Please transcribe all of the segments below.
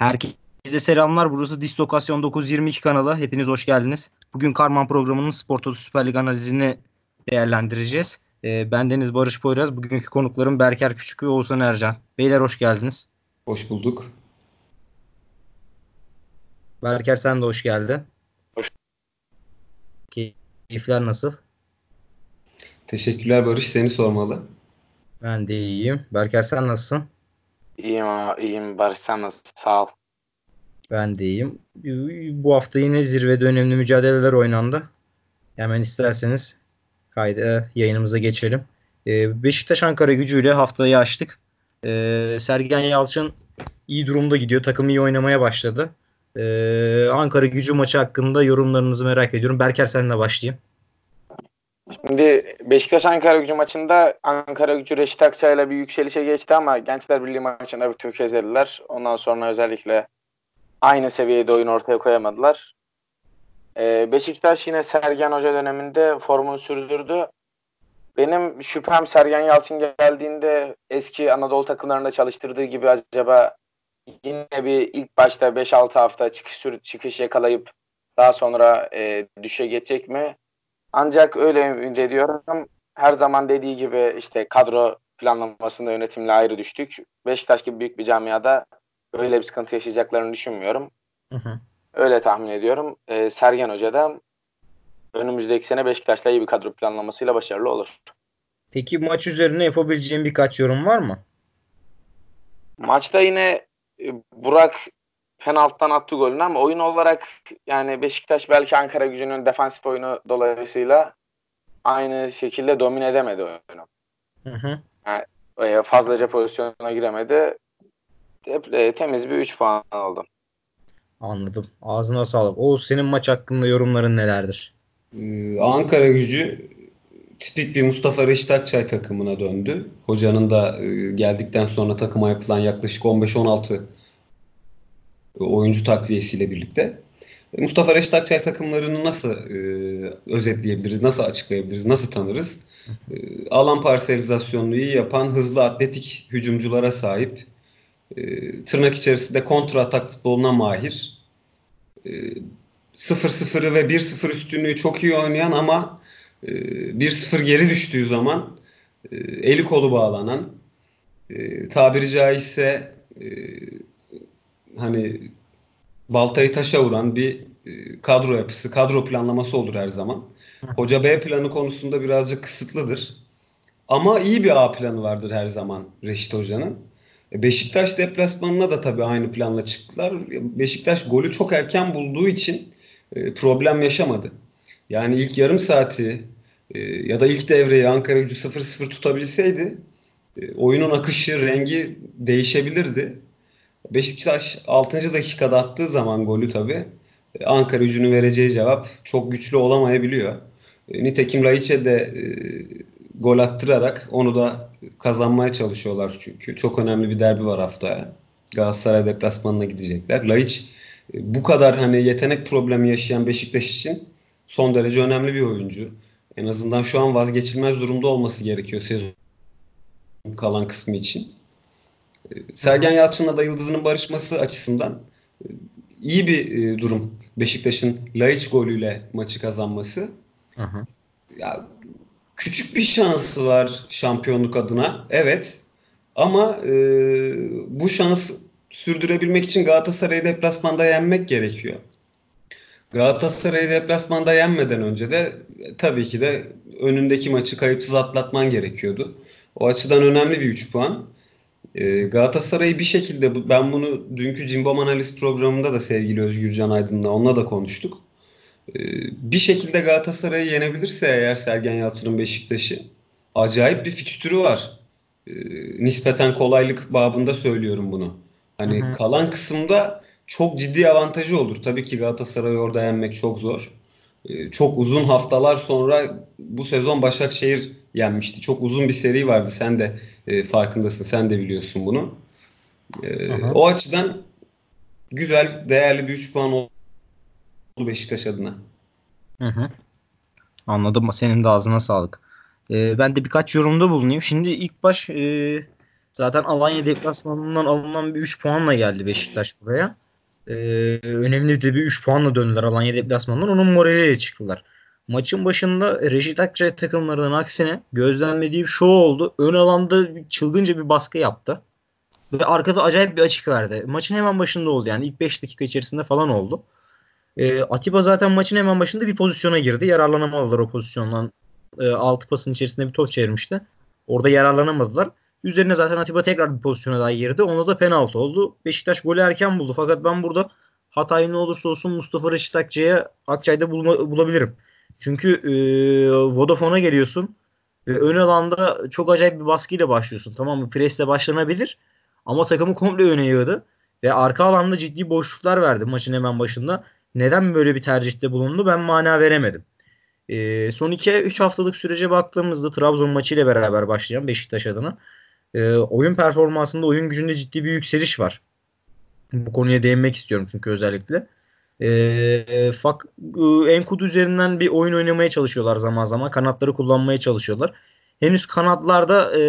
Herkese selamlar. Burası Dislokasyon 922 kanalı. Hepiniz hoş geldiniz. Bugün Karman programının Spor Toto Süper Lig analizini değerlendireceğiz. Ee, ben Deniz Barış Poyraz. Bugünkü konuklarım Berker Küçük ve Oğuzhan Ercan. Beyler hoş geldiniz. Hoş bulduk. Berker sen de hoş geldin. Hoş. Keyifler nasıl? Teşekkürler Barış. Seni sormalı. Ben de iyiyim. Berker sen nasılsın? İyiyim iyiyim Barış sen nasılsın? Sağ ol. Ben de iyiyim. Bu hafta yine zirvede önemli mücadeleler oynandı. Hemen isterseniz kayda yayınımıza geçelim. Ee, Beşiktaş Ankara gücüyle haftayı açtık. Ee, Sergen Yalçın iyi durumda gidiyor. Takım iyi oynamaya başladı. Ee, Ankara gücü maçı hakkında yorumlarınızı merak ediyorum. Berker seninle başlayayım. Şimdi Beşiktaş Ankara gücü maçında Ankara gücü Reşit Akçay'la bir yükselişe geçti ama Gençler Birliği maçında bir tökezlediler. Ondan sonra özellikle aynı seviyede oyun ortaya koyamadılar. Ee, Beşiktaş yine Sergen Hoca döneminde formunu sürdürdü. Benim şüphem Sergen Yalçın geldiğinde eski Anadolu takımlarında çalıştırdığı gibi acaba yine bir ilk başta 5-6 hafta çıkış, çıkış yakalayıp daha sonra e, düşe geçecek mi? Ancak öyle ümit ediyorum. Her zaman dediği gibi işte kadro planlamasında yönetimle ayrı düştük. Beşiktaş gibi büyük bir camiada öyle bir sıkıntı yaşayacaklarını düşünmüyorum. Hı hı. Öyle tahmin ediyorum. Ee, Sergen Hoca da önümüzdeki sene Beşiktaş'la iyi bir kadro planlamasıyla başarılı olur. Peki maç üzerine yapabileceğim birkaç yorum var mı? Maçta yine e, Burak penaltıdan attı golünü ama oyun olarak yani Beşiktaş belki Ankara gücünün defansif oyunu dolayısıyla aynı şekilde domine edemedi oyunu. Hı hı. Yani e, fazlaca pozisyona giremedi. E, temiz bir 3 puan oldu. Anladım. Ağzına sağlık. Oğuz senin maç hakkında yorumların nelerdir? Ee, Ankara gücü tipik bir Mustafa Reşit Akçay takımına döndü. Hocanın da e, geldikten sonra takıma yapılan yaklaşık 15-16 oyuncu takviyesiyle birlikte. Mustafa Reşit Akçay takımlarını nasıl e, özetleyebiliriz, nasıl açıklayabiliriz, nasıl tanırız? E, alan parselizasyonunu iyi yapan, hızlı atletik hücumculara sahip, e, tırnak içerisinde kontra atak futboluna mahir, e, 0-0'ı ve 1-0 üstünlüğü çok iyi oynayan ama e, 1-0 geri düştüğü zaman e, eli kolu bağlanan, e, tabiri caizse e, hani baltayı taşa vuran bir e, kadro yapısı, kadro planlaması olur her zaman. Hoca B planı konusunda birazcık kısıtlıdır. Ama iyi bir A planı vardır her zaman Reşit Hoca'nın. E, Beşiktaş deplasmanına da tabii aynı planla çıktılar. Beşiktaş golü çok erken bulduğu için e, problem yaşamadı. Yani ilk yarım saati ya da ilk devreyi Ankara gücü 0-0 tutabilseydi oyunun akışı, rengi değişebilirdi. Beşiktaş 6. dakikada attığı zaman golü tabi Ankara gücünün vereceği cevap çok güçlü olamayabiliyor. E, nitekim Laiç'e de e, gol attırarak onu da kazanmaya çalışıyorlar çünkü. Çok önemli bir derbi var haftaya. Galatasaray deplasmanına gidecekler. Laiç e, bu kadar hani yetenek problemi yaşayan Beşiktaş için son derece önemli bir oyuncu. En azından şu an vazgeçilmez durumda olması gerekiyor sezon kalan kısmı için. Sergen Yalçın'la da Yıldız'ın barışması açısından e, iyi bir e, durum. Beşiktaş'ın Laiç golüyle maçı kazanması. Hı hı. Ya, küçük bir şansı var şampiyonluk adına. Evet. Ama e, bu şans sürdürebilmek için Galatasaray'ı deplasmanda yenmek gerekiyor. Galatasaray'ı deplasmanda yenmeden önce de e, tabii ki de önündeki maçı kayıpsız atlatman gerekiyordu. O açıdan önemli bir 3 puan. Ee, Galatasaray'ı bir şekilde ben bunu dünkü Cimbom Analiz programında da sevgili Özgürcan Aydın'la onunla da konuştuk. Ee, bir şekilde Galatasaray'ı yenebilirse eğer Sergen Yalçın'ın Beşiktaş'ı acayip bir fikstürü var. Ee, nispeten kolaylık babında söylüyorum bunu. Hani hı hı. kalan kısımda çok ciddi avantajı olur. Tabii ki Galatasaray'ı orada yenmek çok zor. Çok uzun haftalar sonra bu sezon Başakşehir yenmişti. Çok uzun bir seri vardı. Sen de e, farkındasın. Sen de biliyorsun bunu. E, o açıdan güzel, değerli bir 3 puan oldu Beşiktaş adına. Hı hı. Anladım. Senin de ağzına sağlık. Ee, ben de birkaç yorumda bulunayım. Şimdi ilk baş e, Zaten Alanya deplasmanından alınan bir 3 puanla geldi Beşiktaş buraya. Ee, önemli de bir 3 puanla döndüler Alanya deplasmanından. Onun moraliyle çıktılar. Maçın başında Reşit Akçay takımlarının aksine gözlemlediğim şu oldu. Ön alanda çılgınca bir baskı yaptı. Ve arkada acayip bir açık verdi. Maçın hemen başında oldu yani. ilk 5 dakika içerisinde falan oldu. E, Atiba zaten maçın hemen başında bir pozisyona girdi. Yararlanamadılar o pozisyondan. E, altı pasın içerisinde bir top çevirmişti. Orada yararlanamadılar. Üzerine zaten Atiba tekrar bir pozisyona daha girdi. Onda da penaltı oldu. Beşiktaş golü erken buldu. Fakat ben burada hatayı ne olursa olsun Mustafa Reşit Akçay'a Akçay'da bulma, bulabilirim. Çünkü e, Vodafone'a geliyorsun ve ön alanda çok acayip bir baskıyla başlıyorsun. Tamam mı? Presle başlanabilir. Ama takımı komple öne yığdı. Ve arka alanda ciddi boşluklar verdi maçın hemen başında. Neden böyle bir tercihte bulundu ben mana veremedim. E, son 2-3 haftalık sürece baktığımızda Trabzon maçıyla beraber başlayan Beşiktaş adına e, oyun performansında oyun gücünde ciddi bir yükseliş var. Bu konuya değinmek istiyorum çünkü özellikle. E, fak, e, Enkudu üzerinden bir oyun oynamaya çalışıyorlar zaman zaman. Kanatları kullanmaya çalışıyorlar. Henüz kanatlarda e,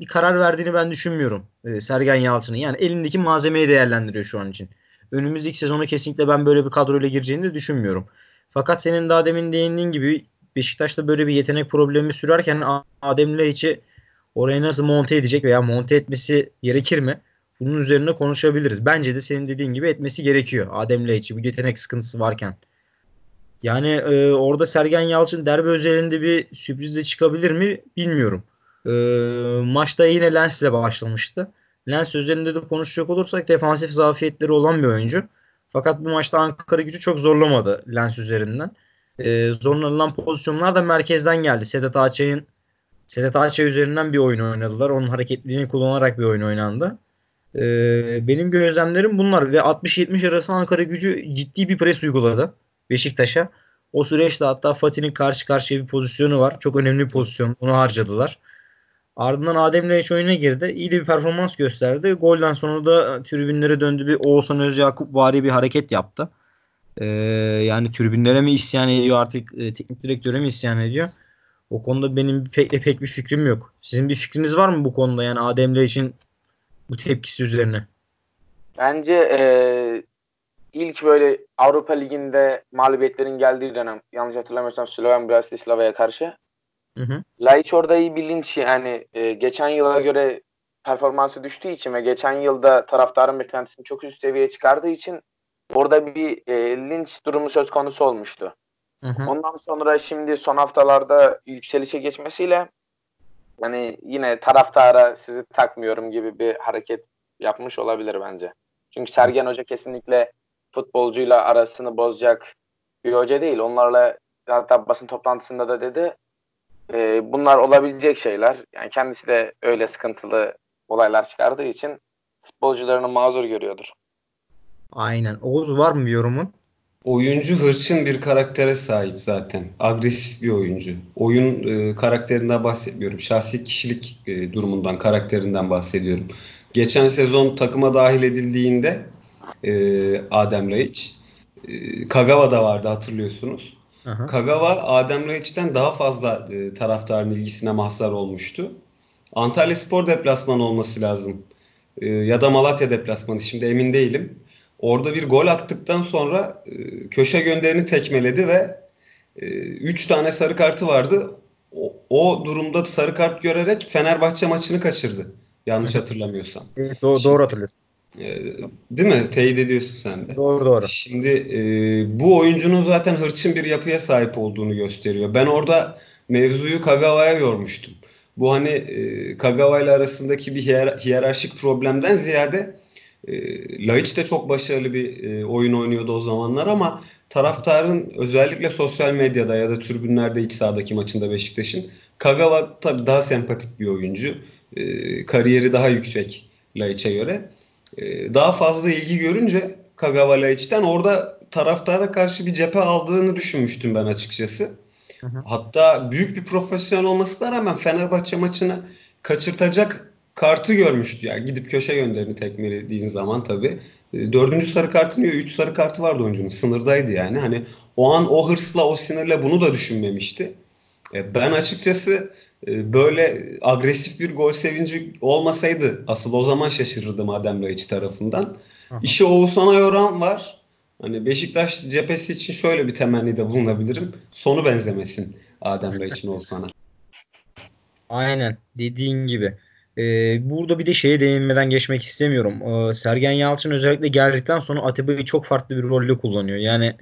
bir karar verdiğini ben düşünmüyorum e, Sergen Yalçın'ın. Yani elindeki malzemeyi değerlendiriyor şu an için. Önümüzdeki sezonu kesinlikle ben böyle bir kadroyla gireceğini de düşünmüyorum. Fakat senin daha demin değindiğin gibi Beşiktaş'ta böyle bir yetenek problemi sürerken Adem Laiç'i oraya nasıl monte edecek veya monte etmesi gerekir mi? Bunun üzerine konuşabiliriz. Bence de senin dediğin gibi etmesi gerekiyor. Adem Laiç'i bu yetenek sıkıntısı varken. Yani e, orada Sergen Yalçın derbi özelinde bir sürprizle çıkabilir mi bilmiyorum. E, maçta yine Lens ile başlamıştı. Lens üzerinde de konuşacak olursak defansif zafiyetleri olan bir oyuncu. Fakat bu maçta Ankara gücü çok zorlamadı Lens üzerinden. E, zorlanılan pozisyonlar da merkezden geldi. Sedat Ağaçay'ın Sedat Ağaçay üzerinden bir oyun oynadılar. Onun hareketliliğini kullanarak bir oyun oynandı. E, benim gözlemlerim bunlar ve 60-70 arası Ankara gücü ciddi bir pres uyguladı Beşiktaş'a. O süreçte hatta Fatih'in karşı karşıya bir pozisyonu var. Çok önemli bir pozisyon. Onu harcadılar. Ardından Adem Laiç oyuna girdi. İyi de bir performans gösterdi. Golden sonra da tribünlere döndü bir Oğuzhan Özyakup vari bir hareket yaptı. Ee, yani tribünlere mi isyan ediyor artık e, teknik direktöre mi isyan ediyor? O konuda benim pek pek bir fikrim yok. Sizin bir fikriniz var mı bu konuda yani Adem Laiç'in bu tepkisi üzerine? Bence e, ilk böyle Avrupa Ligi'nde mağlubiyetlerin geldiği dönem yanlış hatırlamıyorsam Sloven Bratislava'ya karşı Hı hı. Laiç orada iyi bir linç yani e, geçen yıla göre performansı düştüğü için ve geçen yılda taraftarın beklentisini çok üst seviyeye çıkardığı için orada bir e, linç durumu söz konusu olmuştu. Hı hı. Ondan sonra şimdi son haftalarda yükselişe geçmesiyle hani yine taraftara sizi takmıyorum gibi bir hareket yapmış olabilir bence. Çünkü Sergen Hoca kesinlikle futbolcuyla arasını bozacak bir hoca değil. Onlarla hatta basın toplantısında da dedi e, bunlar olabilecek şeyler. Yani kendisi de öyle sıkıntılı olaylar çıkardığı için futbolcularını mazur görüyordur. Aynen. Oğuz var mı bir yorumun? Oyuncu hırçın bir karaktere sahip zaten. Agresif bir oyuncu. Oyun e, karakterinden bahsetmiyorum. Şahsi kişilik e, durumundan, karakterinden bahsediyorum. Geçen sezon takıma dahil edildiğinde e, Adem Laiç, e, Kagawa da vardı hatırlıyorsunuz. Aha. Kagawa Adem Laiç'ten daha fazla e, taraftarın ilgisine mazhar olmuştu. Antalya Spor deplasmanı olması lazım. E, ya da Malatya deplasmanı şimdi emin değilim. Orada bir gol attıktan sonra e, köşe gönderini tekmeledi ve 3 tane sarı kartı vardı. O, o durumda sarı kart görerek Fenerbahçe maçını kaçırdı. Yanlış hatırlamıyorsam. Evet, doğru, doğru hatırlıyorsun. E, değil mi? Teyit ediyorsun sen de. Doğru doğru. Şimdi e, bu oyuncunun zaten hırçın bir yapıya sahip olduğunu gösteriyor. Ben orada mevzuyu Kagawa'ya yormuştum. Bu hani e, Kagawa ile arasındaki bir hiyer, hiyerarşik problemden ziyade e, Laiç de çok başarılı bir e, oyun oynuyordu o zamanlar ama taraftarın özellikle sosyal medyada ya da tribünlerde iç sahadaki maçında Beşiktaş'ın Kagawa tabii daha sempatik bir oyuncu. E, kariyeri daha yüksek Laiç'e göre. E, daha fazla ilgi görünce Kagawa Laiç'ten orada taraftara karşı bir cephe aldığını düşünmüştüm ben açıkçası. Hı hı. Hatta büyük bir profesyonel olmasına rağmen Fenerbahçe maçını kaçırtacak kartı görmüştü. Yani gidip köşe gönderini tekmelediğin zaman tabii. E, dördüncü sarı kartını yiyor. Üç sarı kartı vardı oyuncunun. Sınırdaydı yani. Hani o an o hırsla o sinirle bunu da düşünmemişti. E, ben açıkçası böyle agresif bir gol sevinci olmasaydı asıl o zaman şaşırırdım Adem Laiç tarafından. Aha. İşi Oğuzhan'a yoran var. Hani Beşiktaş cephesi için şöyle bir temennide bulunabilirim. Sonu benzemesin Adem Laiç'in Oğuzhan'a. Aynen dediğin gibi. Ee, burada bir de şeye değinmeden geçmek istemiyorum. Ee, Sergen Yalçın özellikle geldikten sonra Atiba'yı çok farklı bir rolde kullanıyor. Yani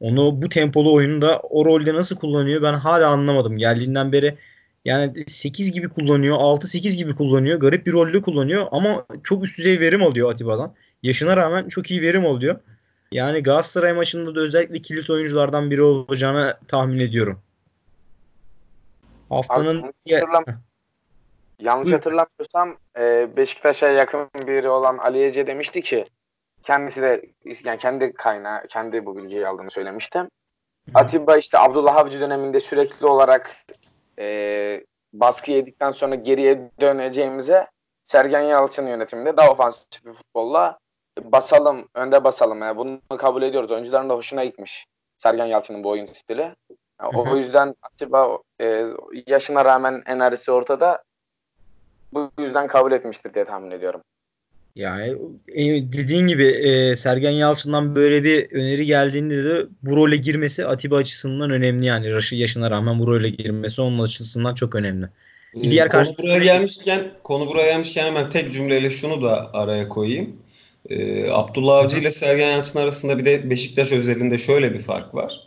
onu bu tempolu oyunda o rolde nasıl kullanıyor ben hala anlamadım. Geldiğinden beri yani 8 gibi kullanıyor, 6-8 gibi kullanıyor. Garip bir rolde kullanıyor ama çok üst düzey verim alıyor Atiba'dan. Yaşına rağmen çok iyi verim alıyor. Yani Galatasaray maçında da özellikle kilit oyunculardan biri olacağını tahmin ediyorum. Haftanın Abi, hatırlam- Yanlış hatırlamıyorsam e, Beşiktaş'a yakın biri olan Ali Ece demişti ki kendisi de yani kendi kaynağı, kendi bu bilgiyi aldığını söylemiştim. Atiba işte Abdullah Avcı döneminde sürekli olarak e, baskı yedikten sonra geriye döneceğimize Sergen Yalçın yönetiminde daha ofansif bir futbolla basalım, önde basalım. Yani bunu kabul ediyoruz. Oyuncuların da hoşuna gitmiş Sergen Yalçın'ın bu oyun stili. Yani o yüzden Atiba e, yaşına rağmen enerjisi ortada. Bu yüzden kabul etmiştir diye tahmin ediyorum. Yani e, dediğin gibi e, Sergen Yalçın'dan böyle bir öneri geldiğinde de bu role girmesi Atiba açısından önemli yani. Yaşı- Yaşına rağmen bu role girmesi onun açısından çok önemli. Bir Ee, diğer konu karşı- buraya gelmişken konu buraya gelmişken hemen tek cümleyle şunu da araya koyayım. Ee, Abdullah Avcı ile Sergen Yalçın arasında bir de Beşiktaş özelinde şöyle bir fark var.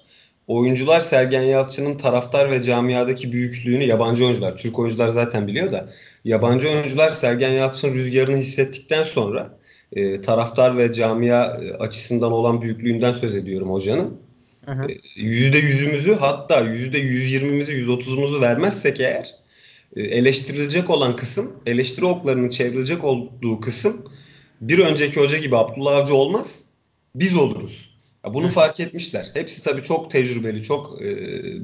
Oyuncular Sergen Yalçın'ın taraftar ve camiadaki büyüklüğünü yabancı oyuncular, Türk oyuncular zaten biliyor da yabancı oyuncular Sergen Yalçın rüzgarını hissettikten sonra e, taraftar ve camia e, açısından olan büyüklüğünden söz ediyorum hocanın. Hı. Yüzde yüzümüzü hatta yüzde yüz yirmimizi, yüz otuzumuzu vermezsek eğer e, eleştirilecek olan kısım, eleştiri oklarının çevrilecek olduğu kısım bir önceki hoca gibi Abdullah Avcı olmaz, biz oluruz. Ya bunu fark etmişler. Hepsi tabii çok tecrübeli, çok e,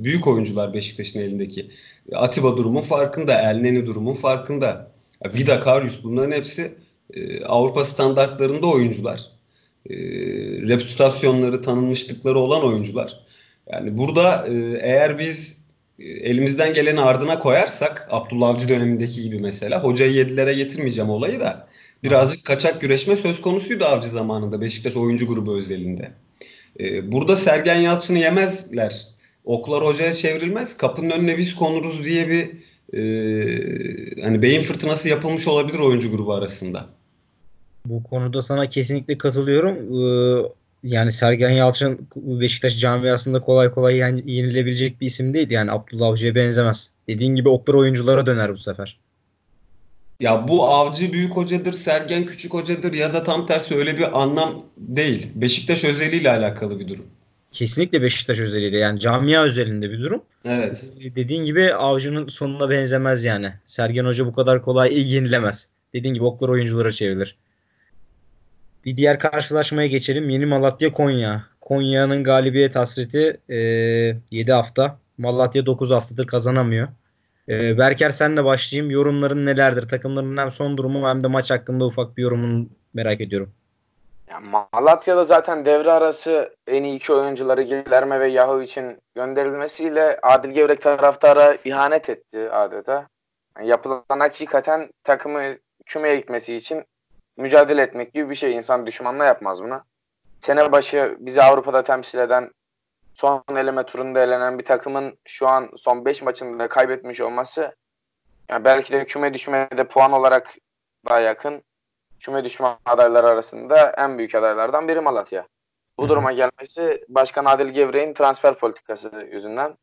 büyük oyuncular Beşiktaş'ın elindeki. Atiba durumun farkında, Elneni durumun farkında. Ya Vida, Karius bunların hepsi e, Avrupa standartlarında oyuncular. E, reputasyonları, tanınmışlıkları olan oyuncular. Yani burada e, eğer biz e, elimizden geleni ardına koyarsak Abdullah Avcı dönemindeki gibi mesela hocayı yedilere getirmeyeceğim olayı da birazcık kaçak güreşme söz konusuydu Avcı zamanında Beşiktaş oyuncu grubu özelinde. E, burada Sergen Yalçın'ı yemezler. Oklar hocaya çevrilmez. Kapının önüne biz konuruz diye bir e, hani beyin fırtınası yapılmış olabilir oyuncu grubu arasında. Bu konuda sana kesinlikle katılıyorum. Ee, yani Sergen Yalçın Beşiktaş camiasında kolay kolay yen- yenilebilecek bir isim değil. Yani Abdullah Avcı'ya benzemez. Dediğin gibi oklar oyunculara döner bu sefer. Ya bu Avcı büyük hocadır, Sergen küçük hocadır ya da tam tersi öyle bir anlam değil. Beşiktaş özeliyle alakalı bir durum. Kesinlikle Beşiktaş özeliyle yani camia özelinde bir durum. Evet. Dediğin gibi Avcı'nın sonuna benzemez yani. Sergen Hoca bu kadar kolay yenilemez. Dediğin gibi oklar oyunculara çevrilir. Bir diğer karşılaşmaya geçelim. Yeni Malatya Konya. Konya'nın galibiyet hasreti e, 7 hafta. Malatya 9 haftadır kazanamıyor. E, Berker senle başlayayım. Yorumların nelerdir? Takımların hem son durumu hem de maç hakkında ufak bir yorumunu merak ediyorum. Ya Malatya'da zaten devre arası en iyi iki oyuncuları Gilerme ve Yahu için gönderilmesiyle Adil Gevrek taraftara ihanet etti adeta. Yani yapılan hakikaten takımı kümeye gitmesi için mücadele etmek gibi bir şey. İnsan düşmanla yapmaz bunu. Sene başı bizi Avrupa'da temsil eden son eleme turunda elenen bir takımın şu an son 5 maçında kaybetmiş olması yani belki de küme düşmeye de puan olarak daha yakın küme düşme adayları arasında en büyük adaylardan biri Malatya. Bu duruma gelmesi Başkan Adil Gevrek'in transfer politikası yüzünden.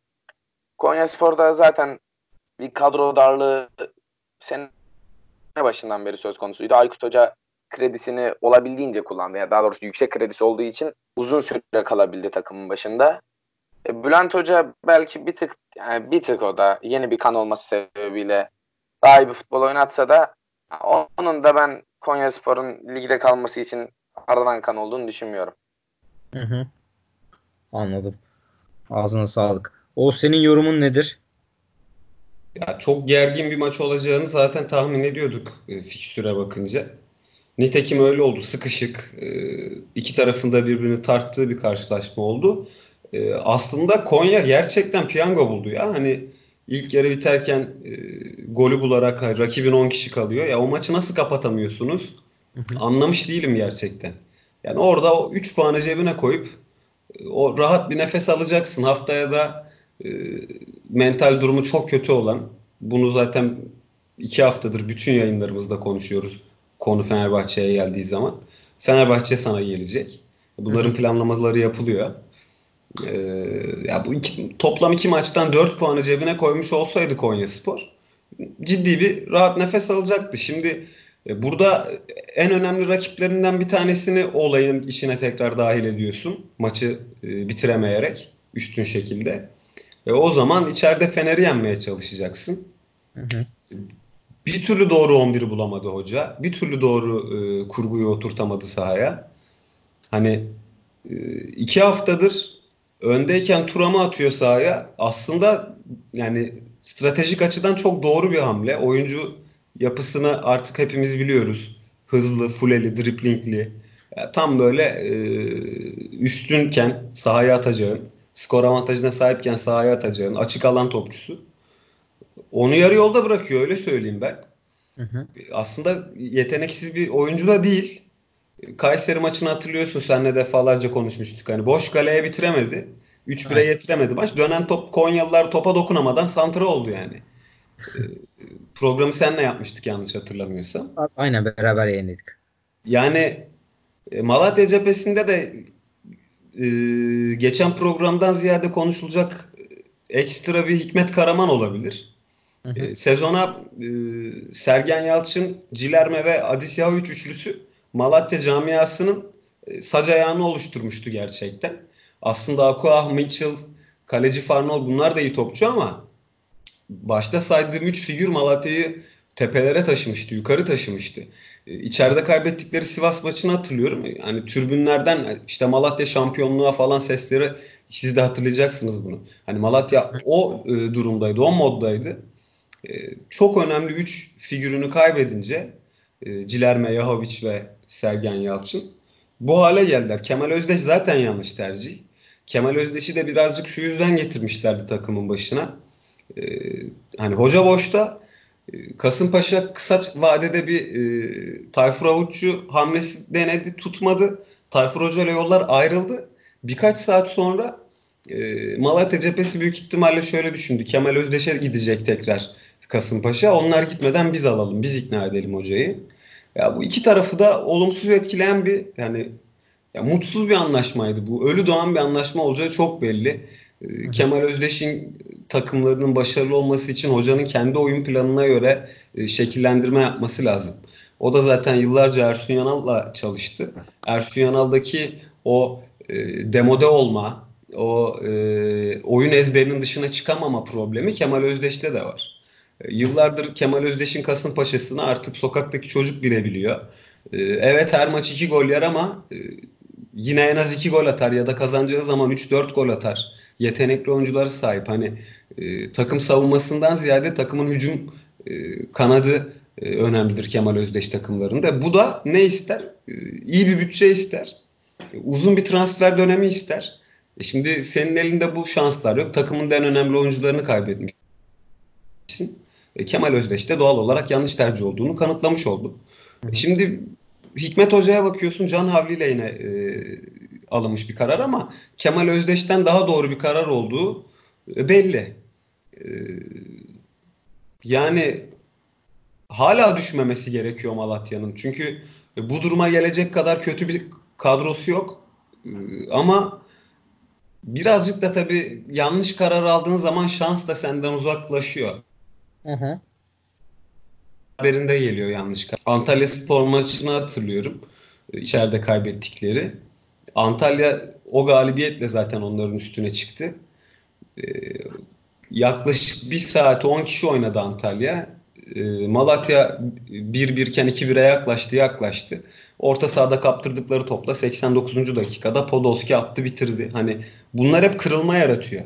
Konya Spor'da zaten bir kadro darlığı sene başından beri söz konusuydu. Aykut Hoca kredisini olabildiğince kullandı. Yani daha doğrusu yüksek kredisi olduğu için uzun süre kalabildi takımın başında. E, Bülent Hoca belki bir tık yani bir tık o da yeni bir kan olması sebebiyle daha iyi bir futbol oynatsa da onun da ben Konya Spor'un ligde kalması için aradan kan olduğunu düşünmüyorum. Hı hı. Anladım. Ağzına sağlık. O senin yorumun nedir? Ya çok gergin bir maç olacağını zaten tahmin ediyorduk e, fikstüre bakınca. Nitekim öyle oldu. Sıkışık. e, iki tarafında birbirini tarttığı bir karşılaşma oldu. E, aslında Konya gerçekten piyango buldu ya. Hani ilk yarı biterken e, golü bularak rakibin 10 kişi kalıyor. Ya o maçı nasıl kapatamıyorsunuz? Anlamış değilim gerçekten. Yani orada o 3 puanı cebine koyup o rahat bir nefes alacaksın. Haftaya da e, mental durumu çok kötü olan bunu zaten iki haftadır bütün yayınlarımızda konuşuyoruz. Konu Fenerbahçe'ye geldiği zaman. Fenerbahçe sana gelecek. Bunların planlamaları yapılıyor. Ee, ya bu iki, toplam iki maçtan 4 puanı cebine koymuş olsaydı Konya Spor ciddi bir rahat nefes alacaktı. Şimdi e, burada en önemli rakiplerinden bir tanesini olayın içine tekrar dahil ediyorsun. Maçı e, bitiremeyerek üstün şekilde. E, o zaman içeride Fener'i yenmeye çalışacaksın. Hı hı. Bir türlü doğru 11'i bulamadı hoca. Bir türlü doğru e, kurguyu oturtamadı sahaya. Hani e, iki haftadır öndeyken Turam'ı atıyor sahaya. Aslında yani stratejik açıdan çok doğru bir hamle. Oyuncu yapısını artık hepimiz biliyoruz. Hızlı, fuleli, driplingli. Ya tam böyle e, üstünken sahaya atacağın, skor avantajına sahipken sahaya atacağın, açık alan topçusu. Onu yarı yolda bırakıyor öyle söyleyeyim ben. Hı hı. Aslında yeteneksiz bir oyuncu da değil. Kayseri maçını hatırlıyorsun senle defalarca konuşmuştuk. Hani boş kaleye bitiremedi. 3-1'e Evet. getiremedi maç. Dönen top Konyalılar topa dokunamadan santra oldu yani. Ee, Programı senle yapmıştık yanlış hatırlamıyorsam. Aynen beraber yayınladık. Yani e, Malatya cephesinde de e, geçen programdan ziyade konuşulacak ekstra bir Hikmet Karaman olabilir. Hı hı. E, sezona e, Sergen Yalçın, Cilerme ve Adis Yahoviç üçlüsü Malatya camiasının e, sac ayağını oluşturmuştu gerçekten. Aslında Akuah, Mitchell, Kaleci Farnol bunlar da iyi topçu ama başta saydığım 3 figür Malatya'yı tepelere taşımıştı, yukarı taşımıştı. E, İçeride kaybettikleri Sivas maçını hatırlıyorum. Hani tribünlerden işte Malatya şampiyonluğa falan sesleri siz de hatırlayacaksınız bunu. Hani Malatya o e, durumdaydı, o moddaydı. E, çok önemli 3 figürünü kaybedince e, Cilerme, Yahoviç ve Sergen Yalçın bu hale geldiler. Kemal Özdeş zaten yanlış tercih. Kemal Özdeş'i de birazcık şu yüzden getirmişlerdi takımın başına. E, hani hoca boşta e, Kasımpaşa kısa vadede bir e, Tayfur Avuççu hamlesi denedi tutmadı. Tayfur Hoca ile yollar ayrıldı. Birkaç saat sonra e, Malatya cephesi büyük ihtimalle şöyle düşündü. Kemal Özdeş'e gidecek tekrar Kasımpaşa. Onlar gitmeden biz alalım, biz ikna edelim hocayı. Ya bu iki tarafı da olumsuz etkileyen bir yani ya mutsuz bir anlaşmaydı bu. Ölü doğan bir anlaşma olacağı çok belli. Ee, Kemal Özdeş'in takımlarının başarılı olması için hocanın kendi oyun planına göre e, şekillendirme yapması lazım. O da zaten yıllarca Ersun Yanal'la çalıştı. Ersun Yanal'daki o e, demode olma, o e, oyun ezberinin dışına çıkamama problemi Kemal Özdeş'te de var. Yıllardır Kemal Özdeş'in Kasımpaşa'sını artık sokaktaki çocuk bile biliyor. E, Evet her maç iki gol yer ama e, yine en az iki gol atar ya da kazanacağı zaman 3-4 gol atar. Yetenekli oyuncuları sahip. Hani e, takım savunmasından ziyade takımın hücum e, kanadı önemlidir Kemal Özdeş takımlarında. Bu da ne ister? İyi bir bütçe ister. Uzun bir transfer dönemi ister. Şimdi senin elinde bu şanslar yok. Takımın en önemli oyuncularını kaybetmişsin. E, Kemal Özdeş de doğal olarak yanlış tercih olduğunu kanıtlamış oldu. Şimdi Hikmet Hoca'ya bakıyorsun Can Havli ile yine e, alınmış bir karar ama Kemal Özdeş'ten daha doğru bir karar olduğu e, belli. E, yani hala düşmemesi gerekiyor Malatya'nın. Çünkü e, bu duruma gelecek kadar kötü bir kadrosu yok. Ama birazcık da tabii yanlış karar aldığın zaman şans da senden uzaklaşıyor. Hı hı. Haberinde geliyor yanlış. Antalya Spor maçını hatırlıyorum. E, içeride kaybettikleri. Antalya o galibiyetle zaten onların üstüne çıktı. E, yaklaşık 1 saat 10 kişi oynadı Antalya. E, Malatya 1-1 iken 2-1'e yaklaştı yaklaştı. Orta sahada kaptırdıkları topla 89. dakikada Podolski attı bitirdi. Hani bunlar hep kırılma yaratıyor.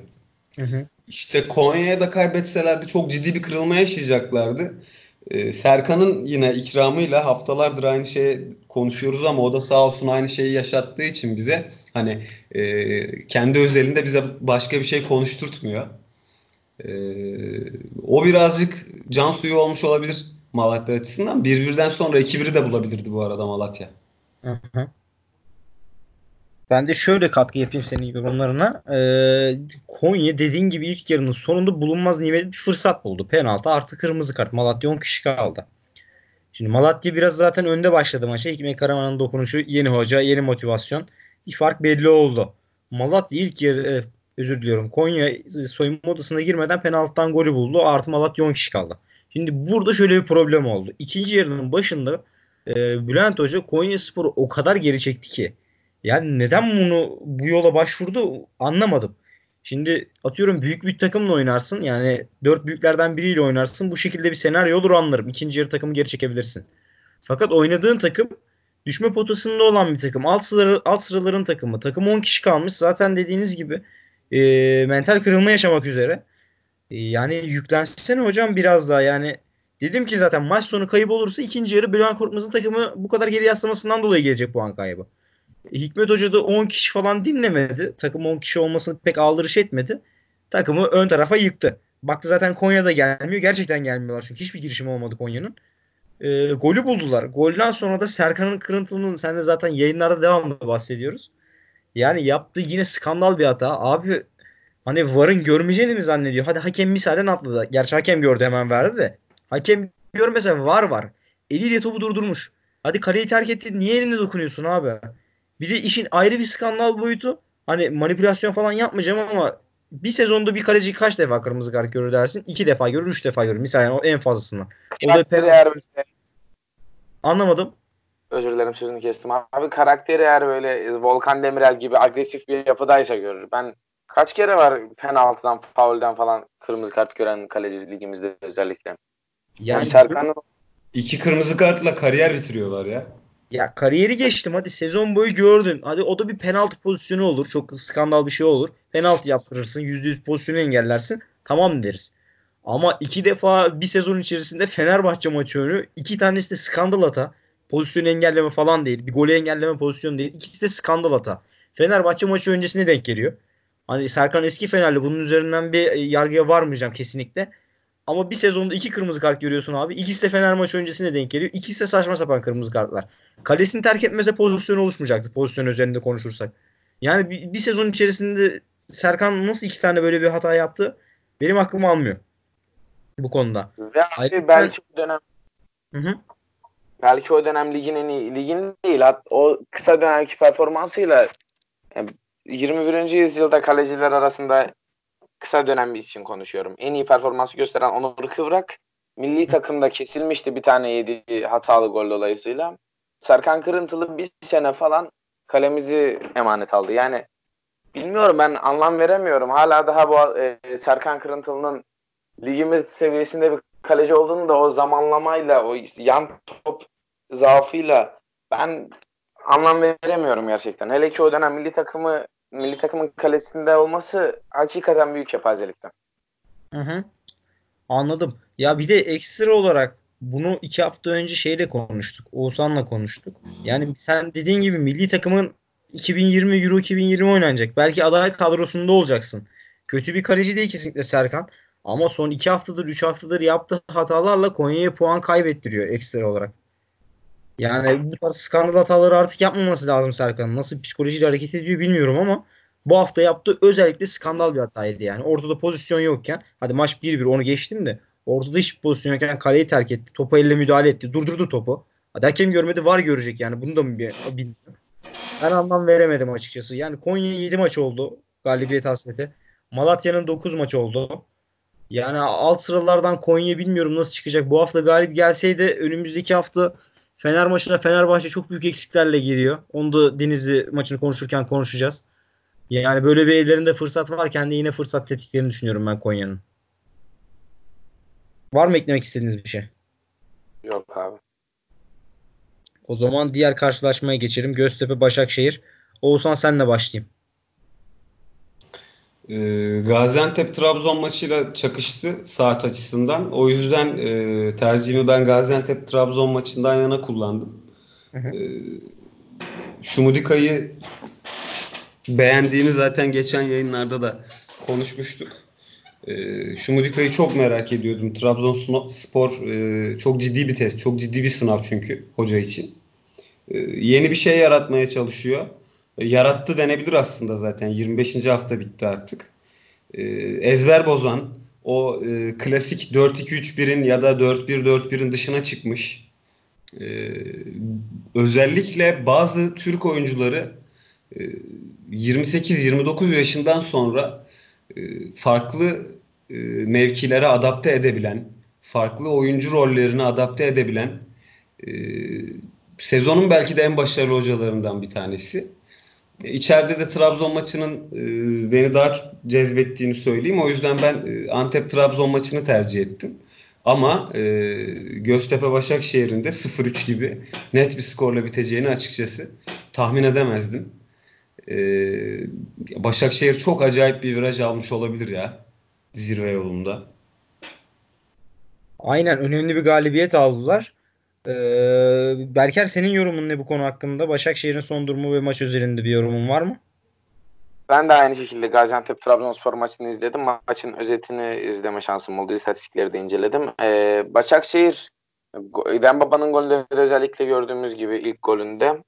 Hı hı. İşte Konya'ya da kaybetselerdi çok ciddi bir kırılma yaşayacaklardı. Ee, Serkan'ın yine ikramıyla haftalardır aynı şeyi konuşuyoruz ama o da sağ olsun aynı şeyi yaşattığı için bize hani e, kendi özelinde bize başka bir şey konuşturtmuyor. Ee, o birazcık can suyu olmuş olabilir Malatya açısından. 1-1'den sonra 2-1'i de bulabilirdi bu arada Malatya. Hı hı. Ben de şöyle katkı yapayım senin yorumlarına. Ee, Konya dediğin gibi ilk yarının sonunda bulunmaz nimet bir fırsat buldu. Penaltı artı kırmızı kart. Malatya 10 kişi kaldı. Şimdi Malatya biraz zaten önde başladı maça. Hikmet Karaman'ın dokunuşu, yeni hoca, yeni motivasyon. Bir fark belli oldu. Malatya ilk yarı e, özür diliyorum. Konya soyunma odasına girmeden penaltıdan golü buldu. Artı Malatya 10 kişi kaldı. Şimdi burada şöyle bir problem oldu. İkinci yarının başında e, Bülent Hoca Konya Spor'u o kadar geri çekti ki. Yani neden bunu bu yola başvurdu anlamadım. Şimdi atıyorum büyük bir takımla oynarsın. Yani dört büyüklerden biriyle oynarsın. Bu şekilde bir senaryo olur anlarım. İkinci yarı takımı geri çekebilirsin. Fakat oynadığın takım düşme potasında olan bir takım. Alt, sıra, alt sıraların takımı. Takım 10 kişi kalmış. Zaten dediğiniz gibi e, mental kırılma yaşamak üzere. E, yani yüklensene hocam biraz daha. Yani dedim ki zaten maç sonu kayıp olursa ikinci yarı Bülent Korkmaz'ın takımı bu kadar geri yaslamasından dolayı gelecek puan kaybı. Hikmet Hoca da 10 kişi falan dinlemedi. Takım 10 kişi olmasını pek aldırış etmedi. Takımı ön tarafa yıktı. Baktı zaten Konya'da gelmiyor. Gerçekten gelmiyorlar çünkü hiçbir girişimi olmadı Konya'nın. E, golü buldular. Golden sonra da Serkan'ın kırıntılının sen de zaten yayınlarda devamlı bahsediyoruz. Yani yaptığı yine skandal bir hata. Abi hani VAR'ın görmeyeceğini mi zannediyor? Hadi hakem misalen atladı. Gerçi hakem gördü hemen verdi de. Hakem görmese VAR var. Eliyle topu durdurmuş. Hadi kaleyi terk etti. Niye eline dokunuyorsun abi? Bir de işin ayrı bir skandal boyutu. Hani manipülasyon falan yapmayacağım ama bir sezonda bir kaleci kaç defa kırmızı kart görür dersin? İki defa görür, üç defa görür. Misal yani o en fazlasından. O da böyle, anlamadım. özür dilerim sözünü kestim. Abi karakteri eğer böyle Volkan Demirel gibi agresif bir yapıdaysa görür. Ben kaç kere var penaltıdan, faulden falan kırmızı kart gören kaleci ligimizde özellikle. Yani Yani Serkan'ın İki kırmızı kartla kariyer bitiriyorlar ya. Ya kariyeri geçtim hadi sezon boyu gördün. Hadi o da bir penaltı pozisyonu olur. Çok skandal bir şey olur. Penaltı yaptırırsın. %100 pozisyonu engellersin. Tamam deriz. Ama iki defa bir sezon içerisinde Fenerbahçe maçı önü iki tanesi de skandal hata. Pozisyonu engelleme falan değil. Bir golü engelleme pozisyonu değil. İkisi de skandal hata. Fenerbahçe maçı öncesine denk geliyor. Hani Serkan eski Fenerli bunun üzerinden bir e, yargıya varmayacağım kesinlikle. Ama bir sezonda iki kırmızı kart görüyorsun abi. İkisi de Fener maçı öncesine denk geliyor. İkisi de saçma sapan kırmızı kartlar. Kalesini terk etmese pozisyon oluşmayacaktı. Pozisyon üzerinde konuşursak. Yani bir, bir sezon içerisinde Serkan nasıl iki tane böyle bir hata yaptı? Benim aklım almıyor. Bu konuda. ve Ayrıca- belki o dönem Hı hı. belki o dönem ligin en iyi ligin değil hat, o kısa dönemki performansıyla yani 21. yüzyılda kaleciler arasında kısa dönem için konuşuyorum. En iyi performansı gösteren Onur Kıvrak milli takımda kesilmişti bir tane yediği hatalı gol dolayısıyla. Serkan Kırıntılı bir sene falan kalemizi emanet aldı. Yani bilmiyorum ben anlam veremiyorum. Hala daha bu e, Serkan Kırıntılı'nın ligimiz seviyesinde bir kaleci olduğunu da o zamanlamayla, o yan top zaafıyla ben anlam veremiyorum gerçekten. Hele ki o dönem milli takımı milli takımın kalesinde olması hakikaten büyük kepazelikten. Hı hı. Anladım. Ya bir de ekstra olarak bunu iki hafta önce şeyle konuştuk. Oğuzhan'la konuştuk. Yani sen dediğin gibi milli takımın 2020 Euro 2020 oynanacak. Belki aday kadrosunda olacaksın. Kötü bir kaleci değil kesinlikle Serkan. Ama son iki haftadır, üç haftadır yaptığı hatalarla Konya'ya puan kaybettiriyor ekstra olarak. Yani bu tarz skandal hataları artık yapmaması lazım Serkan'ın. Nasıl psikolojiyle hareket ediyor bilmiyorum ama bu hafta yaptığı özellikle skandal bir hataydı yani. Ortada pozisyon yokken hadi maç 1-1 onu geçtim de ortada hiçbir pozisyon yokken kaleyi terk etti. Topa elle müdahale etti. Durdurdu topu. Hadi hakem görmedi var görecek yani. Bunu da mı bir, bilmiyorum. Ben anlam veremedim açıkçası. Yani Konya 7 maç oldu. Galibiyet hasreti. Malatya'nın 9 maç oldu. Yani alt sıralardan Konya bilmiyorum nasıl çıkacak. Bu hafta galip gelseydi önümüzdeki hafta Fener maçına Fenerbahçe çok büyük eksiklerle giriyor. Onu da Denizli maçını konuşurken konuşacağız. Yani böyle bir ellerinde fırsat varken de yine fırsat tepkiklerini düşünüyorum ben Konya'nın. Var mı eklemek istediğiniz bir şey? Yok abi. O zaman diğer karşılaşmaya geçelim. Göztepe Başakşehir. Oğuzhan senle başlayayım. Ee, Gaziantep Trabzon maçıyla çakıştı saat açısından. O yüzden e, tercihimi ben Gaziantep Trabzon maçından yana kullandım. Hı hı. Ee, Şumudika'yı beğendiğimi zaten geçen yayınlarda da konuşmuştuk. E, Şumudika'yı çok merak ediyordum. Trabzonspor e, çok ciddi bir test, çok ciddi bir sınav çünkü hoca için. E, yeni bir şey yaratmaya çalışıyor. E, yarattı denebilir aslında zaten. 25. hafta bitti artık. E, ezber bozan, o e, klasik 4-2-3-1'in ya da 4-1-4-1'in dışına çıkmış. E, özellikle bazı Türk oyuncuları e, 28-29 yaşından sonra e, farklı e, mevkilere adapte edebilen, farklı oyuncu rollerini adapte edebilen e, sezonun belki de en başarılı hocalarından bir tanesi. İçeride de Trabzon maçının e, beni daha çok cezbettiğini söyleyeyim. O yüzden ben e, Antep-Trabzon maçını tercih ettim. Ama e, Göztepe Başakşehir'in de 0-3 gibi net bir skorla biteceğini açıkçası tahmin edemezdim. Başakşehir çok acayip bir viraj almış olabilir ya zirve yolunda. Aynen önemli bir galibiyet aldılar. Ee, Berker senin yorumun ne bu konu hakkında? Başakşehir'in son durumu ve maç üzerinde bir yorumun var mı? Ben de aynı şekilde Gaziantep Trabzonspor maçını izledim. Maçın özetini izleme şansım oldu. İstatistikleri de inceledim. Ee, Başakşehir Dembaba'nın golünde özellikle gördüğümüz gibi ilk golünde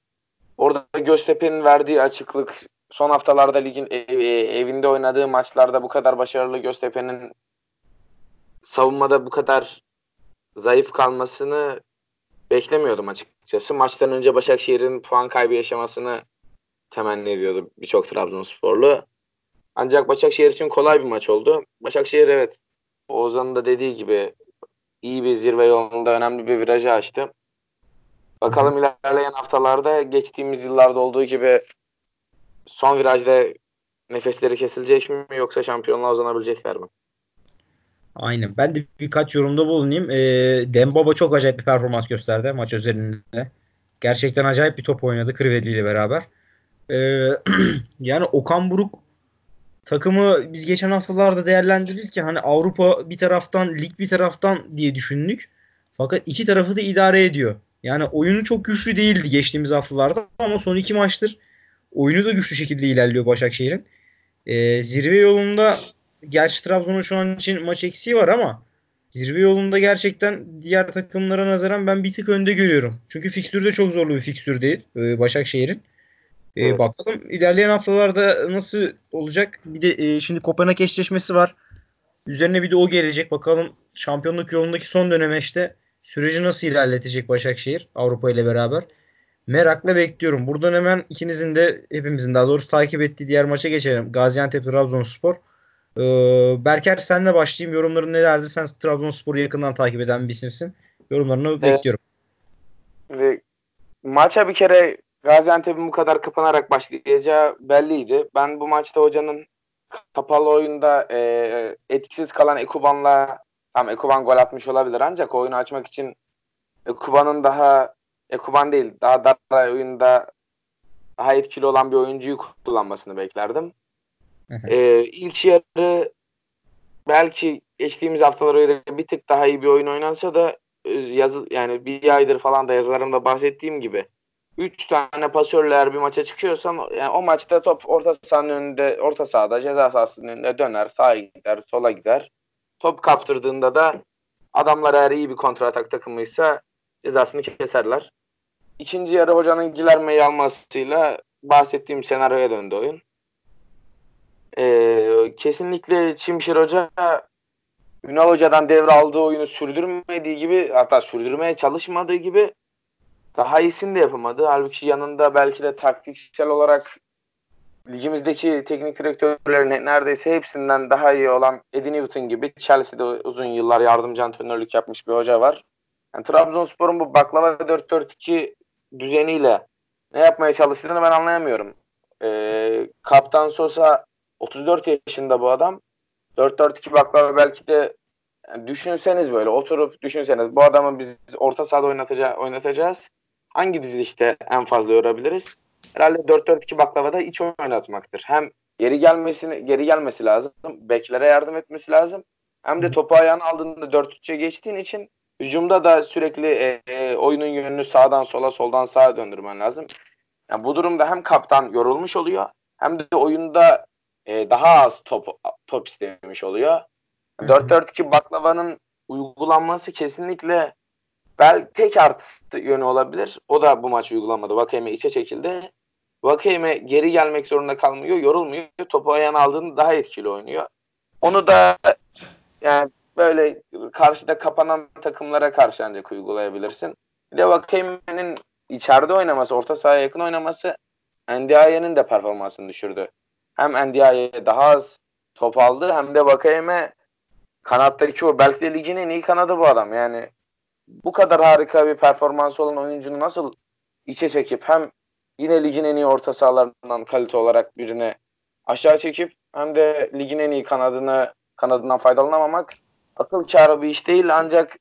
orada Göztepe'nin verdiği açıklık son haftalarda ligin ev, evinde oynadığı maçlarda bu kadar başarılı Göztepe'nin savunmada bu kadar zayıf kalmasını beklemiyordum açıkçası. Maçtan önce Başakşehir'in puan kaybı yaşamasını temenni ediyordu birçok Trabzonsporlu. Ancak Başakşehir için kolay bir maç oldu. Başakşehir evet Oğuzhan'ın da dediği gibi iyi bir zirve yolunda önemli bir virajı açtı. Bakalım ilerleyen haftalarda geçtiğimiz yıllarda olduğu gibi son virajda nefesleri kesilecek mi yoksa şampiyonluğa uzanabilecekler mi? Aynen. Ben de birkaç yorumda bulunayım. E, Dembaba çok acayip bir performans gösterdi maç üzerinde. Gerçekten acayip bir top oynadı Kriveli ile beraber. E, yani Okan Buruk takımı biz geçen haftalarda değerlendirdik ki hani Avrupa bir taraftan, lig bir taraftan diye düşündük. Fakat iki tarafı da idare ediyor. Yani oyunu çok güçlü değildi geçtiğimiz haftalarda ama son iki maçtır oyunu da güçlü şekilde ilerliyor Başakşehir'in. E, zirve yolunda gerçi Trabzon'un şu an için maç eksiği var ama zirve yolunda gerçekten diğer takımlara nazaran ben bir tık önde görüyorum. Çünkü fikstür de çok zorlu bir fikstür değil e, Başakşehir'in. E, evet. Bakalım ilerleyen haftalarda nasıl olacak. Bir de e, şimdi Kopenhag eşleşmesi var. Üzerine bir de o gelecek. Bakalım şampiyonluk yolundaki son dönemeçte süreci nasıl ilerletecek Başakşehir Avrupa ile beraber. Merakla bekliyorum. Buradan hemen ikinizin de hepimizin daha doğrusu takip ettiği diğer maça geçelim. Gaziantep Trabzonspor. Ee, Berker senle başlayayım. Yorumların nelerdi? Sen Trabzonspor'u yakından takip eden bir isimsin. Yorumlarını evet. bekliyorum. Ve maça bir kere Gaziantep'in bu kadar kapanarak başlayacağı belliydi. Ben bu maçta hocanın kapalı oyunda e, etkisiz kalan Ekuban'la tam Ekuban gol atmış olabilir ancak oyunu açmak için Ekuban'ın daha Ekuban değil daha dar oyunda daha etkili olan bir oyuncuyu kullanmasını beklerdim. Ee, ilk yarı belki geçtiğimiz haftalara göre bir tık daha iyi bir oyun oynansa da yazı yani bir aydır falan da yazılarımda bahsettiğim gibi 3 tane pasörler bir maça çıkıyorsan yani o maçta top orta sahanın önünde orta sahada ceza sahasının önünde döner sağa gider sola gider. Top kaptırdığında da adamlar eğer iyi bir kontratak takımıysa cezasını keserler. İkinci yarı hocanın Gilerme'yi almasıyla bahsettiğim senaryoya döndü oyun. Ee, kesinlikle Çimşir Hoca Ünal Hoca'dan devraldığı oyunu sürdürmediği gibi hatta sürdürmeye çalışmadığı gibi daha iyisini de yapamadı. Halbuki yanında belki de taktiksel olarak ligimizdeki teknik direktörlerin neredeyse hepsinden daha iyi olan Eddie Newton gibi Chelsea'de uzun yıllar yardımcı antrenörlük yapmış bir hoca var. Yani Trabzonspor'un bu baklava 4-4-2 düzeniyle ne yapmaya çalıştığını ben anlayamıyorum. Ee, Kaptan Sosa 34 yaşında bu adam. 4-4-2 baklava belki de yani düşünseniz böyle oturup düşünseniz bu adamı biz orta sahada oynatacağız, oynatacağız. Hangi dizilişte en fazla yorabiliriz? Herhalde 4-4-2 baklavada iç oynatmaktır. Hem geri gelmesini geri gelmesi lazım. Beklere yardım etmesi lazım. Hem de topu ayağına aldığında 4-3'e geçtiğin için hücumda da sürekli e, e, oyunun yönünü sağdan sola soldan sağa döndürmen lazım. Yani bu durumda hem kaptan yorulmuş oluyor hem de oyunda e, daha az top top istemiş oluyor. Hı hı. 4-4-2 baklavanın uygulanması kesinlikle bel tek artı yönü olabilir. O da bu maç uygulanmadı. Vakayeme içe çekildi. Vakayeme geri gelmek zorunda kalmıyor, yorulmuyor. Topu ayağına aldığında daha etkili oynuyor. Onu da yani böyle karşıda kapanan takımlara karşı ancak uygulayabilirsin. Bir de Vakayeme'nin içeride oynaması, orta sahaya yakın oynaması Ndiaye'nin de performansını düşürdü. Hem Ndiaye daha az top aldı hem de Vakayeme kanattaki o belki de ligin en iyi kanadı bu adam. Yani bu kadar harika bir performans olan oyuncunu nasıl içe çekip hem yine ligin en iyi orta sahalarından kalite olarak birini aşağı çekip hem de ligin en iyi kanadını kanadından faydalanamamak akıl kârı bir iş değil ancak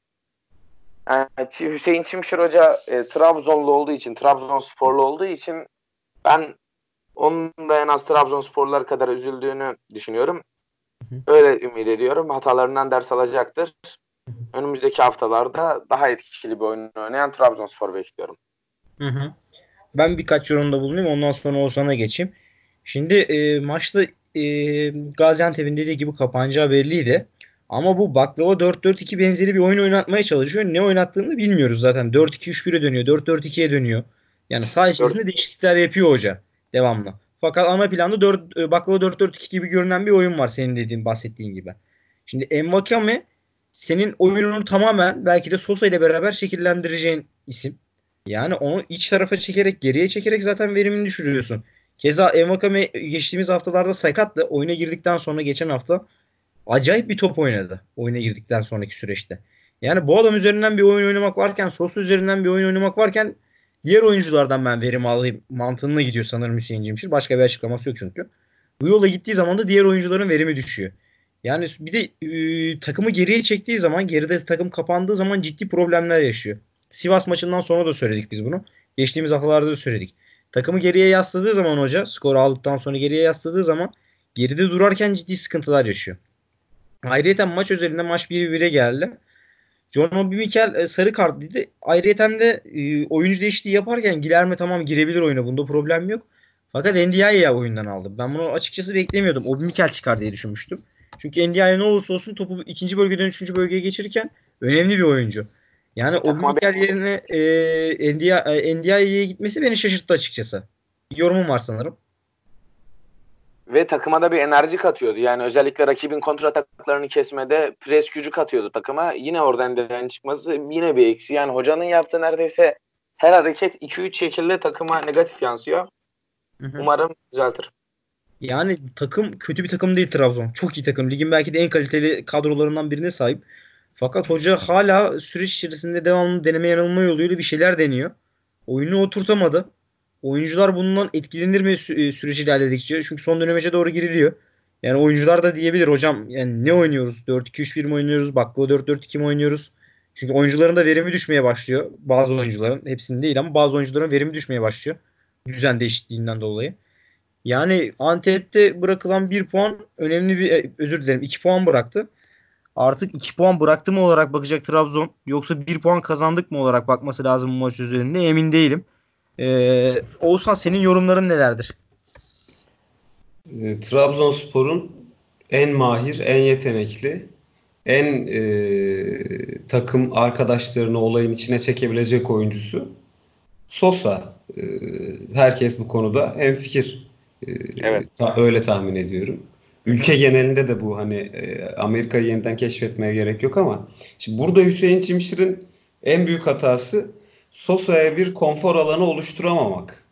yani Hüseyin Çimşir Hoca e, Trabzonlu olduğu için, Trabzonsporlu olduğu için ben onun da en az Trabzonsporlular kadar üzüldüğünü düşünüyorum. Öyle ümit ediyorum. Hatalarından ders alacaktır. Önümüzdeki haftalarda daha etkili bir oyun oynayan Trabzonspor bekliyorum. Hı hı. Ben birkaç yorumda bulunayım ondan sonra Oğuzhan'a geçeyim. Şimdi e, maçta e, Gaziantep'in dediği gibi kapanacağı belliydi. Ama bu baklava 4-4-2 benzeri bir oyun oynatmaya çalışıyor. Ne oynattığını bilmiyoruz zaten. 4-2-3-1'e dönüyor. 4-4-2'ye dönüyor. Yani sağ içerisinde değişiklikler yapıyor hoca devamlı. Fakat ana planda 4, e, baklava 4-4-2 gibi görünen bir oyun var senin dediğin bahsettiğin gibi. Şimdi Envakame senin oyununu tamamen belki de Sosa ile beraber şekillendireceğin isim. Yani onu iç tarafa çekerek geriye çekerek zaten verimini düşürüyorsun. Keza Envakame geçtiğimiz haftalarda sakattı. Oyuna girdikten sonra geçen hafta acayip bir top oynadı. Oyuna girdikten sonraki süreçte. Yani bu adam üzerinden bir oyun oynamak varken, Sosa üzerinden bir oyun oynamak varken diğer oyunculardan ben verim alayım mantığına gidiyor sanırım Hüseyin Cimşir. Başka bir açıklaması yok çünkü. Bu yola gittiği zaman da diğer oyuncuların verimi düşüyor. Yani bir de e, takımı geriye çektiği zaman, geride takım kapandığı zaman ciddi problemler yaşıyor. Sivas maçından sonra da söyledik biz bunu. Geçtiğimiz haftalarda da söyledik. Takımı geriye yasladığı zaman hoca, skoru aldıktan sonra geriye yasladığı zaman geride durarken ciddi sıkıntılar yaşıyor. Ayrıca maç özelinde maç 1-1'e geldi. John Obi Mikel e, sarı kartlıydı. Ayrıca de e, oyuncu değişikliği yaparken Gilerme tamam girebilir oyuna. Bunda problem yok. Fakat Ndiaye'yi oyundan aldım. Ben bunu açıkçası beklemiyordum. Obi Mikel çıkar diye düşünmüştüm. Çünkü Ndiaye ne olursa olsun topu ikinci bölgeden üçüncü bölgeye geçirirken önemli bir oyuncu. Yani Obi Mikel yerine e, Ndiaye'ye gitmesi beni şaşırttı açıkçası. Yorumum var sanırım ve takıma da bir enerji katıyordu. Yani özellikle rakibin kontrataklarını kesmede pres gücü katıyordu takıma. Yine oradan deden çıkması yine bir eksi. Yani hocanın yaptığı neredeyse her hareket 2-3 şekilde takıma negatif yansıyor. Hı hı. Umarım düzeltir. Yani takım kötü bir takım değil Trabzon. Çok iyi takım. Ligin belki de en kaliteli kadrolarından birine sahip. Fakat hoca hala süreç içerisinde devamlı deneme yanılma yoluyla bir şeyler deniyor. Oyunu oturtamadı. Oyuncular bundan etkilenir mi sü- e, süreç ilerledikçe? Çünkü son dönemece doğru giriliyor. Yani oyuncular da diyebilir hocam yani ne oynuyoruz? 4-2-3-1 mi oynuyoruz? Bakko 4-4-2 mi oynuyoruz? Çünkü oyuncuların da verimi düşmeye başlıyor. Bazı oyuncuların hepsinin değil ama bazı oyuncuların verimi düşmeye başlıyor. Düzen değişikliğinden dolayı. Yani Antep'te bırakılan bir puan önemli bir e, özür dilerim 2 puan bıraktı. Artık 2 puan bıraktı mı olarak bakacak Trabzon yoksa 1 puan kazandık mı olarak bakması lazım bu maç üzerinde emin değilim. Ee, Oğuzhan senin yorumların nelerdir? E, Trabzonspor'un en mahir, en yetenekli, en e, takım arkadaşlarını olayın içine çekebilecek oyuncusu Sosa. E, herkes bu konuda en fikir. E, evet. Ta, öyle tahmin ediyorum. Ülke genelinde de bu hani e, Amerika'yı yeniden keşfetmeye gerek yok ama şimdi burada Hüseyin Çimşir'in en büyük hatası Sosa'ya bir konfor alanı oluşturamamak.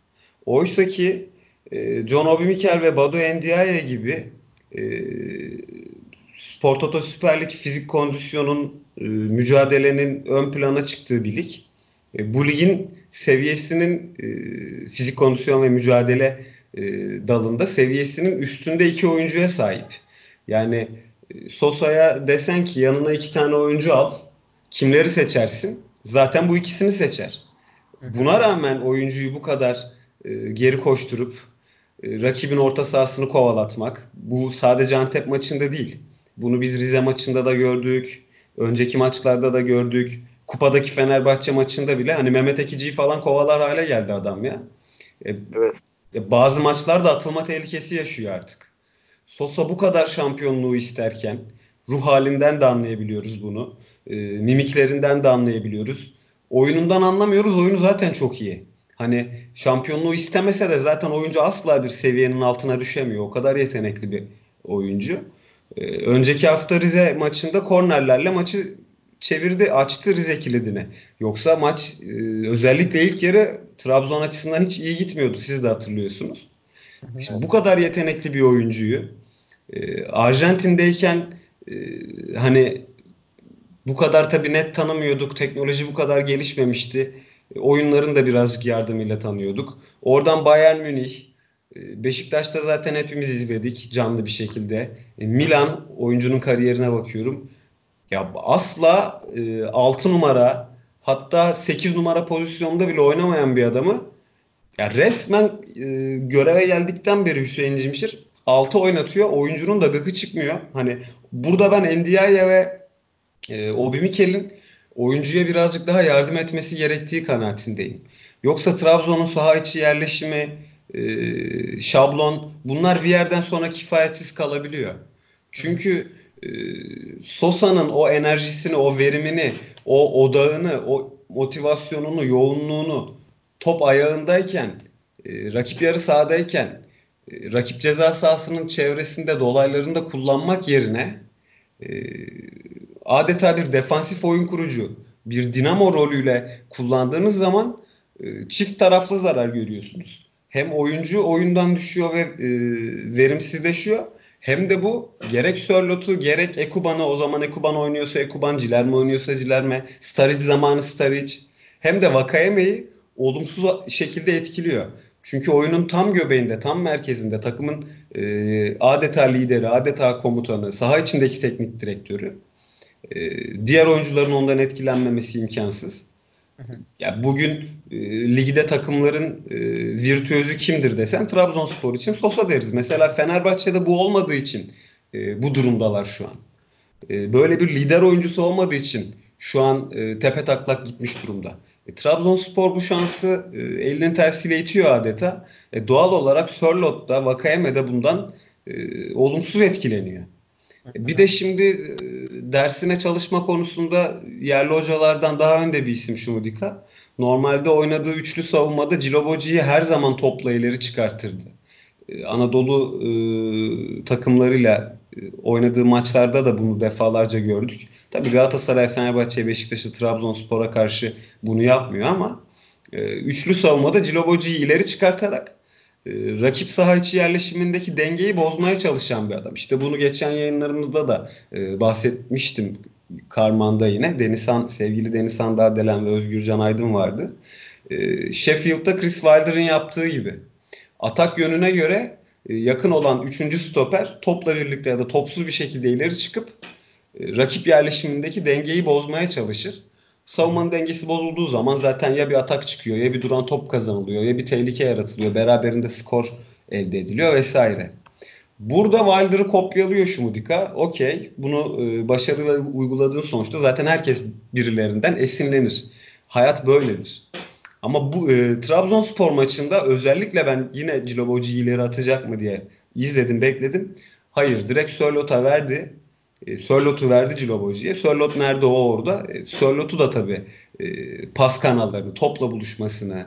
Oysa ki e, John Obi Mikel ve Badu Endiaye gibi e, Spor Toto Süper Lig fizik kondisyonun e, mücadelenin ön plana çıktığı bir lig. E, bu ligin seviyesinin e, fizik kondisyon ve mücadele e, dalında seviyesinin üstünde iki oyuncuya sahip. Yani e, Sosa'ya desen ki yanına iki tane oyuncu al. Kimleri seçersin? Zaten bu ikisini seçer. Buna rağmen oyuncuyu bu kadar e, geri koşturup e, rakibin orta sahasını kovalatmak bu sadece Antep maçında değil. Bunu biz Rize maçında da gördük. Önceki maçlarda da gördük. Kupadaki Fenerbahçe maçında bile hani Mehmet Ekici'yi falan kovalar hale geldi adam ya. E, evet. E, bazı maçlarda atılma tehlikesi yaşıyor artık. Sosa bu kadar şampiyonluğu isterken Ruh halinden de anlayabiliyoruz bunu. E, mimiklerinden de anlayabiliyoruz. Oyunundan anlamıyoruz. Oyunu zaten çok iyi. Hani şampiyonluğu istemese de zaten oyuncu asla bir seviyenin altına düşemiyor. O kadar yetenekli bir oyuncu. Ee, önceki hafta Rize maçında kornerlerle maçı çevirdi, açtı Rize kilidini. Yoksa maç e, özellikle ilk yarı Trabzon açısından hiç iyi gitmiyordu. Siz de hatırlıyorsunuz. Şimdi bu kadar yetenekli bir oyuncuyu e, Arjantin'deyken e, hani bu kadar tabii net tanımıyorduk. Teknoloji bu kadar gelişmemişti. E, oyunların da birazcık yardımıyla tanıyorduk. Oradan Bayern Münih, e, Beşiktaş'ta zaten hepimiz izledik canlı bir şekilde. E, Milan oyuncunun kariyerine bakıyorum. Ya asla e, 6 numara hatta 8 numara pozisyonda bile oynamayan bir adamı ya resmen göreve geldikten beri Hüseyin Cimşir 6 oynatıyor. Oyuncunun da gıkı çıkmıyor. Hani burada ben Ndiaye ve e, Obi Mikel'in oyuncuya birazcık daha yardım etmesi gerektiği kanaatindeyim. Yoksa Trabzon'un saha içi yerleşimi, e, şablon bunlar bir yerden sonra kifayetsiz kalabiliyor. Çünkü e, Sosa'nın o enerjisini, o verimini, o odağını, o motivasyonunu, yoğunluğunu top ayağındayken, e, rakip yarı sahadayken, e, rakip ceza sahasının çevresinde dolaylarında kullanmak yerine e, adeta bir defansif oyun kurucu, bir dinamo rolüyle kullandığınız zaman e, çift taraflı zarar görüyorsunuz. Hem oyuncu oyundan düşüyor ve e, verimsizleşiyor. Hem de bu gerek Sörlot'u gerek Ekuban'ı o zaman Ekuban oynuyorsa Ekuban, Cilerme oynuyorsa Cilerme, Staric zamanı Staric hem de Vakayeme'yi olumsuz şekilde etkiliyor. Çünkü oyunun tam göbeğinde, tam merkezinde takımın e, adeta lideri, adeta komutanı, saha içindeki teknik direktörü. E, diğer oyuncuların ondan etkilenmemesi imkansız. Ya bugün e, ligde takımların e, virtüözü kimdir desen Trabzonspor için Sosa deriz. Mesela Fenerbahçe'de bu olmadığı için e, bu durumdalar şu an. E, böyle bir lider oyuncusu olmadığı için şu an e, tepe taklak gitmiş durumda. E, Trabzonspor bu şansı e, elinin tersiyle itiyor adeta. E, doğal olarak Sörlot da Vakayeme de bundan e, olumsuz etkileniyor. E, bir de şimdi e, dersine çalışma konusunda yerli hocalardan daha önde bir isim Şumudika. Normalde oynadığı üçlü savunmada Ciloboci'yi her zaman topla ileri çıkartırdı. E, Anadolu e, takımlarıyla e, oynadığı maçlarda da bunu defalarca gördük. Tabii Galatasaray, Fenerbahçe, Beşiktaş'ı, Trabzonspor'a karşı bunu yapmıyor ama e, üçlü savunmada Ciloboci'yi ileri çıkartarak e, rakip saha içi yerleşimindeki dengeyi bozmaya çalışan bir adam. İşte bunu geçen yayınlarımızda da e, bahsetmiştim. Karman'da yine Denizhan, sevgili Denizhan Dağdelen ve Özgürcan Aydın vardı. E, Sheffield'da Chris Wilder'ın yaptığı gibi. Atak yönüne göre e, yakın olan 3. stoper topla birlikte ya da topsuz bir şekilde ileri çıkıp e, rakip yerleşimindeki dengeyi bozmaya çalışır. Savunmanın dengesi bozulduğu zaman zaten ya bir atak çıkıyor ya bir duran top kazanılıyor ya bir tehlike yaratılıyor. Beraberinde skor elde ediliyor vesaire. Burada Wilder'ı kopyalıyor Şumudika. Okey. Bunu e, başarıyla uyguladığın sonuçta zaten herkes birilerinden esinlenir. Hayat böyledir. Ama bu e, Trabzonspor maçında özellikle ben yine Ciloboci ileri atacak mı diye izledim, bekledim. Hayır, direkt Sörlot'a verdi. E, Sörlot'u verdi Ciloboci'ye. Sörlot nerede o orada. E, Sörlot'u da tabii e, pas kanallarını, topla buluşmasını,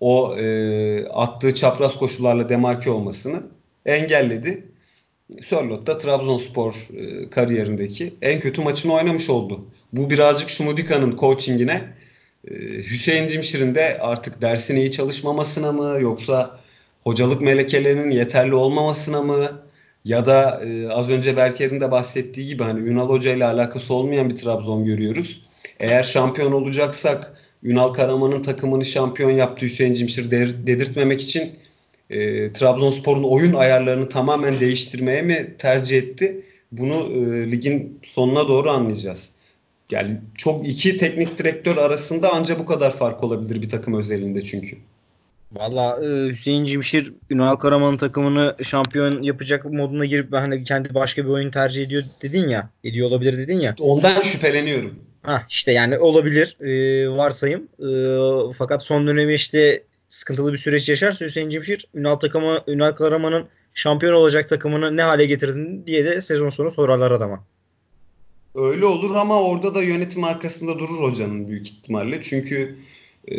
o e, attığı çapraz koşularla demarke olmasını engelledi. Sörlot da Trabzonspor e, kariyerindeki en kötü maçını oynamış oldu. Bu birazcık Şumudika'nın coachingine Hüseyin Cimşir'in de artık dersine iyi çalışmamasına mı yoksa hocalık melekelerinin yeterli olmamasına mı ya da e, az önce Berker'in de bahsettiği gibi hani Ünal Hoca ile alakası olmayan bir Trabzon görüyoruz. Eğer şampiyon olacaksak Ünal Karaman'ın takımını şampiyon yaptı Hüseyin Cimşir dedirtmemek için e, Trabzonspor'un oyun ayarlarını tamamen değiştirmeye mi tercih etti? Bunu e, ligin sonuna doğru anlayacağız. Yani çok iki teknik direktör arasında ancak bu kadar fark olabilir bir takım özelinde çünkü. Valla e, Hüseyin Cimşir Ünal Karaman'ın takımını şampiyon yapacak moduna girip hani kendi başka bir oyun tercih ediyor dedin ya. Ediyor olabilir dedin ya. Ondan şüpheleniyorum. Ha işte yani olabilir e, varsayım. E, fakat son dönemi işte sıkıntılı bir süreç yaşarsa Hüseyin Cimşir Ünal takımı Ünal Karaman'ın şampiyon olacak takımını ne hale getirdin diye de sezon sonu sorarlar adama. Öyle olur ama orada da yönetim arkasında durur hocanın büyük ihtimalle. Çünkü e,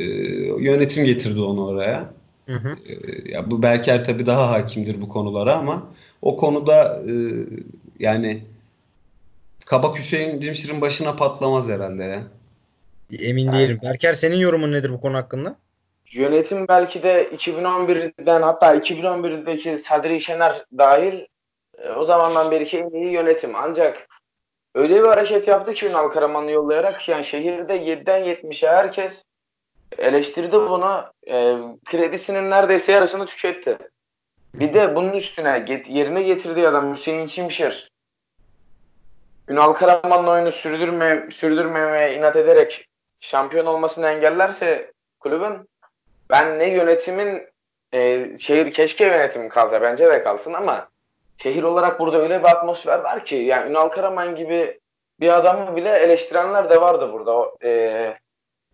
yönetim getirdi onu oraya. Hı hı. E, ya bu Berker tabii daha hakimdir bu konulara ama o konuda e, yani Kabak Hüseyin Cimşir'in başına patlamaz herhalde ya. Emin değilim. Berker senin yorumun nedir bu konu hakkında? Yönetim belki de 2011'den hatta 2011'deki Sadri Şener dahil e, o zamandan beriki en iyi yönetim. Ancak öyle bir hareket yaptı ki Ünal Karaman'ı yollayarak yani şehirde 7'den 70'e herkes eleştirdi bunu. E, kredisinin neredeyse yarısını tüketti. Bir de bunun üstüne get, yerine getirdiği adam Hüseyin Çimşir. Ünal Karaman'ın oyunu sürdürme, sürdürmemeye inat ederek şampiyon olmasını engellerse kulübün ben ne yönetimin e, şehir keşke yönetim kalsa bence de kalsın ama şehir olarak burada öyle bir atmosfer var ki yani Ünal Karaman gibi bir adamı bile eleştirenler de vardı burada. O, e,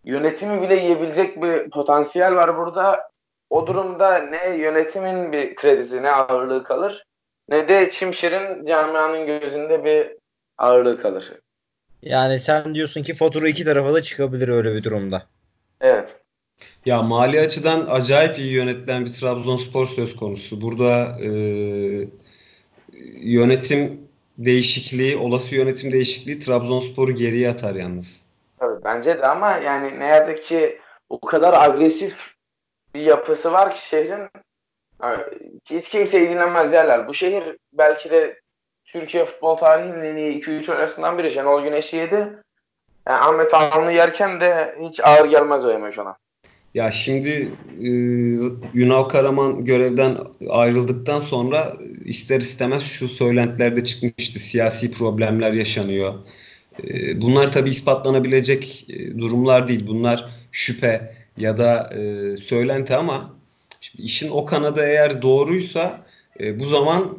yönetimi bile yiyebilecek bir potansiyel var burada. O durumda ne yönetimin bir kredisi ne ağırlığı kalır ne de Çimşir'in camianın gözünde bir ağırlığı kalır. Yani sen diyorsun ki fatura iki tarafa da çıkabilir öyle bir durumda. Evet. Ya mali açıdan acayip iyi yönetilen bir Trabzonspor söz konusu. Burada e, yönetim değişikliği, olası yönetim değişikliği Trabzonspor'u geriye atar yalnız. Tabii bence de ama yani ne yazık ki o kadar agresif bir yapısı var ki şehrin hiç kimseyi dinlemez yerler. Bu şehir belki de Türkiye futbol tarihinin en iyi 2-3 arasından biri. Şenol Güneş'i yedi. Yani Ahmet Ağalı'nı yerken de hiç ağır gelmez o yemek ona. Ya şimdi e, Yunal Karaman görevden ayrıldıktan sonra ister istemez şu söylentilerde çıkmıştı. Siyasi problemler yaşanıyor. E, bunlar tabii ispatlanabilecek e, durumlar değil. Bunlar şüphe ya da e, söylenti ama şimdi işin o kanadı eğer doğruysa e, bu zaman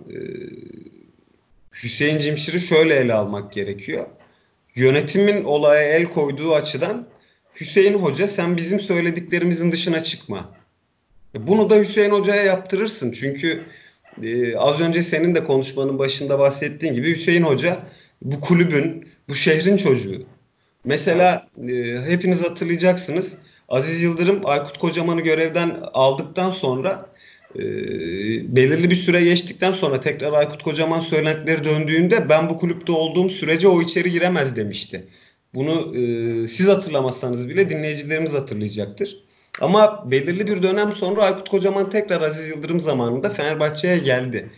Hüseyin Cimşir'i şöyle ele almak gerekiyor. Yönetimin olaya el koyduğu açıdan Hüseyin Hoca sen bizim söylediklerimizin dışına çıkma. Bunu da Hüseyin Hoca'ya yaptırırsın. Çünkü az önce senin de konuşmanın başında bahsettiğin gibi Hüseyin Hoca bu kulübün, bu şehrin çocuğu. Mesela e, hepiniz hatırlayacaksınız. Aziz Yıldırım Aykut Kocaman'ı görevden aldıktan sonra e, belirli bir süre geçtikten sonra tekrar Aykut Kocaman söylentileri döndüğünde ben bu kulüpte olduğum sürece o içeri giremez demişti. Bunu e, siz hatırlamazsanız bile dinleyicilerimiz hatırlayacaktır. Ama belirli bir dönem sonra Aykut Kocaman tekrar Aziz Yıldırım zamanında Fenerbahçe'ye geldi.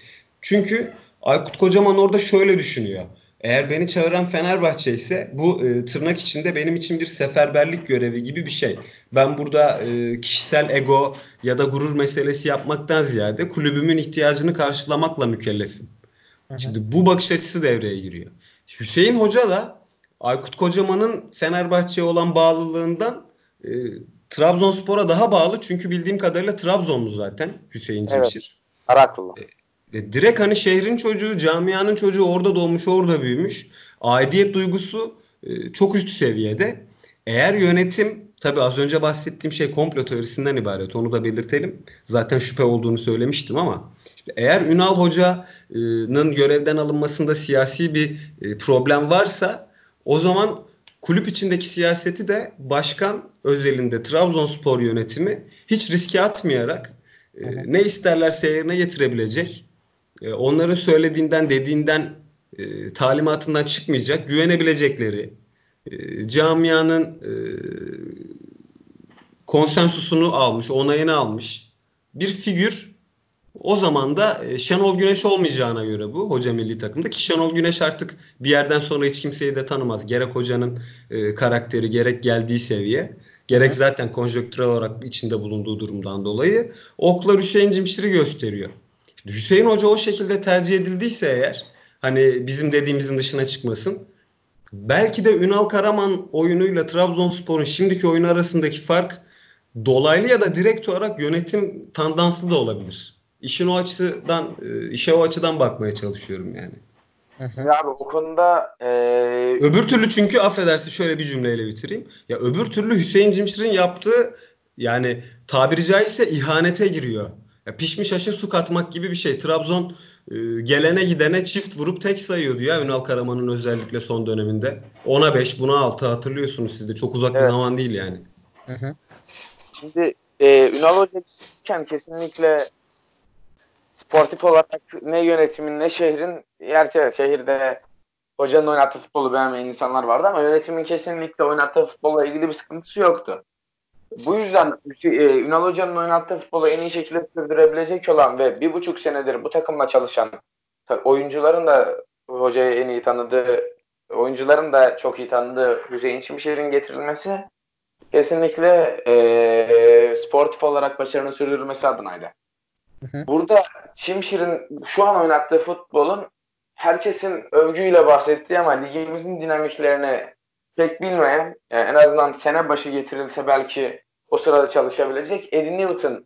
Çünkü Aykut Kocaman orada şöyle düşünüyor. Eğer beni çağıran Fenerbahçe ise bu e, tırnak içinde benim için bir seferberlik görevi gibi bir şey. Ben burada e, kişisel ego ya da gurur meselesi yapmaktan ziyade kulübümün ihtiyacını karşılamakla mükellefim. Hı hı. Şimdi bu bakış açısı devreye giriyor. Hüseyin Hoca da Aykut Kocaman'ın Fenerbahçe'ye olan bağlılığından e, Trabzonspor'a daha bağlı. Çünkü bildiğim kadarıyla Trabzonlu zaten Hüseyin Cimşir. Evet. Araklı. E, e, direkt hani şehrin çocuğu, camianın çocuğu orada doğmuş, orada büyümüş. Aidiyet duygusu e, çok üst seviyede. Eğer yönetim tabi az önce bahsettiğim şey komplo teorisinden ibaret. Onu da belirtelim. Zaten şüphe olduğunu söylemiştim ama işte eğer Ünal Hoca'nın görevden alınmasında siyasi bir e, problem varsa o zaman kulüp içindeki siyaseti de başkan özelinde Trabzonspor yönetimi hiç riske atmayarak e, ne isterlerse yerine getirebilecek. E, onların söylediğinden, dediğinden, e, talimatından çıkmayacak, güvenebilecekleri, e, camianın e, konsensusunu almış, onayını almış bir figür o zaman da e, Şenol Güneş olmayacağına göre bu hoca milli takımda ki Şenol Güneş artık bir yerden sonra hiç kimseyi de tanımaz. Gerek hocanın e, karakteri gerek geldiği seviye gerek zaten konjonktürel olarak içinde bulunduğu durumdan dolayı oklar Hüseyin Cimşir'i gösteriyor. Hüseyin Hoca o şekilde tercih edildiyse eğer hani bizim dediğimizin dışına çıkmasın. Belki de Ünal Karaman oyunuyla Trabzonspor'un şimdiki oyunu arasındaki fark dolaylı ya da direkt olarak yönetim tandanslı da olabilir işin o açıdan e, işe o açıdan bakmaya çalışıyorum yani. Ya abi o konuda e... öbür türlü çünkü affedersin şöyle bir cümleyle bitireyim. Ya öbür türlü Hüseyin Cimşir'in yaptığı yani tabiri caizse ihanete giriyor. Ya pişmiş aşa su katmak gibi bir şey. Trabzon e, gelene gidene çift vurup tek sayıyordu ya Ünal Karaman'ın özellikle son döneminde. Ona 5 buna 6 hatırlıyorsunuz siz de. Çok uzak bir Evet. zaman değil yani. Hı hı. Şimdi e, Ünal Hoca'yken kesinlikle sportif olarak ne yönetimin ne şehrin gerçi şehirde hocanın oynattığı futbolu beğenmeyen insanlar vardı ama yönetimin kesinlikle oynattığı futbolla ilgili bir sıkıntısı yoktu. Bu yüzden e, Ünal Hoca'nın oynattığı futbolu en iyi şekilde sürdürebilecek olan ve bir buçuk senedir bu takımla çalışan oyuncuların da hocayı en iyi tanıdığı, oyuncuların da çok iyi tanıdığı Hüseyin Çimşir'in getirilmesi kesinlikle e, sportif olarak başarının sürdürülmesi adınaydı. Hı hı. Burada Çimşir'in şu an oynattığı futbolun herkesin övgüyle bahsettiği ama ligimizin dinamiklerini pek bilmeyen, yani en azından sene başı getirilse belki o sırada çalışabilecek Eddie Newton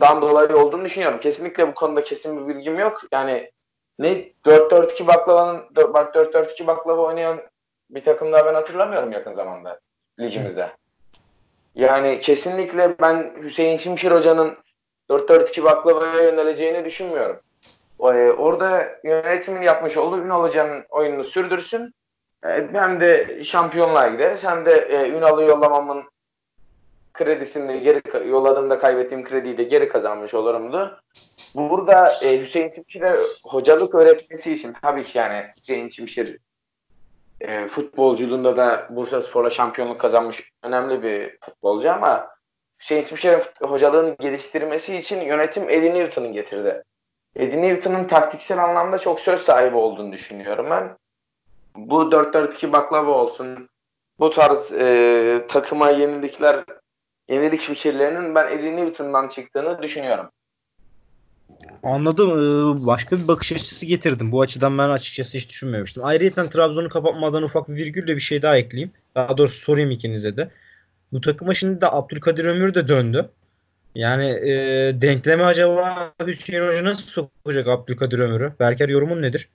dan dolayı olduğunu düşünüyorum. Kesinlikle bu konuda kesin bir bilgim yok. Yani ne 4-4-2 baklavanın 4-4-2 baklava oynayan bir takım daha ben hatırlamıyorum yakın zamanda ligimizde. Yani kesinlikle ben Hüseyin Çimşir Hoca'nın 4-4-2 baklavaya yöneleceğini düşünmüyorum. E, Orada yönetimin yapmış olduğu Ünal Hoca'nın oyununu sürdürsün. E, Hem de şampiyonluğa gideriz hem de e, Ünal'ı yollamamın kredisini geri yolladığımda kaybettiğim krediyi de geri kazanmış olurumdu. Burada e, Hüseyin Çimşir'e hocalık öğretmesi için tabii ki yani Hüseyin Çimşir e, futbolculuğunda da Bursa Spor'la şampiyonluk kazanmış önemli bir futbolcu ama Hüseyin Çimşir'in hocalığını geliştirmesi için yönetim Eddie Newton'u getirdi. Eddie Newton'un taktiksel anlamda çok söz sahibi olduğunu düşünüyorum ben. Bu 4-4-2 baklava olsun, bu tarz e, takıma yenilikler, yenilik fikirlerinin ben Eddie Newton'dan çıktığını düşünüyorum. Anladım. Ee, Başka bir bakış açısı getirdim. Bu açıdan ben açıkçası hiç düşünmemiştim. Ayrıca Trabzon'u kapatmadan ufak bir virgülle bir şey daha ekleyeyim. Daha doğrusu sorayım ikinize de. Bu takıma şimdi de Abdülkadir Ömür de döndü. Yani e, denkleme acaba Hüseyin Hoca nasıl sokacak Abdülkadir Ömür'ü? Berker yorumun nedir?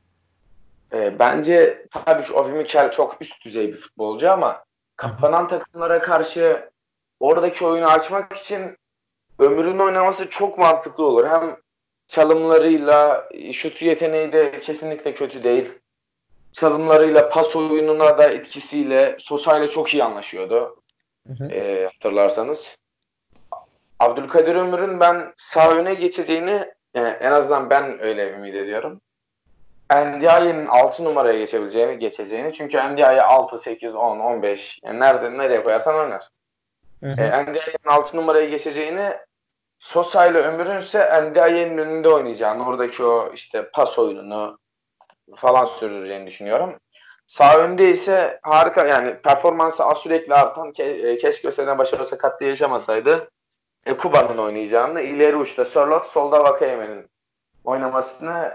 E, bence tabii şu Obi Mikel çok üst düzey bir futbolcu ama kapanan takımlara karşı oradaki oyunu açmak için Ömür'ün oynaması çok mantıklı olur. Hem çalımlarıyla şut yeteneği de kesinlikle kötü değil. Çalımlarıyla pas oyununa da etkisiyle Sosa ile çok iyi anlaşıyordu. Hı hı. E, hatırlarsanız. Abdülkadir Ömür'ün ben sağ öne geçeceğini e, en azından ben öyle ümit ediyorum. Ndiaye'nin 6 numaraya geçebileceğini, geçeceğini. Çünkü Ndiaye 6, 8, 10, 15 yani nerede nereye koyarsan oynar. Hı E, hı. Ndiaye'nin 6 numaraya geçeceğini Sosa ile Ömür'ün ise Ndiaye'nin önünde oynayacağını, oradaki o işte pas oyununu falan sürdüreceğini düşünüyorum. Sağ önde ise harika yani performansı az sürekli artan ke, e, keşke sene başı o sakatlığı yaşamasaydı e, Kuba'nın oynayacağını ileri uçta Sörloth solda Vakayeme'nin oynamasını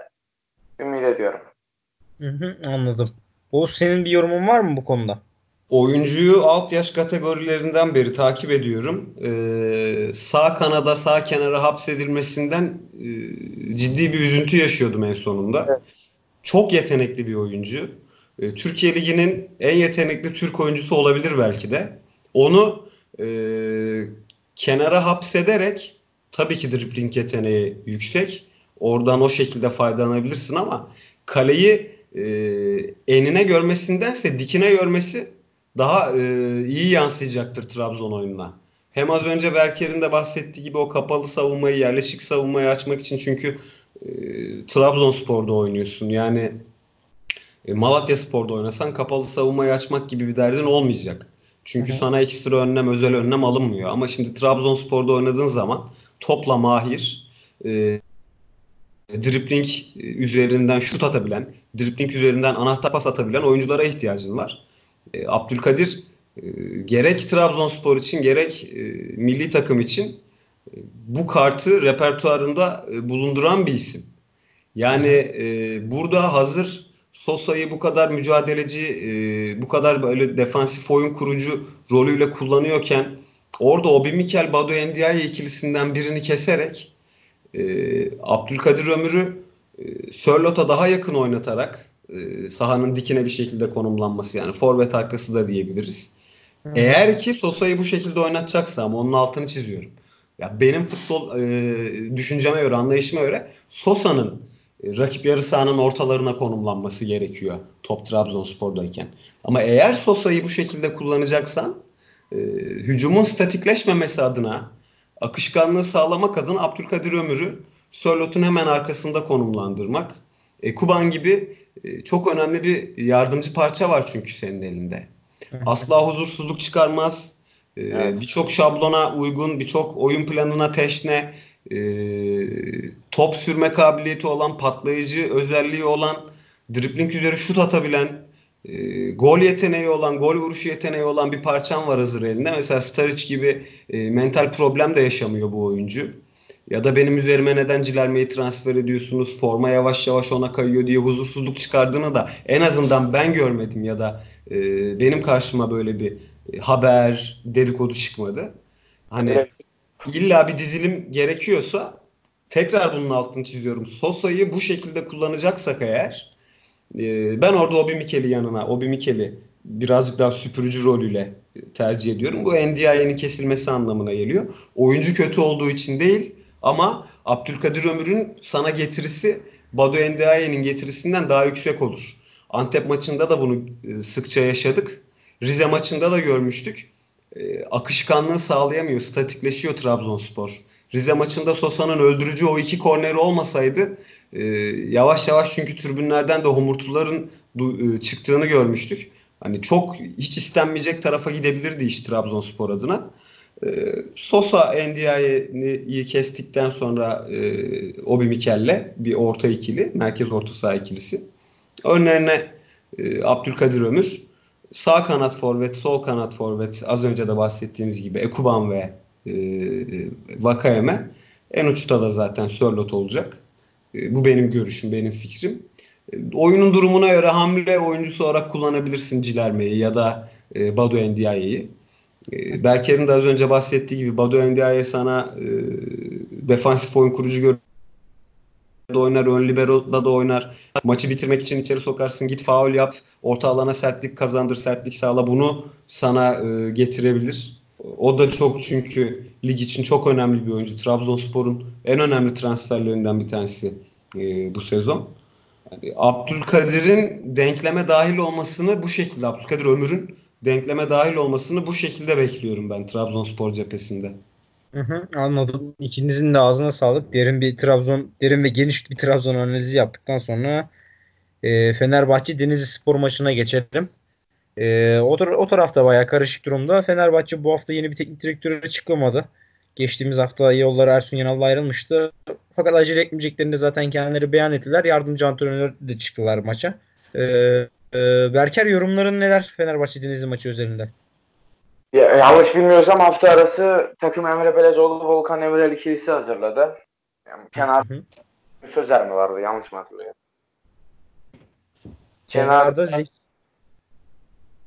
ümit ediyorum. Hı hı, anladım. Oğuz senin bir yorumun var mı bu konuda? Oyuncuyu alt yaş kategorilerinden beri takip ediyorum. Ee, sağ kanada sağ kenara hapsedilmesinden e, ciddi bir üzüntü yaşıyordum en sonunda. Evet. Çok yetenekli bir oyuncu. Ee, Türkiye Ligi'nin en yetenekli Türk oyuncusu olabilir belki de. Onu e, kenara hapsederek tabii ki dribbling yeteneği yüksek. Oradan o şekilde faydalanabilirsin ama kaleyi e, enine görmesindense dikine görmesi daha e, iyi yansıyacaktır Trabzon oyununa. Hem az önce Berker'in de bahsettiği gibi o kapalı savunmayı, yerleşik savunmayı açmak için çünkü e, Trabzonspor'da oynuyorsun. Yani e, Malatya Spor'da oynasan kapalı savunmayı açmak gibi bir derdin olmayacak. Çünkü Hı hı. sana ekstra önlem, özel önlem alınmıyor. Ama şimdi Trabzonspor'da oynadığın zaman topla mahir, e, dribling üzerinden şut atabilen, dribling üzerinden anahtar pas atabilen oyunculara ihtiyacın var. E, Abdülkadir e, gerek Trabzonspor için gerek e, milli takım için e, bu kartı repertuarında bulunduran bir isim. Yani burada hazır Sosa'yı bu kadar mücadeleci, bu kadar böyle defansif oyun kurucu rolüyle kullanıyorken orada Obi Mikel Badu Endiaye ikilisinden birini keserek e, Abdülkadir Ömür'ü e, Sörlot'a daha yakın oynatarak e, sahanın dikine bir şekilde konumlanması yani forvet arkası da diyebiliriz. Hı. Eğer ki Sosa'yı bu şekilde oynatacaksa ama onun altını çiziyorum. Ya benim futbol e, düşünceme göre, anlayışıma göre Sosa'nın e, rakip yarı sahanın ortalarına konumlanması gerekiyor top Trabzonspor'dayken. Ama eğer Sosa'yı bu şekilde kullanacaksan e, hücumun statikleşmemesi adına akışkanlığı sağlamak adına Abdülkadir Ömür'ü Sörlot'un hemen arkasında konumlandırmak. E, Kuban gibi e, çok önemli bir yardımcı parça var çünkü senin elinde. Asla huzursuzluk çıkarmaz. E, Evet. Birçok şablona uygun, birçok oyun planına teşne, e, top sürme kabiliyeti olan, patlayıcı özelliği olan, dribling üzeri şut atabilen, e, gol yeteneği olan, gol vuruşu yeteneği olan bir parçam var hazır elinde. Mesela Staric gibi e, mental problem de yaşamıyor bu oyuncu. Ya da benim üzerime neden Cilerme'yi transfer ediyorsunuz, forma yavaş yavaş ona kayıyor diye huzursuzluk çıkardığını da en azından ben görmedim ya da e, benim karşıma böyle bir e, haber, dedikodu çıkmadı. Hani illa bir dizilim gerekiyorsa tekrar bunun altını çiziyorum. Sosa'yı bu şekilde kullanacaksak eğer ee, ben orada Obi Mikel'i yanına, Obi Mikel'i birazcık daha süpürücü rolüyle tercih ediyorum. Bu NDI'nin kesilmesi anlamına geliyor. Oyuncu kötü olduğu için değil ama Abdülkadir Ömür'ün sana getirisi Badu Ndiaye'nin getirisinden daha yüksek olur. Antep maçında da bunu e, sıkça yaşadık. Rize maçında da görmüştük. E, akışkanlığı sağlayamıyor, statikleşiyor Trabzonspor. Rize maçında Sosa'nın öldürücü o iki korneri olmasaydı e, yavaş yavaş çünkü tribünlerden de homurtuların e, çıktığını görmüştük. Hani çok hiç istenmeyecek tarafa gidebilirdi iş Trabzonspor adına. E, Sosa Ndiaye'yi kestikten sonra e, Obi Mikel'le bir orta ikili, merkez orta saha ikilisi. Önlerine e, Abdülkadir Ömür, sağ kanat forvet, sol kanat forvet, az önce de bahsettiğimiz gibi Ekuban ve e, Vakayeme. En uçta da zaten Sörlot olacak. E, bu benim görüşüm, benim fikrim. E, oyunun durumuna göre hamle oyuncusu olarak kullanabilirsin Cilerme'yi ya da e, Badu Endiaye'yi. Berker'in de az önce bahsettiği gibi Badu Endiaye sana defansif oyun kurucu da oynar, ön libero'da da oynar. Maçı bitirmek için içeri sokarsın, git faul yap, orta alana sertlik kazandır, sertlik sağla. Bunu sana getirebilir. O da çok çünkü lig için çok önemli bir oyuncu. Trabzonspor'un en önemli transferlerinden bir tanesi e, bu sezon. Yani Abdülkadir'in denkleme dahil olmasını bu şekilde, Abdülkadir Ömür'ün denkleme dahil olmasını bu şekilde bekliyorum ben Trabzonspor cephesinde. Hı hı, anladım. İkinizin de ağzına sağlık. Derin bir Trabzon, derin ve geniş bir Trabzon analizi yaptıktan sonra e, Fenerbahçe Denizli Spor maçına geçelim. E, o, tar- o tarafta bayağı karışık durumda. Fenerbahçe bu hafta yeni bir teknik direktörü çıkamadı. Geçtiğimiz hafta yolları Ersun Yanal'la ayrılmıştı. Fakat acele etmeyeceklerini de zaten kendileri beyan ettiler. Yardımcı antrenör de çıktılar maça. E, e, Berker yorumların neler Fenerbahçe Denizli maçı özelinde? Ya, yanlış bilmiyorsam hafta arası takım Emre Belezoğlu Volkan Emrel ikilisi hazırladı. Yani kenar Hı hı. Sözer mi vardı? Yanlış mı hatırlıyorum? Kenarda Zeki,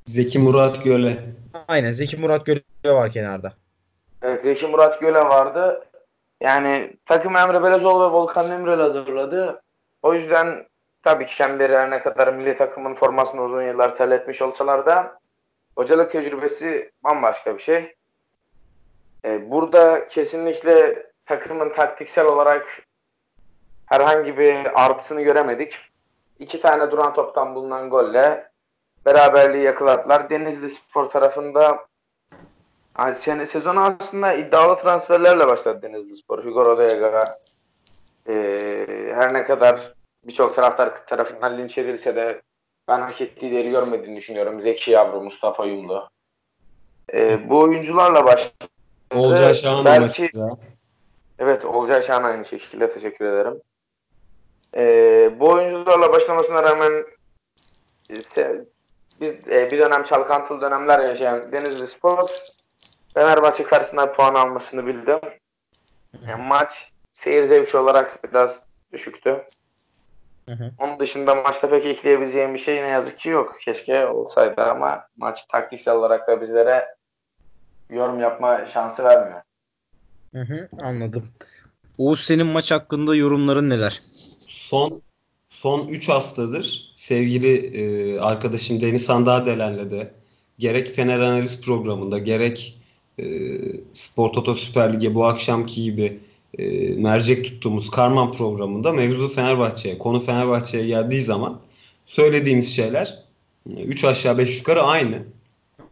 Zeki Murat Göle. aynen Zeki Murat Göle var kenarda. Evet, Zeki Murat Göle vardı. Yani takım Emre Belezoğlu ve Volkan Emrel hazırladı. O yüzden tabii ki kendileri her ne kadar milli takımın formasını uzun yıllar terletmiş olsalar da hocalık tecrübesi bambaşka bir şey. Ee, burada kesinlikle takımın taktiksel olarak herhangi bir artısını göremedik. İki tane duran toptan bulunan golle beraberliği yakaladılar. Denizli Spor tarafında yani sene, sezonu aslında iddialı transferlerle başladı Denizli Spor. Hugo Rodallega ee, her ne kadar birçok taraftar tarafından linç edilse de ben hak ettiği değeri görmediğini düşünüyorum. Zeki Yavru, Mustafa Yumlu. Ee, bu oyuncularla başladı. Olcay Şahan belki evet Olcay Şahan aynı şekilde teşekkür ederim. Ee, bu oyuncularla başlamasına rağmen e, biz e, bir dönem çalkantılı dönemler yaşayan Denizli Spor Fenerbahçe karşısında puan almasını bildim. Yani maç seyir zevki olarak biraz düşüktü. Hı hı. Onun dışında maçta pek ekleyebileceğim bir şey ne yazık ki yok. Keşke olsaydı ama maç taktiksel olarak da bizlere yorum yapma şansı vermiyor. Hı hı, anladım. Oğuz senin maç hakkında yorumların neler? Son son 3 haftadır sevgili e, arkadaşım Deniz Sandadelen'le de gerek Fener Analiz programında gerek e, Spor Toto Süper Lig'e bu akşamki gibi e, mercek tuttuğumuz Karman programında mevzu Fenerbahçe'ye, konu Fenerbahçe'ye geldiği zaman söylediğimiz şeyler 3 aşağı 5 yukarı aynı.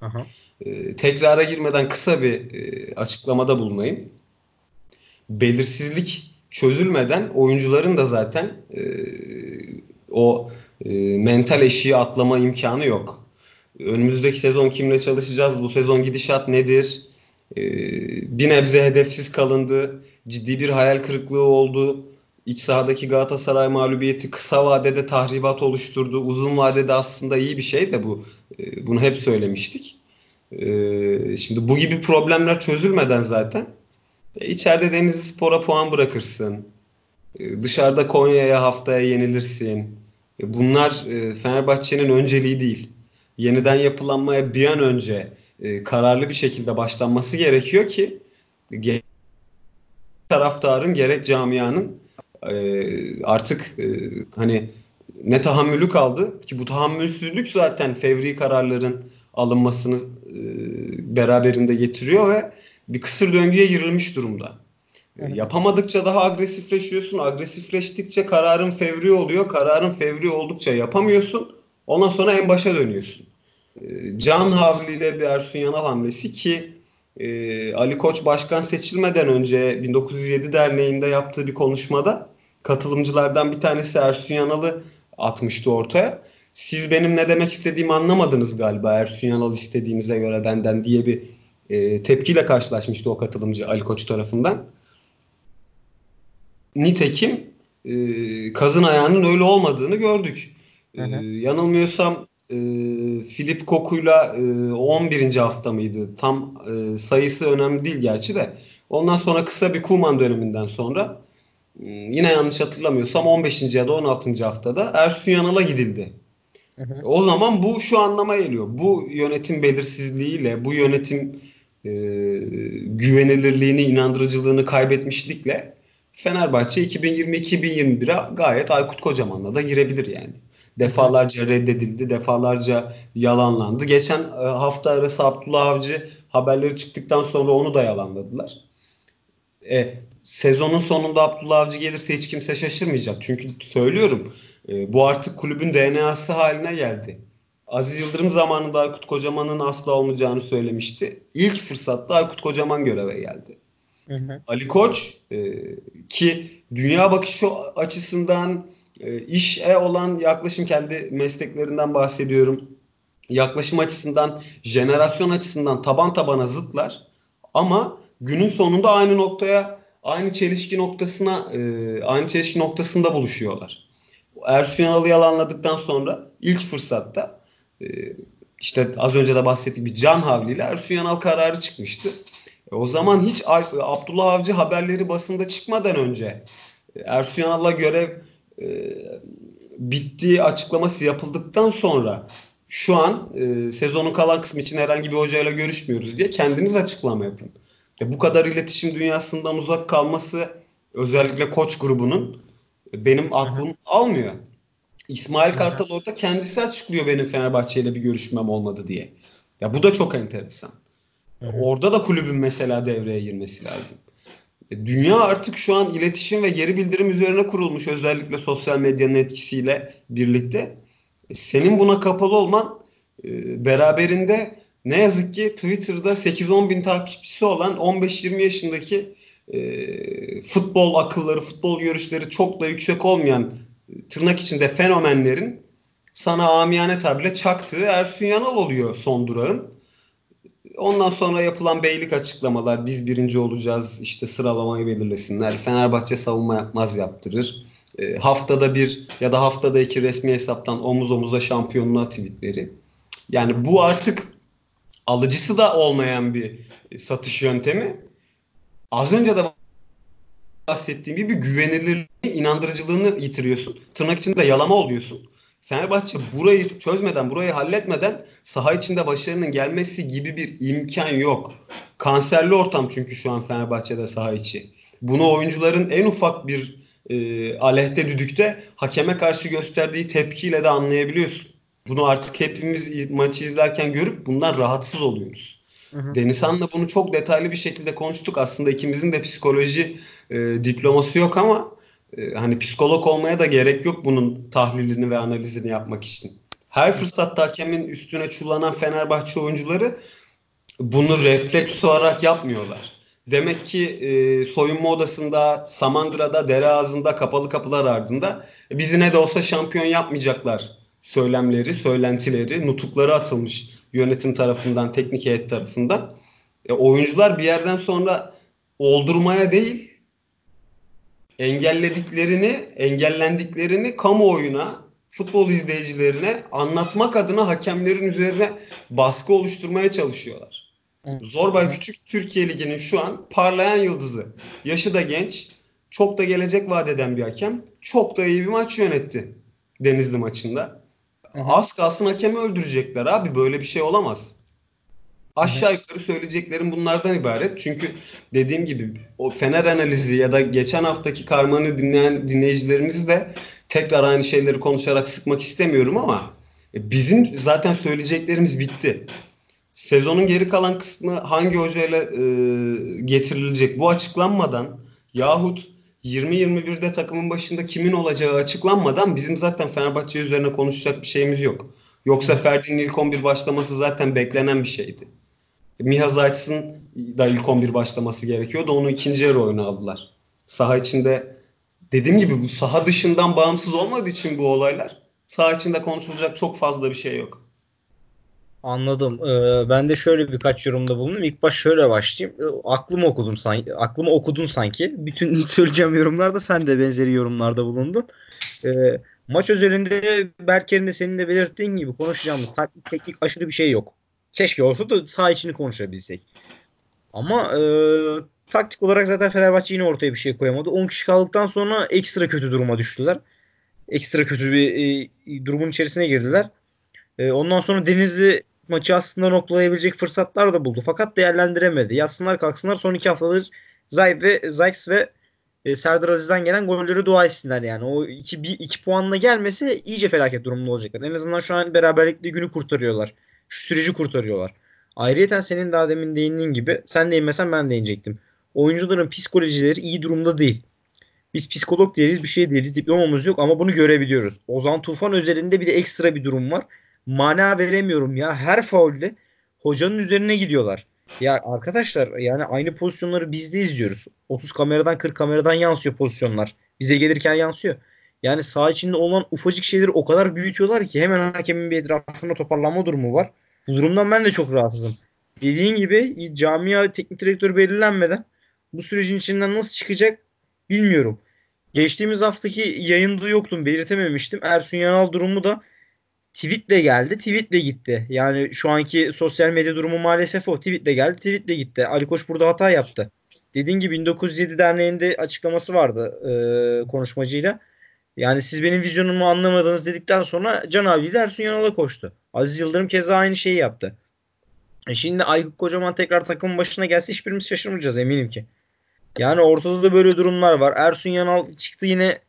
Aha. E, tekrara girmeden kısa bir e, açıklamada bulunayım. Belirsizlik çözülmeden oyuncuların da zaten e, o e, mental eşiği atlama imkanı yok. Önümüzdeki sezon kimle çalışacağız? Bu sezon gidişat nedir? E, bir nebze hedefsiz kalındı. Ciddi bir hayal kırıklığı oldu. İç sahadaki Galatasaray mağlubiyeti kısa vadede tahribat oluşturdu. Uzun vadede aslında iyi bir şey de bu. E, bunu hep söylemiştik. E, şimdi bu gibi problemler çözülmeden zaten içeride Denizli Spor'a puan bırakırsın. E, dışarıda Konya'ya haftaya yenilirsin. E, bunlar e, Fenerbahçe'nin önceliği değil. Yeniden yapılanmaya bir an önce e, kararlı bir şekilde başlanması gerekiyor ki gerek taraftarın gerek camianın e, artık hani ne tahammülü kaldı ki bu tahammülsüzlük zaten fevri kararların alınmasını beraberinde getiriyor ve bir kısır döngüye girilmiş durumda. E, yapamadıkça daha agresifleşiyorsun. Agresifleştikçe kararın fevri oluyor. Kararın fevri oldukça yapamıyorsun. Ondan sonra en başa dönüyorsun. E, Can Havli ile bir Ersun Yanal hamlesi ki e, Ali Koç başkan seçilmeden önce 1907 Derneği'nde yaptığı bir konuşmada katılımcılardan bir tanesi Ersun Yanal'ı atmıştı ortaya. Siz benim ne demek istediğimi anlamadınız galiba Ersun Yanal istediğinize göre benden diye bir e, tepkiyle karşılaşmıştı o katılımcı Ali Koç tarafından. Nitekim e, kazın ayağının öyle olmadığını gördük. E, yanılmıyorsam e, Filip Koku'yla e, 11. hafta mıydı? Tam e, sayısı önemli değil gerçi de. Ondan sonra kısa bir Kuman döneminden sonra e, yine yanlış hatırlamıyorsam 15. ya da 16. haftada Ersun Yanal'a gidildi. Hı hı. O zaman bu şu anlama geliyor. Bu yönetim belirsizliğiyle, bu yönetim e, güvenilirliğini, inandırıcılığını kaybetmişlikle Fenerbahçe 2020-2021'e gayet Aykut Kocaman'la da girebilir yani. Defalarca reddedildi, defalarca yalanlandı. Geçen e, hafta arası Abdullah Avcı haberleri çıktıktan sonra onu da yalanladılar. E, sezonun sonunda Abdullah Avcı gelirse hiç kimse şaşırmayacak. Çünkü söylüyorum e, bu artık kulübün DNA'sı haline geldi. Aziz Yıldırım zamanında Aykut Kocaman'ın asla olmayacağını söylemişti. İlk fırsatta Aykut Kocaman göreve geldi. Hı hı. Ali Koç e, ki dünya bakışı açısından e, işe olan yaklaşım kendi mesleklerinden bahsediyorum. Yaklaşım açısından, jenerasyon açısından taban tabana zıtlar. Ama günün sonunda aynı noktaya, aynı çelişki noktasına, e, aynı çelişki noktasında buluşuyorlar. Ersun Yanal'ı yalanladıktan sonra ilk fırsatta e, işte az önce de bahsettiğim bir Can Havli ile Ersun Yanal kararı çıkmıştı. E, o zaman hiç Abdullah Avcı haberleri basında çıkmadan önce Ersun Yanal'la görev e, bittiği açıklaması yapıldıktan sonra şu an e, sezonun kalan kısmı için herhangi bir hocayla görüşmüyoruz diye kendiniz açıklama yapın. E, bu kadar iletişim dünyasından uzak kalması özellikle koç grubunun e, benim aklım almıyor. İsmail Kartal orada kendisi açıklıyor benim Fenerbahçe ile bir görüşmem olmadı diye. Ya bu da çok enteresan. Orada da kulübün mesela devreye girmesi lazım. E, dünya artık şu an iletişim ve geri bildirim üzerine kurulmuş özellikle sosyal medyanın etkisiyle birlikte. E, senin buna kapalı olman e, beraberinde ne yazık ki Twitter'da 8-10 bin takipçisi olan 15-20 yaşındaki futbol akılları, futbol görüşleri çok da yüksek olmayan tırnak içinde fenomenlerin sana amiyane tabirle çaktığı Ersun Yanal oluyor son durağın. Ondan sonra yapılan beylik açıklamalar biz birinci olacağız işte sıralamayı belirlesinler. Fenerbahçe savunma yapmaz yaptırır. E, haftada bir ya da haftada iki resmi hesaptan omuz omuza şampiyonluğa tweetleri. Yani bu artık alıcısı da olmayan bir satış yöntemi. Az önce de bahsettiğim gibi güvenilirliğini, inandırıcılığını yitiriyorsun. Tırnak içinde yalama oluyorsun. Fenerbahçe burayı çözmeden, burayı halletmeden saha içinde başarının gelmesi gibi bir imkan yok. Kanserli ortam çünkü şu an Fenerbahçe'de saha içi. Bunu oyuncuların en ufak bir e, aleyhte düdükte hakeme karşı gösterdiği tepkiyle de anlayabiliyorsun. Bunu artık hepimiz maçı izlerken görüp bundan rahatsız oluyoruz. Denizhan'la bunu çok detaylı bir şekilde konuştuk. Aslında ikimizin de psikoloji e, diploması yok ama e, hani psikolog olmaya da gerek yok bunun tahlilini ve analizini yapmak için. Her fırsatta hakemin üstüne çullanan Fenerbahçe oyuncuları bunu refleks olarak yapmıyorlar. Demek ki e, soyunma odasında, Samandıra'da, dere ağzında, kapalı kapılar ardında e, bizi ne de olsa şampiyon yapmayacaklar söylemleri, söylentileri, nutukları atılmış yönetim tarafından, teknik heyet tarafından. E, oyuncular bir yerden sonra oldurmaya değil, engellediklerini, engellendiklerini kamuoyuna, futbol izleyicilerine anlatmak adına hakemlerin üzerine baskı oluşturmaya çalışıyorlar. Zorbay Küçük Türkiye Ligi'nin şu an parlayan yıldızı. Yaşı da genç. Çok da gelecek vaat eden bir hakem. Çok da iyi bir maç yönetti Denizli maçında. Hı hı. Az kalsın hakemi öldürecekler abi. Böyle bir şey olamaz. Aşağı yukarı söyleyeceklerim bunlardan ibaret. Çünkü dediğim gibi o Fener analizi ya da geçen haftaki karmanı dinleyen dinleyicilerimizi de tekrar aynı şeyleri konuşarak sıkmak istemiyorum ama e, bizim zaten söyleyeceklerimiz bitti. Sezonun geri kalan kısmı hangi hocayla e, getirilecek bu açıklanmadan yahut 20-21'de takımın başında kimin olacağı açıklanmadan bizim zaten Fenerbahçe üzerine konuşacak bir şeyimiz yok. Yoksa Ferdi'nin ilk 11 başlaması zaten beklenen bir şeydi. Miha Zayt'sın da ilk 11 başlaması gerekiyordu. Onu ikinci yarı oyuna aldılar. Saha içinde dediğim gibi bu saha dışından bağımsız olmadığı için bu olaylar saha içinde konuşulacak çok fazla bir şey yok. Anladım. Ee, ben de şöyle birkaç yorumda bulundum. İlk baş şöyle başlayayım. Ee, aklımı okudum sanki. Aklımı okudun sanki. Bütün söyleyeceğim yorumlarda sen de benzeri yorumlarda bulundun. Ee, maç özelinde Berker'in de senin de belirttiğin gibi konuşacağımız taktik teknik aşırı bir şey yok. Keşke olsa da saha içini konuşabilsek. Ama e, taktik olarak zaten Fenerbahçe yine ortaya bir şey koyamadı. 10 kişi kaldıktan sonra ekstra kötü duruma düştüler. Ekstra kötü bir e, durumun içerisine girdiler. E, ondan sonra Denizli maçı aslında noktalayabilecek fırsatlar da buldu. Fakat değerlendiremedi. Yatsınlar kalksınlar son iki haftadır Zay ve Zayx ve e, Serdar Aziz'den gelen golleri dua etsinler yani. O iki, bir, iki puanla gelmese iyice felaket durumda olacaklar. En azından şu an beraberlikle günü kurtarıyorlar. Şu süreci kurtarıyorlar. Ayrıyeten senin daha demin değindiğin gibi sen değinmesen ben değinecektim. Oyuncuların psikolojileri iyi durumda değil. Biz psikolog değiliz bir şey değiliz diplomamız yok ama bunu görebiliyoruz. Ozan Tufan özelinde bir de ekstra bir durum var. Mana veremiyorum ya her faulde hocanın üzerine gidiyorlar. Ya arkadaşlar yani aynı pozisyonları biz de izliyoruz. 30 kameradan 40 kameradan yansıyor pozisyonlar. Bize gelirken yansıyor. Yani saha içinde olan ufacık şeyleri o kadar büyütüyorlar ki hemen hakemin bir etrafına toparlanma durumu var. Bu durumdan ben de çok rahatsızım. Dediğin gibi camia teknik direktörü belirlenmeden bu sürecin içinden nasıl çıkacak bilmiyorum. Geçtiğimiz haftaki yayında yoktum belirtememiştim. Ersun Yanal durumu da tweetle geldi, tweetle gitti. Yani şu anki sosyal medya durumu maalesef o. Tweetle geldi, tweetle gitti. Ali Koç burada hata yaptı. Dediğin gibi 1907 Derneği'nde açıklaması vardı e, konuşmacıyla. Yani siz benim vizyonumu anlamadınız dedikten sonra Can Avli ile Ersun Yanal'a koştu. Aziz Yıldırım keza aynı şeyi yaptı. E şimdi Aykut Kocaman tekrar takımın başına gelse hiçbirimiz şaşırmayacağız eminim ki. Yani ortada da böyle durumlar var. Ersun Yanal çıktı yine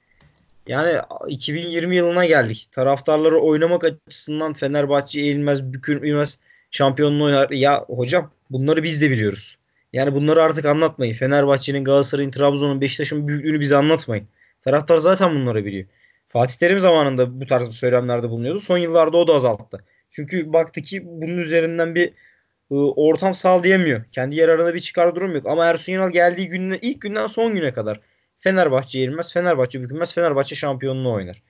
yani 2020 yılına geldik. Taraftarları oynamak açısından Fenerbahçe eğilmez, bükülmez, şampiyonluğu oynar. Ya hocam bunları biz de biliyoruz. Yani bunları artık anlatmayın. Fenerbahçe'nin, Galatasaray'ın, Trabzon'un, Beşiktaş'ın büyüklüğünü bize anlatmayın. Taraftar zaten bunları biliyor. Fatih Terim zamanında bu tarz söylemlerde bulunuyordu. Son yıllarda o da azalttı. Çünkü baktı ki bunun üzerinden bir ıı, ortam sağlayamıyor. Kendi yararına bir çıkar durum yok. Ama Ersun Yanal geldiği günden ilk günden son güne kadar Fenerbahçe yenilmez, Fenerbahçe bükülmez, Fenerbahçe şampiyonluğu oynar.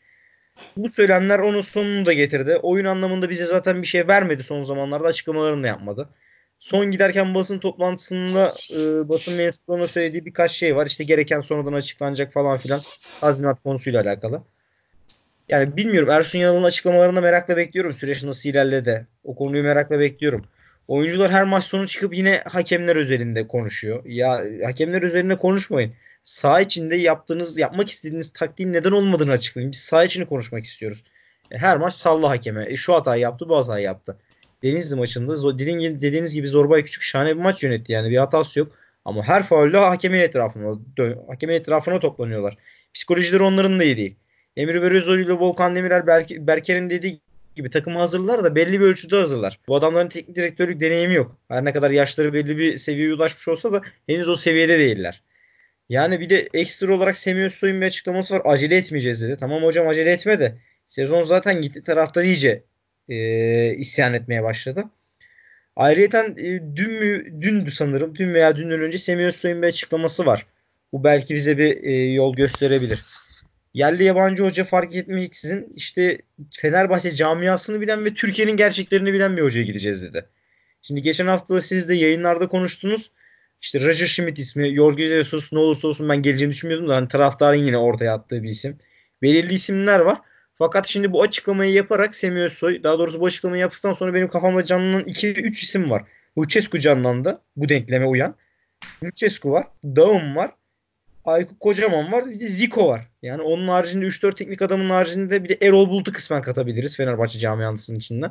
Bu söylemler onun sonunu da getirdi. Oyun anlamında bize zaten bir şey vermedi son zamanlarda açıklamalarını da yapmadı. Son giderken basın toplantısında e, basın mensuplarına söylediği birkaç şey var. İşte gereken sonradan açıklanacak falan filan. Tazminat konusuyla alakalı. Yani bilmiyorum Ersun Yanal'ın açıklamalarını merakla bekliyorum. Süreç nasıl ilerledi. O konuyu merakla bekliyorum. Oyuncular her maç sonu çıkıp yine hakemler üzerinde konuşuyor. Ya hakemler üzerinde konuşmayın. Saha içinde yaptığınız, yapmak istediğiniz taktiğin neden olmadığını açıklayın. Biz saha içini konuşmak istiyoruz. E, Her maç salla hakeme. E, şu hatayı yaptı, bu hatayı yaptı. Denizli maçında dediğiniz gibi Zorbay Küçük şahane bir maç yönetti. Yani bir hatası yok. Ama her faulde hakemin etrafına, hakemin etrafına toplanıyorlar. Psikolojileri onların da iyi değil. Emre Belözoğlu ile Volkan Demirel Berk- Berker'in dediği gibi takımı hazırlar da belli bir ölçüde hazırlar. Bu adamların teknik direktörlük deneyimi yok. Her ne kadar yaşları belli bir seviyeye ulaşmış olsa da henüz o seviyede değiller. Yani bir de ekstra olarak Semih Özsoy'un bir açıklaması var. Acele etmeyeceğiz dedi. Tamam hocam acele etme de. Sezon zaten gitti taraftar iyice e, isyan etmeye başladı. Ayrıca e, dün mü dündü sanırım. Dün veya dünden önce Semih Özsoy'un bir açıklaması var. Bu belki bize bir e, yol gösterebilir. Yerli yabancı hoca fark etmeksizin işte Fenerbahçe camiasını bilen ve Türkiye'nin gerçeklerini bilen bir hocaya gideceğiz dedi. Şimdi geçen hafta siz de yayınlarda konuştunuz. İşte Roger Schmidt ismi, Jorge Jesus ne olursa olsun ben geleceğini düşünmüyordum da hani taraftarın yine ortaya attığı bir isim. Belirli isimler var. Fakat şimdi bu açıklamayı yaparak Semih Özsoy, daha doğrusu bu açıklamayı yaptıktan sonra benim kafamda canlanan 2-3 isim var. Lucescu canlandı. Bu denkleme uyan. Lucescu var. Dağım var. Aykut Kocaman var. Bir de Zico var. Yani onun haricinde 3-4 teknik adamın haricinde bir de Erol Bulut'u kısmen katabiliriz Fenerbahçe camiasının içinde.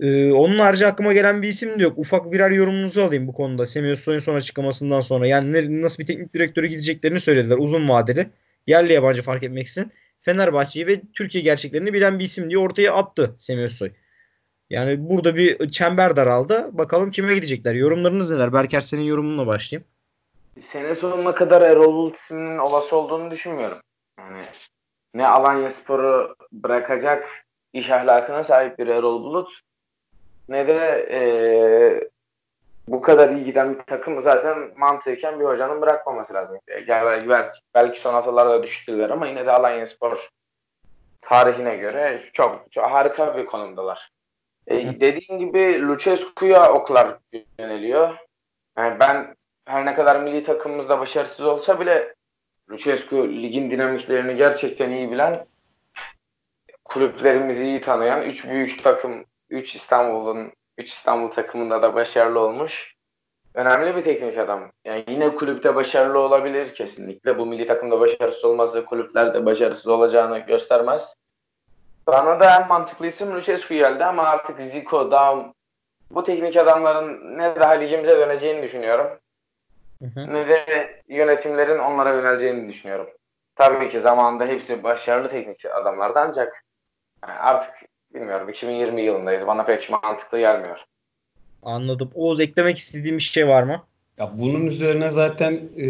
Ee, onun harici aklıma gelen bir isim de yok. Ufak birer yorumunuzu alayım bu konuda. Semih Özsoy'un son açıklamasından sonra. Yani ne, nasıl bir teknik direktörü gideceklerini söylediler uzun vadeli. Yerli yabancı fark etmeksizin. Fenerbahçe'yi ve Türkiye gerçeklerini bilen bir isim diye ortaya attı Semih Özsoy. Yani burada bir çember daraldı. Bakalım kime gidecekler. Yorumlarınız neler? Berker senin yorumunla başlayayım. Sene sonuna kadar Erol Bulut isminin olası olduğunu düşünmüyorum. Yani ne Alanya Spor'u bırakacak iş ahlakına sahip bir Erol Bulut ne de e, bu kadar iyi giden bir takımı zaten mantıken bir hocanın bırakmaması lazım. Yani belki, belki son haftalarda düştüler ama yine de Alanya Spor tarihine göre çok, çok harika bir konumdalar. E, dediğin gibi Lucescu'ya oklar yöneliyor. Yani ben her ne kadar milli takımımızda başarısız olsa bile Lucescu ligin dinamiklerini gerçekten iyi bilen kulüplerimizi iyi tanıyan 3 büyük takım 3 İstanbul'un 3 İstanbul takımında da başarılı olmuş. Önemli bir teknik adam. Yani yine kulüpte başarılı olabilir kesinlikle. Bu milli takımda başarısız olmazsa kulüplerde başarısız olacağını göstermez. Bana da en mantıklı isim Lucescu geldi ama artık Zico, Daum bu teknik adamların ne daha ligimize döneceğini düşünüyorum. Hı hı. Ne de yönetimlerin onlara yöneleceğini düşünüyorum. Tabii ki zamanında hepsi başarılı teknik adamlardı ancak artık bilmiyorum 2020 yılındayız. Bana pek mantıklı gelmiyor. Anladım. Oğuz eklemek istediğim bir şey var mı? Ya bunun üzerine zaten e,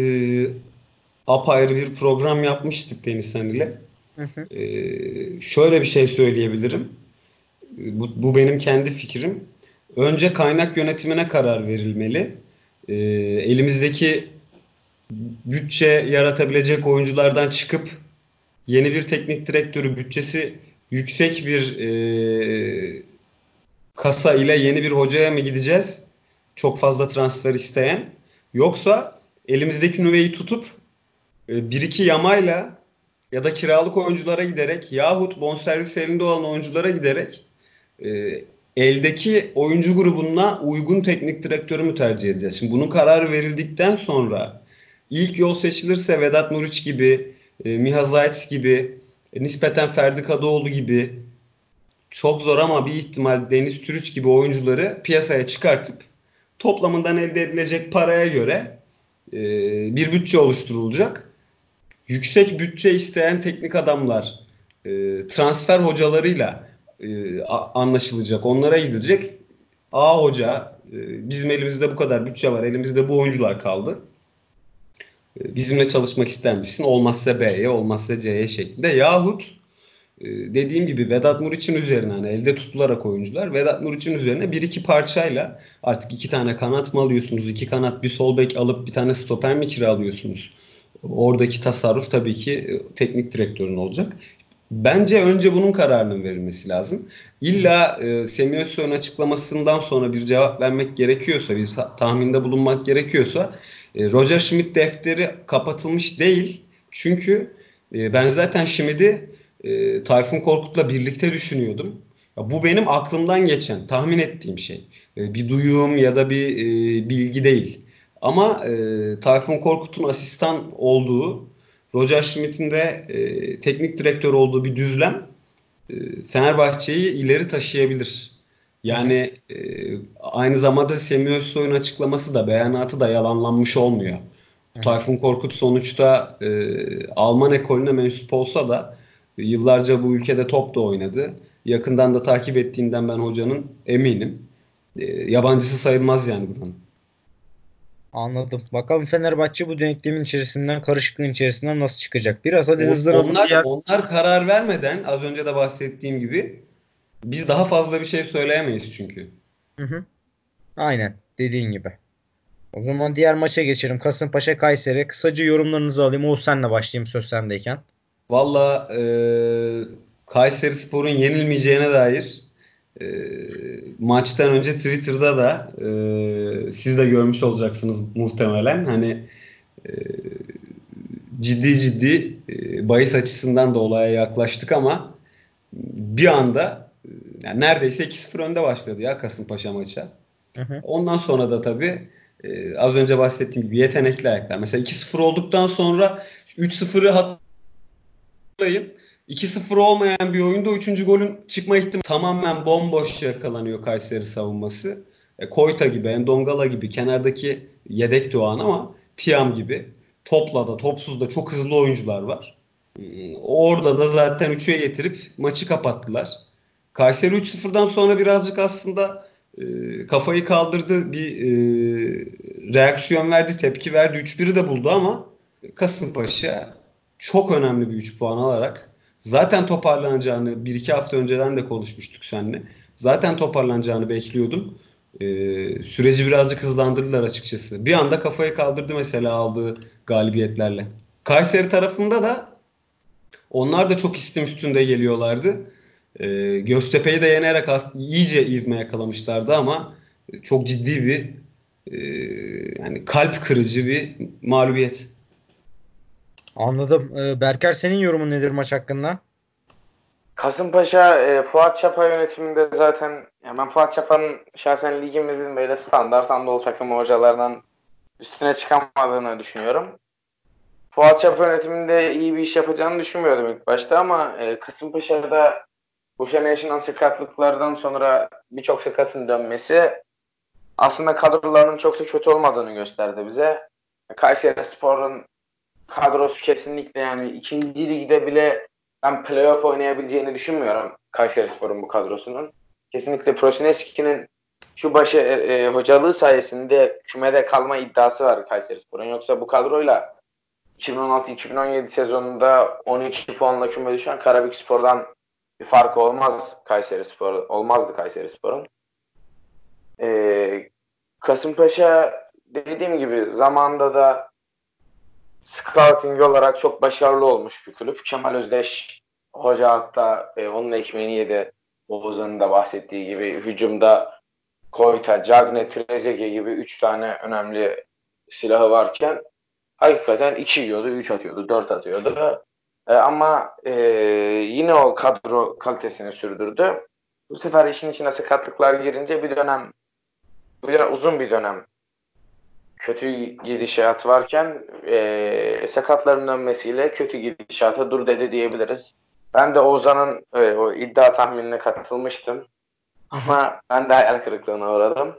apayrı bir program yapmıştık Deniz Sen ile. E, şöyle bir şey söyleyebilirim. E, bu, bu benim kendi fikrim. Önce kaynak yönetimine karar verilmeli. E, elimizdeki bütçe yaratabilecek oyunculardan çıkıp yeni bir teknik direktörü bütçesi yüksek bir e, kasa ile yeni bir hocaya mı gideceğiz? Çok fazla transfer isteyen. Yoksa elimizdeki nüveyi tutup e, bir iki yamayla ya da kiralık oyunculara giderek yahut bonservis elinde olan oyunculara giderek e, eldeki oyuncu grubuna uygun teknik direktörü mü tercih edeceğiz? Şimdi bunun kararı verildikten sonra ilk yol seçilirse Vedat Muriç gibi, e, Miha Zayt gibi, nispeten Ferdi Kadıoğlu gibi çok zor ama bir ihtimal Deniz Türüç gibi oyuncuları piyasaya çıkartıp toplamından elde edilecek paraya göre e, bir bütçe oluşturulacak. Yüksek bütçe isteyen teknik adamlar e, transfer hocalarıyla e, anlaşılacak. Onlara gidilecek. A hoca e, bizim elimizde bu kadar bütçe var. Elimizde bu oyuncular kaldı. Bizimle çalışmak ister misin? Olmazsa B'ye, olmazsa C'ye şeklinde. Yahut e, dediğim gibi Vedat Muriç'in üzerine hani elde tutularak oyuncular Vedat Muriç'in üzerine bir iki parçayla artık iki tane kanat mı alıyorsunuz? iki kanat bir sol bek alıp bir tane stoper mi kiralıyorsunuz? Oradaki tasarruf tabii ki e, teknik direktörün olacak. Bence önce bunun kararının verilmesi lazım. İlla e, Semih açıklamasından sonra bir cevap vermek gerekiyorsa, bir tahminde bulunmak gerekiyorsa e, Roger Schmidt defteri kapatılmış değil. Çünkü e, ben zaten Schmidt'i e, Tayfun Korkut'la birlikte düşünüyordum. Bu benim aklımdan geçen, tahmin ettiğim şey. Bir duyum ya da bir bilgi değil. Ama Tayfun Korkut'un asistan olduğu, Roger Schmidt'in de teknik direktör olduğu bir düzlem Fenerbahçe'yi ileri taşıyabilir. Yani e, aynı zamanda Semih Özsoy'un açıklaması da beyanatı da yalanlanmış olmuyor. Tayfun Korkut sonuçta e, Alman ekolüne mensup olsa da Yıllarca bu ülkede top da oynadı. Yakından da takip ettiğinden ben hocanın eminim. E, yabancısı sayılmaz yani buranın. Anladım. Bakalım Fenerbahçe bu denklemin içerisinden, karışıklığın içerisinden nasıl çıkacak? Biraz hadi hızlanalım. Onlar, onlar karar vermeden az önce de bahsettiğim gibi biz daha fazla bir şey söyleyemeyiz çünkü. Hı hı. Aynen dediğin gibi. O zaman diğer maça geçelim. Kasımpaşa Kayseri. Kısaca yorumlarınızı alayım. Oğuz senle başlayayım söz sendeyken. Valla e, Kayserispor'un yenilmeyeceğine dair e, maçtan önce Twitter'da da e, siz de görmüş olacaksınız muhtemelen. Hani e, ciddi ciddi e, bahis açısından da olaya yaklaştık ama bir anda yani neredeyse 2-0 önde başladı ya Kasımpaşa maça. Hı hı. Ondan sonra da tabii e, az önce bahsettiğim gibi yetenekli ayaklar. Mesela 2-0 olduktan sonra 3-0'ı hatırlayın. 2-0 olmayan bir oyunda 3. golün çıkma ihtimali tamamen bomboş yakalanıyor Kayseri savunması. E, Koyta gibi, Endongala gibi kenardaki yedek Doğan ama Tiam gibi topla da topsuz da çok hızlı oyuncular var. Hmm, Orada da zaten 3'e getirip maçı kapattılar. Kayseri 3-0'dan sonra birazcık aslında e, kafayı kaldırdı, bir e, reaksiyon verdi, tepki verdi. 3-1'i de buldu ama Kasımpaşa çok önemli bir 3 puan alarak zaten toparlanacağını 1-2 hafta önceden de konuşmuştuk seninle. Zaten toparlanacağını bekliyordum. E, süreci birazcık hızlandırdılar açıkçası. Bir anda kafayı kaldırdı mesela aldığı galibiyetlerle. Kayseri tarafında da onlar da çok istim üstünde geliyorlardı. E, Göztepe'yi de yenerek iyice ivme yakalamışlardı ama çok ciddi bir e, yani kalp kırıcı bir mağlubiyet. Anladım. Ee, Berker senin yorumun nedir maç hakkında? Kasımpaşa e, Fuat Çapa yönetiminde zaten yani ben Fuat Çapa'nın şahsen ligimizin böyle standart Anadolu takımı hocalarından üstüne çıkamadığını düşünüyorum. Fuat Çapa yönetiminde iyi bir iş yapacağını düşünmüyordum ilk başta ama e, Kasımpaşa'da bu sene yaşanan sakatlıklardan sonra birçok sakatın dönmesi aslında kadrolarının çok da kötü olmadığını gösterdi bize. Kayseri Spor'un kadrosu kesinlikle yani ikinci ligde bile ben playoff oynayabileceğini düşünmüyorum Kayseri Spor'un bu kadrosunun. Kesinlikle Prosineski'nin şu başı e, e, hocalığı sayesinde kümede kalma iddiası var Kayseri Spor'un. Yoksa bu kadroyla 2016-2017 sezonunda 12 puanla küme düşen Karabük Spor'dan bir farkı olmaz Kayseri Spor olmazdı Kayseri Spor'un. Ee, Kasımpaşa dediğim gibi zamanda da scouting olarak çok başarılı olmuş bir kulüp. Kemal Özdeş hoca hatta e, onun ekmeğini yedi. Oğuzhan'ın da bahsettiği gibi hücumda Koyta, Cagne, Trezeguet gibi 3 tane önemli silahı varken hakikaten 2 yiyordu, 3 atıyordu, 4 atıyordu. E, ama e, yine o kadro kalitesini sürdürdü. Bu sefer işin içine sakatlıklar girince bir dönem bir dönem, uzun bir dönem kötü gidişat varken e, sakatların dönmesiyle kötü gidişata dur dedi diyebiliriz. Ben de Ozan'ın e, o iddia tahminine katılmıştım. Ama ben de hayal kırıklığına uğradım.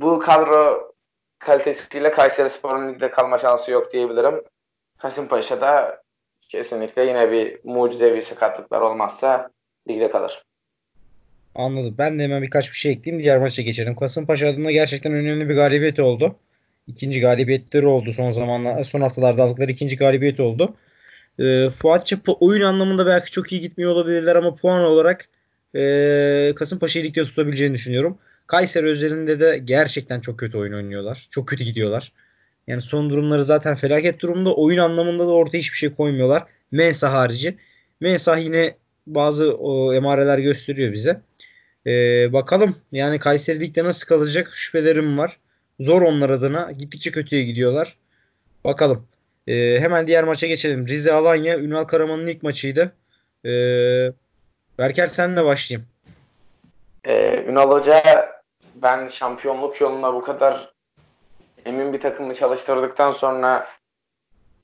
Bu kadro kalitesiyle Kayseri Spor'un ligde kalma şansı yok diyebilirim. Kasımpaşa'da kesinlikle yine bir mucizevi sakatlıklar olmazsa ligde kalır. Anladım. Ben de hemen birkaç bir şey ekleyeyim. Diğer maça geçelim. Kasımpaşa adına gerçekten önemli bir galibiyet oldu. İkinci galibiyetleri oldu son zamanlar. Son haftalarda aldıkları ikinci galibiyet oldu. Ee, Fuat Çapa oyun anlamında belki çok iyi gitmiyor olabilirler ama puan olarak e, Kasımpaşa'yı ligde tutabileceğini düşünüyorum. Kayseri özelinde de gerçekten çok kötü oyun oynuyorlar. Çok kötü gidiyorlar. Yani son durumları zaten felaket durumda. Oyun anlamında da ortaya hiçbir şey koymuyorlar. Mensah harici. Mensah yine bazı emareler gösteriyor bize. Ee, bakalım yani Kayseri Lig'de nasıl kalacak şüphelerim var. Zor onlar adına. Gittikçe kötüye gidiyorlar. Bakalım. Ee, hemen diğer maça geçelim. Rize Alanya Ünal Karaman'ın ilk maçıydı. Ee, Berker senle başlayayım. Ee, Ünal Hoca ben şampiyonluk yoluna bu kadar emin bir takımı çalıştırdıktan sonra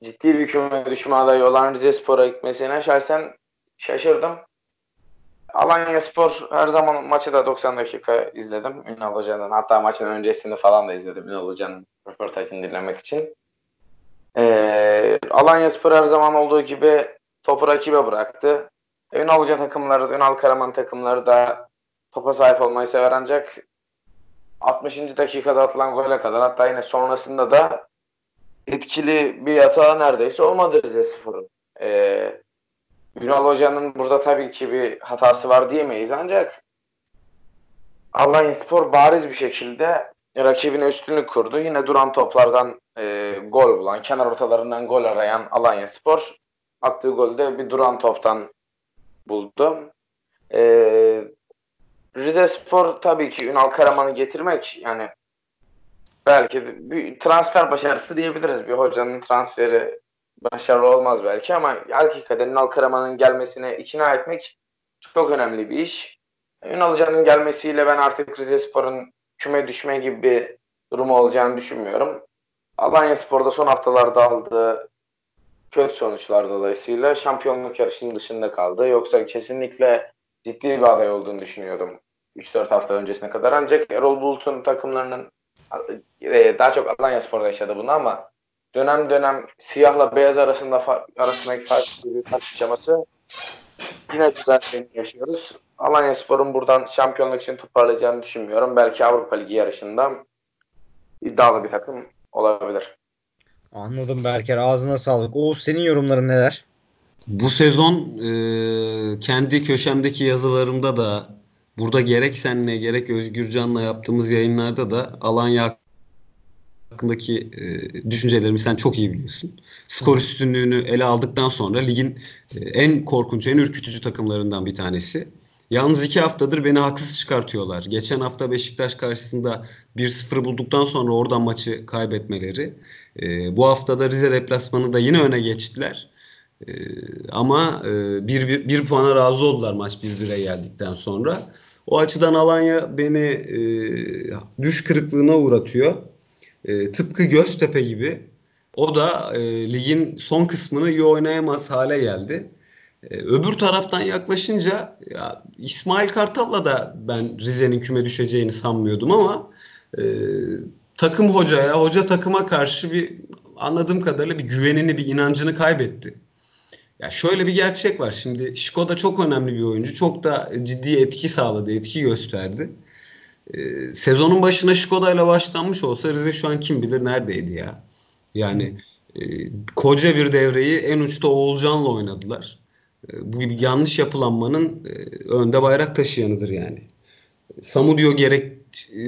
ciddi bir küme düşme adayı olan Rize Spor'a gitmesine şahsen şaşırdım. Alanya Spor her zaman maçı da 90 dakika izledim Ünal Hoca'nın. Hatta maçın öncesini falan da izledim Ünal Hoca'nın röportajını dinlemek için. Ee, Alanya Spor her zaman olduğu gibi topu rakibe bıraktı. Ünal Hoca takımları, Ünal Karaman takımları da topa sahip olmayı sever ancak 60. dakikada atılan gole kadar hatta yine sonrasında da etkili bir yatağı neredeyse olmadı Rize Spor'un. Ee, Ünal Hoca'nın burada tabii ki bir hatası var diyemeyiz ancak Alanya Spor bariz bir şekilde rakibine üstünlük kurdu. Yine duran toplardan e, gol bulan, kenar ortalarından gol arayan Alanya Spor attığı golde bir duran toptan buldu. E, Rize Spor tabii ki Ünal Karaman'ı getirmek yani belki bir transfer başarısı diyebiliriz. Bir hocanın transferi başarılı olmaz belki ama hakikaten Ünal Karaman'ın gelmesine ikna etmek çok önemli bir iş. Ünal Hoca'nın gelmesiyle ben artık Rize Spor'un küme düşme gibi bir durumu olacağını düşünmüyorum. Alanya Spor'da son haftalarda aldığı kötü sonuçlar dolayısıyla şampiyonluk yarışının dışında kaldı. Yoksa kesinlikle ciddi bir aday olduğunu düşünüyordum 3-4 hafta öncesine kadar. Ancak Erol Bulut'un takımlarının e, daha çok Alanya Spor'da yaşadı bunu ama dönem dönem siyahla beyaz arasında arasındaki fark tartışması yine güzel yaşıyoruz. Alanya Spor'un buradan şampiyonluk için toparlayacağını düşünmüyorum. Belki Avrupa Ligi yarışında iddialı bir takım olabilir. Anladım Berker. Ağzına sağlık. Oğuz senin yorumların neler? Bu sezon e, kendi köşemdeki yazılarımda da burada gerek senle gerek Özgürcan'la yaptığımız yayınlarda da Alanya hakkındaki e, düşüncelerimi sen çok iyi biliyorsun. Skor üstünlüğünü ele aldıktan sonra ligin e, en korkunç, en ürkütücü takımlarından bir tanesi. Yalnız iki haftadır beni haksız çıkartıyorlar. Geçen hafta Beşiktaş karşısında 1-0 bulduktan sonra oradan maçı kaybetmeleri. E, bu haftada Rize deplasmanı da yine öne geçtiler. E, ama e, bir, bir, bir puana razı oldular maç 1-1'e geldikten sonra. O açıdan Alanya beni e, düş kırıklığına uğratıyor. E, tıpkı Göztepe gibi. O da e, ligin son kısmını iyi oynayamaz hale geldi. E, öbür taraftan yaklaşınca ya, İsmail Kartal'la da ben Rize'nin küme düşeceğini sanmıyordum ama e, takım hocaya, hoca takıma karşı bir anladığım kadarıyla bir güvenini, bir inancını kaybetti. Ya şöyle bir gerçek var. Şimdi Şiko da çok önemli bir oyuncu. Çok da ciddi etki sağladı, etki gösterdi. Ee, sezonun başına Şkoda ile başlanmış olsa Rize şu an kim bilir neredeydi ya. Yani e, koca bir devreyi en uçta Oğulcan'la oynadılar. E, bu gibi yanlış yapılanmanın e, önde bayrak taşıyanıdır yani. Samudio gerek e,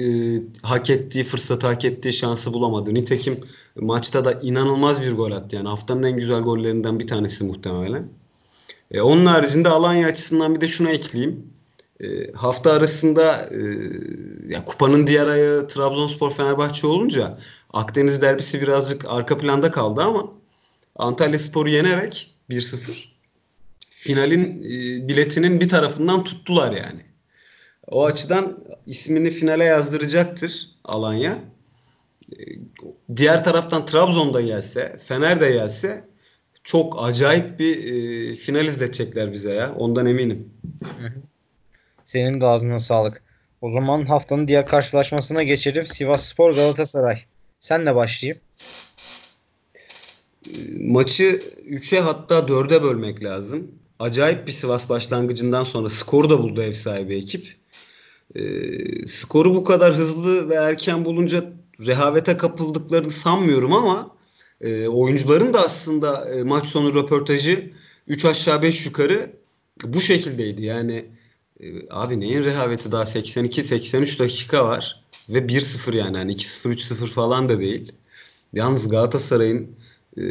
hak ettiği fırsatı hak ettiği şansı bulamadı. Nitekim maçta da inanılmaz bir gol attı. Yani haftanın en güzel gollerinden bir tanesi muhtemelen. E, onun haricinde Alanya açısından bir de şunu ekleyeyim. E, hafta arasında e, ya kupanın diğer ayağı Trabzonspor Fenerbahçe olunca Akdeniz derbisi birazcık arka planda kaldı ama Antalya Spor'u yenerek 1-0 finalin e, biletinin bir tarafından tuttular yani. O açıdan ismini finale yazdıracaktır Alanya. E, diğer taraftan Trabzon'da gelse, Fener de gelse çok acayip bir e, final izletecekler bize ya. Ondan eminim. Senin de ağzına sağlık. O zaman haftanın diğer karşılaşmasına geçelim. Sivas Spor Galatasaray. Senle başlayayım. Maçı 3'e hatta 4'e bölmek lazım. Acayip bir Sivas başlangıcından sonra skoru da buldu ev sahibi ekip. E, skoru bu kadar hızlı ve erken bulunca rehavete kapıldıklarını sanmıyorum ama e, oyuncuların da aslında e, maç sonu röportajı 3 aşağı 5 yukarı bu şekildeydi. Yani e, abi neyin rehaveti daha 82-83 dakika var ve 1-0 yani hani 2-0 3-0 falan da değil. Yalnız Galatasaray'ın e,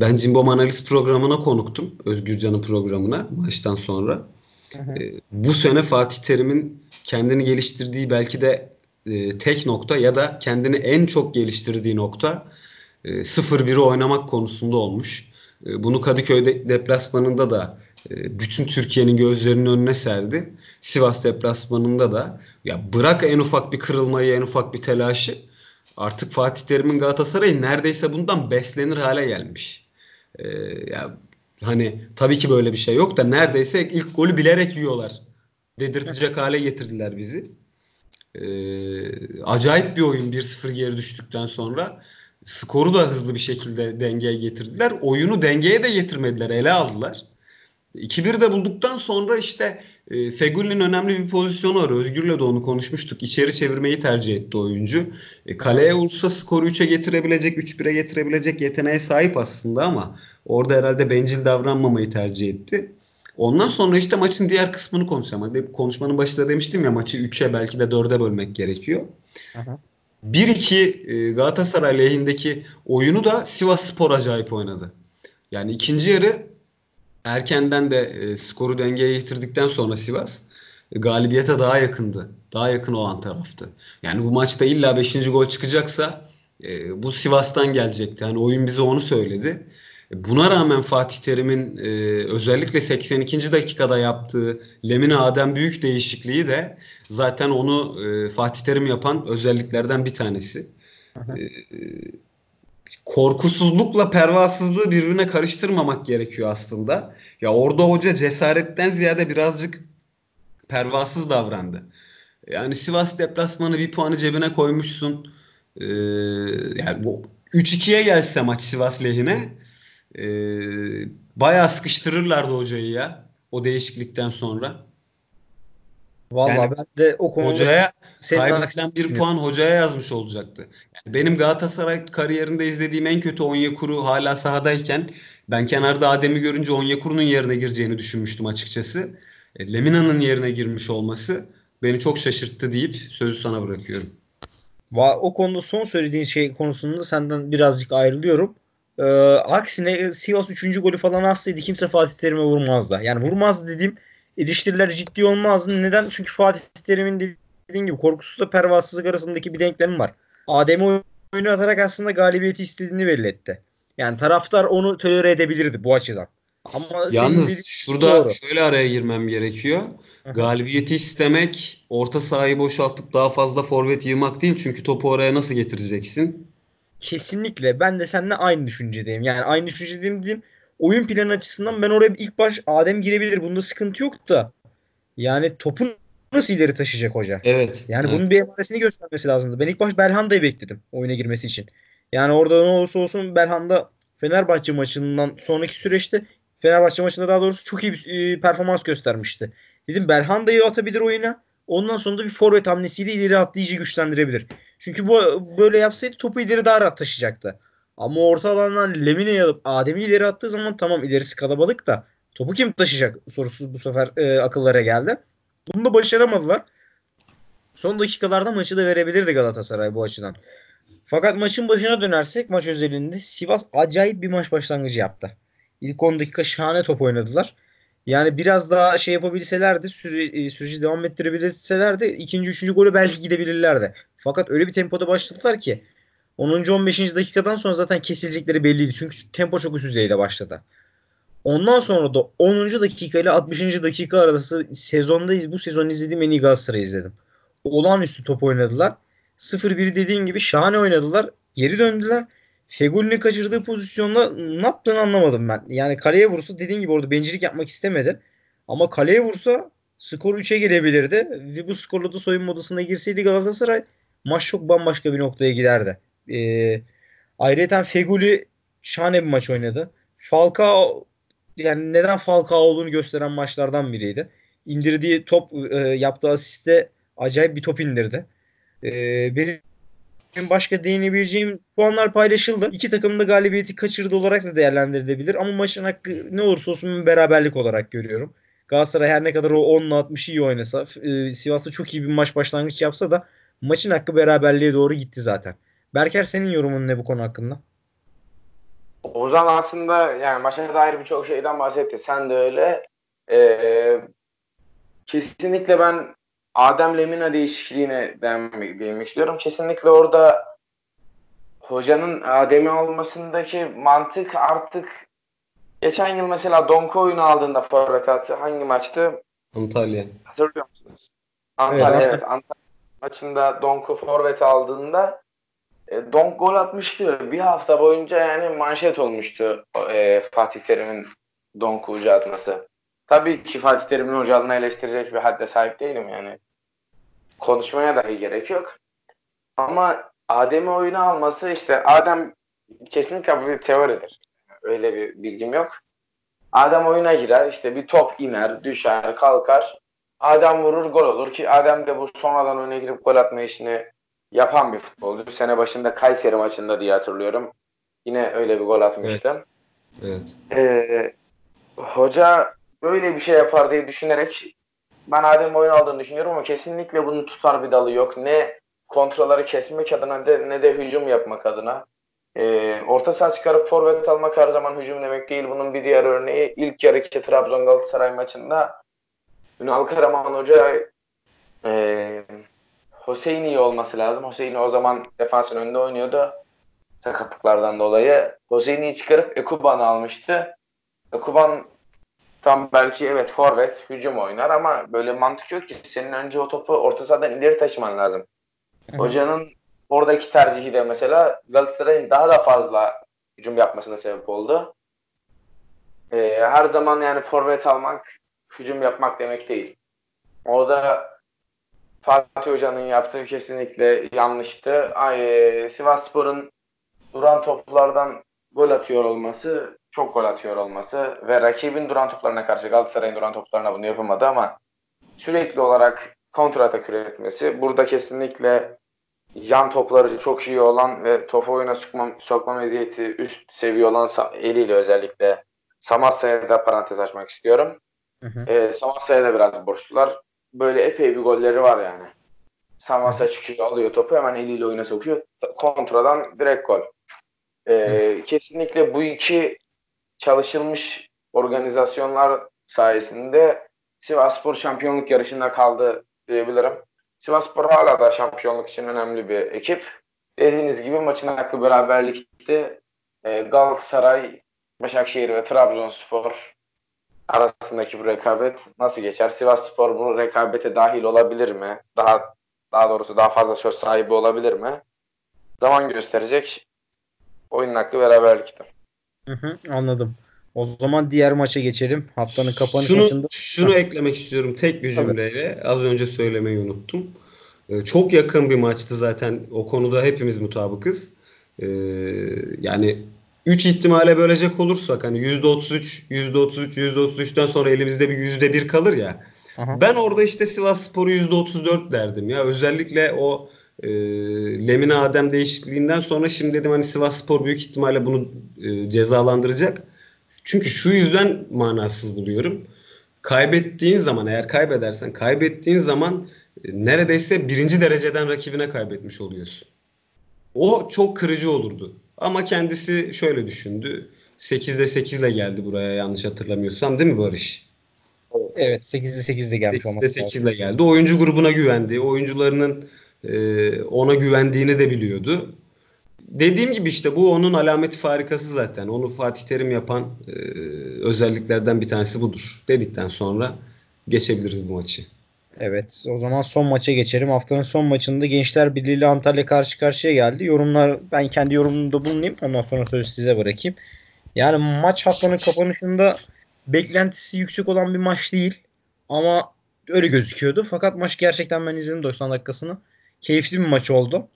ben Cimbom Analiz programına konuktum. Özgürcan'ın programına maçtan sonra. E, bu sene Fatih Terim'in kendini geliştirdiği belki de e, tek nokta ya da kendini en çok geliştirdiği nokta e, 0-1'i oynamak konusunda olmuş. E, bunu Kadıköy deplasmanında da e, bütün Türkiye'nin gözlerinin önüne serdi. Sivas deplasmanında da ya bırak en ufak bir kırılmayı, en ufak bir telaşı artık Fatih Terim'in Galatasaray'ı neredeyse bundan beslenir hale gelmiş. Ee, ya hani tabii ki böyle bir şey yok da neredeyse ilk golü bilerek yiyorlar. Dedirtecek hale getirdiler bizi. Ee, acayip bir oyun 1-0 geri düştükten sonra. Skoru da hızlı bir şekilde dengeye getirdiler. Oyunu dengeye de getirmediler. Ele aldılar. 2-1 de bulduktan sonra işte e, Fegüli'nin önemli bir pozisyonu var. Özgür'le de onu konuşmuştuk. İçeri çevirmeyi tercih etti oyuncu. E, kaleye vursa skoru 3'e getirebilecek, 3-1'e getirebilecek yeteneğe sahip aslında ama orada herhalde bencil davranmamayı tercih etti. Ondan sonra işte maçın diğer kısmını konuşacağım. Konuşmanın başında demiştim ya maçı 3'e belki de 4'e bölmek gerekiyor. Aha. 1-2 e, Galatasaray lehindeki oyunu da Sivas Spor acayip oynadı. Yani ikinci yarı erkenden de e, skoru dengeye getirdikten sonra Sivas e, galibiyete daha yakındı. Daha yakın olan taraftı. Yani bu maçta illa 5. gol çıkacaksa bu Sivas'tan gelecekti. Yani oyun bize onu söyledi. Buna rağmen Fatih Terim'in e, özellikle 82. dakikada yaptığı Lemine Adem büyük değişikliği de zaten onu e, Fatih Terim yapan özelliklerden bir tanesi. E, korkusuzlukla pervasızlığı birbirine karıştırmamak gerekiyor aslında. Ya orada hoca cesaretten ziyade birazcık pervasız davrandı. Yani Sivas deplasmanı bir puanı cebine koymuşsun. Ee, yani bu 3-2'ye gelse maç Sivas lehine e, bayağı sıkıştırırlardı hocayı ya o değişiklikten sonra. Vallahi yani ben de o konuda hocaya kaybedilen bir puan hocaya yazmış olacaktı. Yani benim Galatasaray kariyerinde izlediğim en kötü Onyekuru hala sahadayken ben kenarda Adem'i görünce Onyekuru'nun yerine gireceğini düşünmüştüm açıkçası. E, Lemina'nın yerine girmiş olması beni çok şaşırttı deyip sözü sana bırakıyorum. O konuda son söylediğin şey konusunda senden birazcık ayrılıyorum. Ee, aksine Sivas 3. golü falan atsaydı kimse Fatih Terim'e vurmazdı. Yani vurmazdı dediğim eleştiriler ciddi olmazdı. Neden? Çünkü Fatih Terim'in dediğin gibi korkusuzla pervasızlık arasındaki bir denklemi var. Adem'i oyunu atarak aslında galibiyeti istediğini belli etti. Yani taraftar onu tolere edebilirdi bu açıdan. Ama Yalnız şurada doğru. şöyle araya girmem gerekiyor. Galibiyeti istemek orta sahayı boşaltıp daha fazla forvet yığmak değil. Çünkü topu oraya nasıl getireceksin? Kesinlikle. Ben de seninle aynı düşüncedeyim. Yani aynı düşüncedeyim diyeyim. Oyun planı açısından ben oraya ilk baş Adem girebilir. Bunda sıkıntı yok da. Yani topu nasıl ileri taşıyacak hoca? Evet. Yani evet. bunun bir emaresini göstermesi lazımdı. Ben ilk baş Belhanda'yı bekledim oyuna girmesi için. Yani orada ne olursa olsun Belhanda Fenerbahçe maçından sonraki süreçte Fenerbahçe maçında daha doğrusu çok iyi bir e, performans göstermişti. Dedim Belhanda'yı atabilir oyuna. Ondan sonra da bir forvet hamlesiyle ileri atlayıcı güçlendirebilir. Çünkü bu böyle yapsaydı topu ileri daha rahat taşıyacaktı. Ama orta alandan Lemine'yi alıp Adem'i ileri attığı zaman tamam ilerisi kalabalık da topu kim taşıyacak sorusu bu sefer e, akıllara geldi. Bunu da başaramadılar. Son dakikalarda maçı da verebilirdi Galatasaray bu açıdan. Fakat maçın başına dönersek maç özelinde Sivas acayip bir maç başlangıcı yaptı. İlk 10 dakika şahane top oynadılar. Yani biraz daha şey yapabilselerdi, süre, süreci devam ettirebilselerdi ikinci, üçüncü golü belki gidebilirlerdi. Fakat öyle bir tempoda başladılar ki 10. 15. dakikadan sonra zaten kesilecekleri belliydi. Çünkü tempo çok üst düzeyde başladı. Ondan sonra da 10. dakika ile 60. dakika arası sezondayız. Bu sezon izlediğim en iyi Galatasaray izledim. Olağanüstü top oynadılar. 0-1 dediğin gibi şahane oynadılar. Geri döndüler. Fegül'ün kaçırdığı pozisyonda ne yaptığını anlamadım ben. Yani kaleye vursa dediğin gibi orada bencillik yapmak istemedi. Ama kaleye vursa skor 3'e gelebilirdi. Ve bu skorla da soyunma odasına girseydi Galatasaray maç çok bambaşka bir noktaya giderdi. Ee, ayrıca Feguli şahane bir maç oynadı. Falcao yani neden Falcao olduğunu gösteren maçlardan biriydi. İndirdiği top e, yaptığı asiste acayip bir top indirdi. E, benim başka değinebileceğim puanlar paylaşıldı. İki takım da galibiyeti kaçırdı olarak da değerlendirilebilir. Ama maçın hakkı ne olursa olsun beraberlik olarak görüyorum. Galatasaray her ne kadar o 10'la 60 iyi oynasa, e, Sivas'ta çok iyi bir maç başlangıç yapsa da maçın hakkı beraberliğe doğru gitti zaten. Berker senin yorumun ne bu konu hakkında? Ozan aslında yani maça dair birçok şeyden bahsetti. Sen de öyle. Ee, kesinlikle ben Adem Lemina değişikliğine değinmek istiyorum. Kesinlikle orada hocanın Adem'i almasındaki mantık artık geçen yıl mesela Donko oyunu aldığında forvet attı. Hangi maçtı? Antalya. Hatırlıyor musunuz? Antalya evet. evet. Antalya maçında Donko forvet aldığında e, Donk gol atmıştı. Bir hafta boyunca yani manşet olmuştu e, Fatih Terim'in Donk'u ucu atması. Tabii ki Fatih Terim'in hocalığını eleştirecek bir hadde sahip değilim yani. Konuşmaya dahi gerek yok. Ama Adem'i oyuna alması işte Adem kesinlikle bu bir teoridir. Öyle bir bilgim yok. Adem oyuna girer işte bir top iner, düşer, kalkar. Adem vurur gol olur ki Adem de bu sonradan oyuna girip gol atma işini yapan bir futbolcu. Sene başında Kayseri maçında diye hatırlıyorum. Yine öyle bir gol atmıştı. Evet. Ee, hoca böyle bir şey yapar diye düşünerek ben Adem oyun aldığını düşünüyorum ama kesinlikle bunun tutar bir dalı yok. Ne kontrolleri kesmek adına ne de hücum yapmak adına. Ee, orta saha çıkarıp forvet almak her zaman hücum demek değil. Bunun bir diğer örneği ilk yarı iki Trabzon Galatasaray maçında Ünal Karaman Hoca e, Hüseyin'i olması lazım. Hüseyin o zaman defansın önünde oynuyordu. Sakatlıklardan dolayı. Hüseyin'i çıkarıp Ekuban'ı almıştı. Ekuban tam belki evet forvet, hücum oynar ama böyle mantık yok ki. Senin önce o topu orta sahadan ileri taşıman lazım. Hocanın oradaki tercihi de mesela Galatasaray'ın daha da fazla hücum yapmasına sebep oldu. Ee, her zaman yani forvet almak hücum yapmak demek değil. Orada Fatih Hoca'nın yaptığı kesinlikle yanlıştı. Ay, Sivas Spor'un duran toplardan gol atıyor olması, çok gol atıyor olması ve rakibin duran toplarına karşı Galatasaray'ın duran toplarına bunu yapamadı ama sürekli olarak kontratak üretmesi. Burada kesinlikle yan topları çok iyi olan ve topu oyuna sokma, sokma meziyeti üst seviye olan eliyle özellikle Samatsa'ya da parantez açmak istiyorum. Hı hı. E, da biraz borçlular. Böyle epey bir golleri var yani. Samatsa çıkıyor alıyor topu hemen eliyle oyuna sokuyor. Kontradan direkt gol. E, kesinlikle bu iki çalışılmış organizasyonlar sayesinde Sivasspor şampiyonluk yarışında kaldı diyebilirim. Sivasspor hala da şampiyonluk için önemli bir ekip. Dediğiniz gibi maçın hakkı beraberlikte e, Galatasaray, Başakşehir ve Trabzonspor arasındaki bu rekabet nasıl geçer? Sivasspor bu rekabete dahil olabilir mi? Daha daha doğrusu daha fazla söz sahibi olabilir mi? Zaman gösterecek. Oyunun hakkı beraberlikte. Hı hı, anladım. O zaman diğer maça geçelim. Haftanın kapanış şunu, maçında. Şunu eklemek istiyorum tek bir cümleyle. Az önce söylemeyi unuttum. Ee, çok yakın bir maçtı zaten. O konuda hepimiz mutabıkız. Ee, yani 3 ihtimale bölecek olursak hani %33, %33, %33'ten sonra elimizde bir %1 kalır ya. Aha. Ben orada işte Sivas Spor'u %34 derdim ya. Özellikle o e, Lemine Adem değişikliğinden sonra şimdi dedim hani Sivas Spor büyük ihtimalle bunu e, cezalandıracak. Çünkü şu yüzden manasız buluyorum. Kaybettiğin zaman eğer kaybedersen kaybettiğin zaman e, neredeyse birinci dereceden rakibine kaybetmiş oluyorsun. O çok kırıcı olurdu. Ama kendisi şöyle düşündü. 8'de 8 ile geldi buraya yanlış hatırlamıyorsam değil mi Barış? Evet 8'de 8 ile gelmiş 8'de 8 ile geldi. Oyuncu grubuna güvendi. Oyuncularının e, ona güvendiğini de biliyordu. Dediğim gibi işte bu onun alameti farikası zaten. Onu Fatih Terim yapan e, özelliklerden bir tanesi budur. Dedikten sonra geçebiliriz bu maçı. Evet o zaman son maça geçelim. Haftanın son maçında Gençler Birliği ile Antalya karşı karşıya geldi. Yorumlar ben kendi yorumumda bulunayım. Ondan sonra sözü size bırakayım. Yani maç haftanın kapanışında beklentisi yüksek olan bir maç değil. Ama öyle gözüküyordu. Fakat maç gerçekten ben izledim 90 dakikasını. Keyifli bir maç oldu.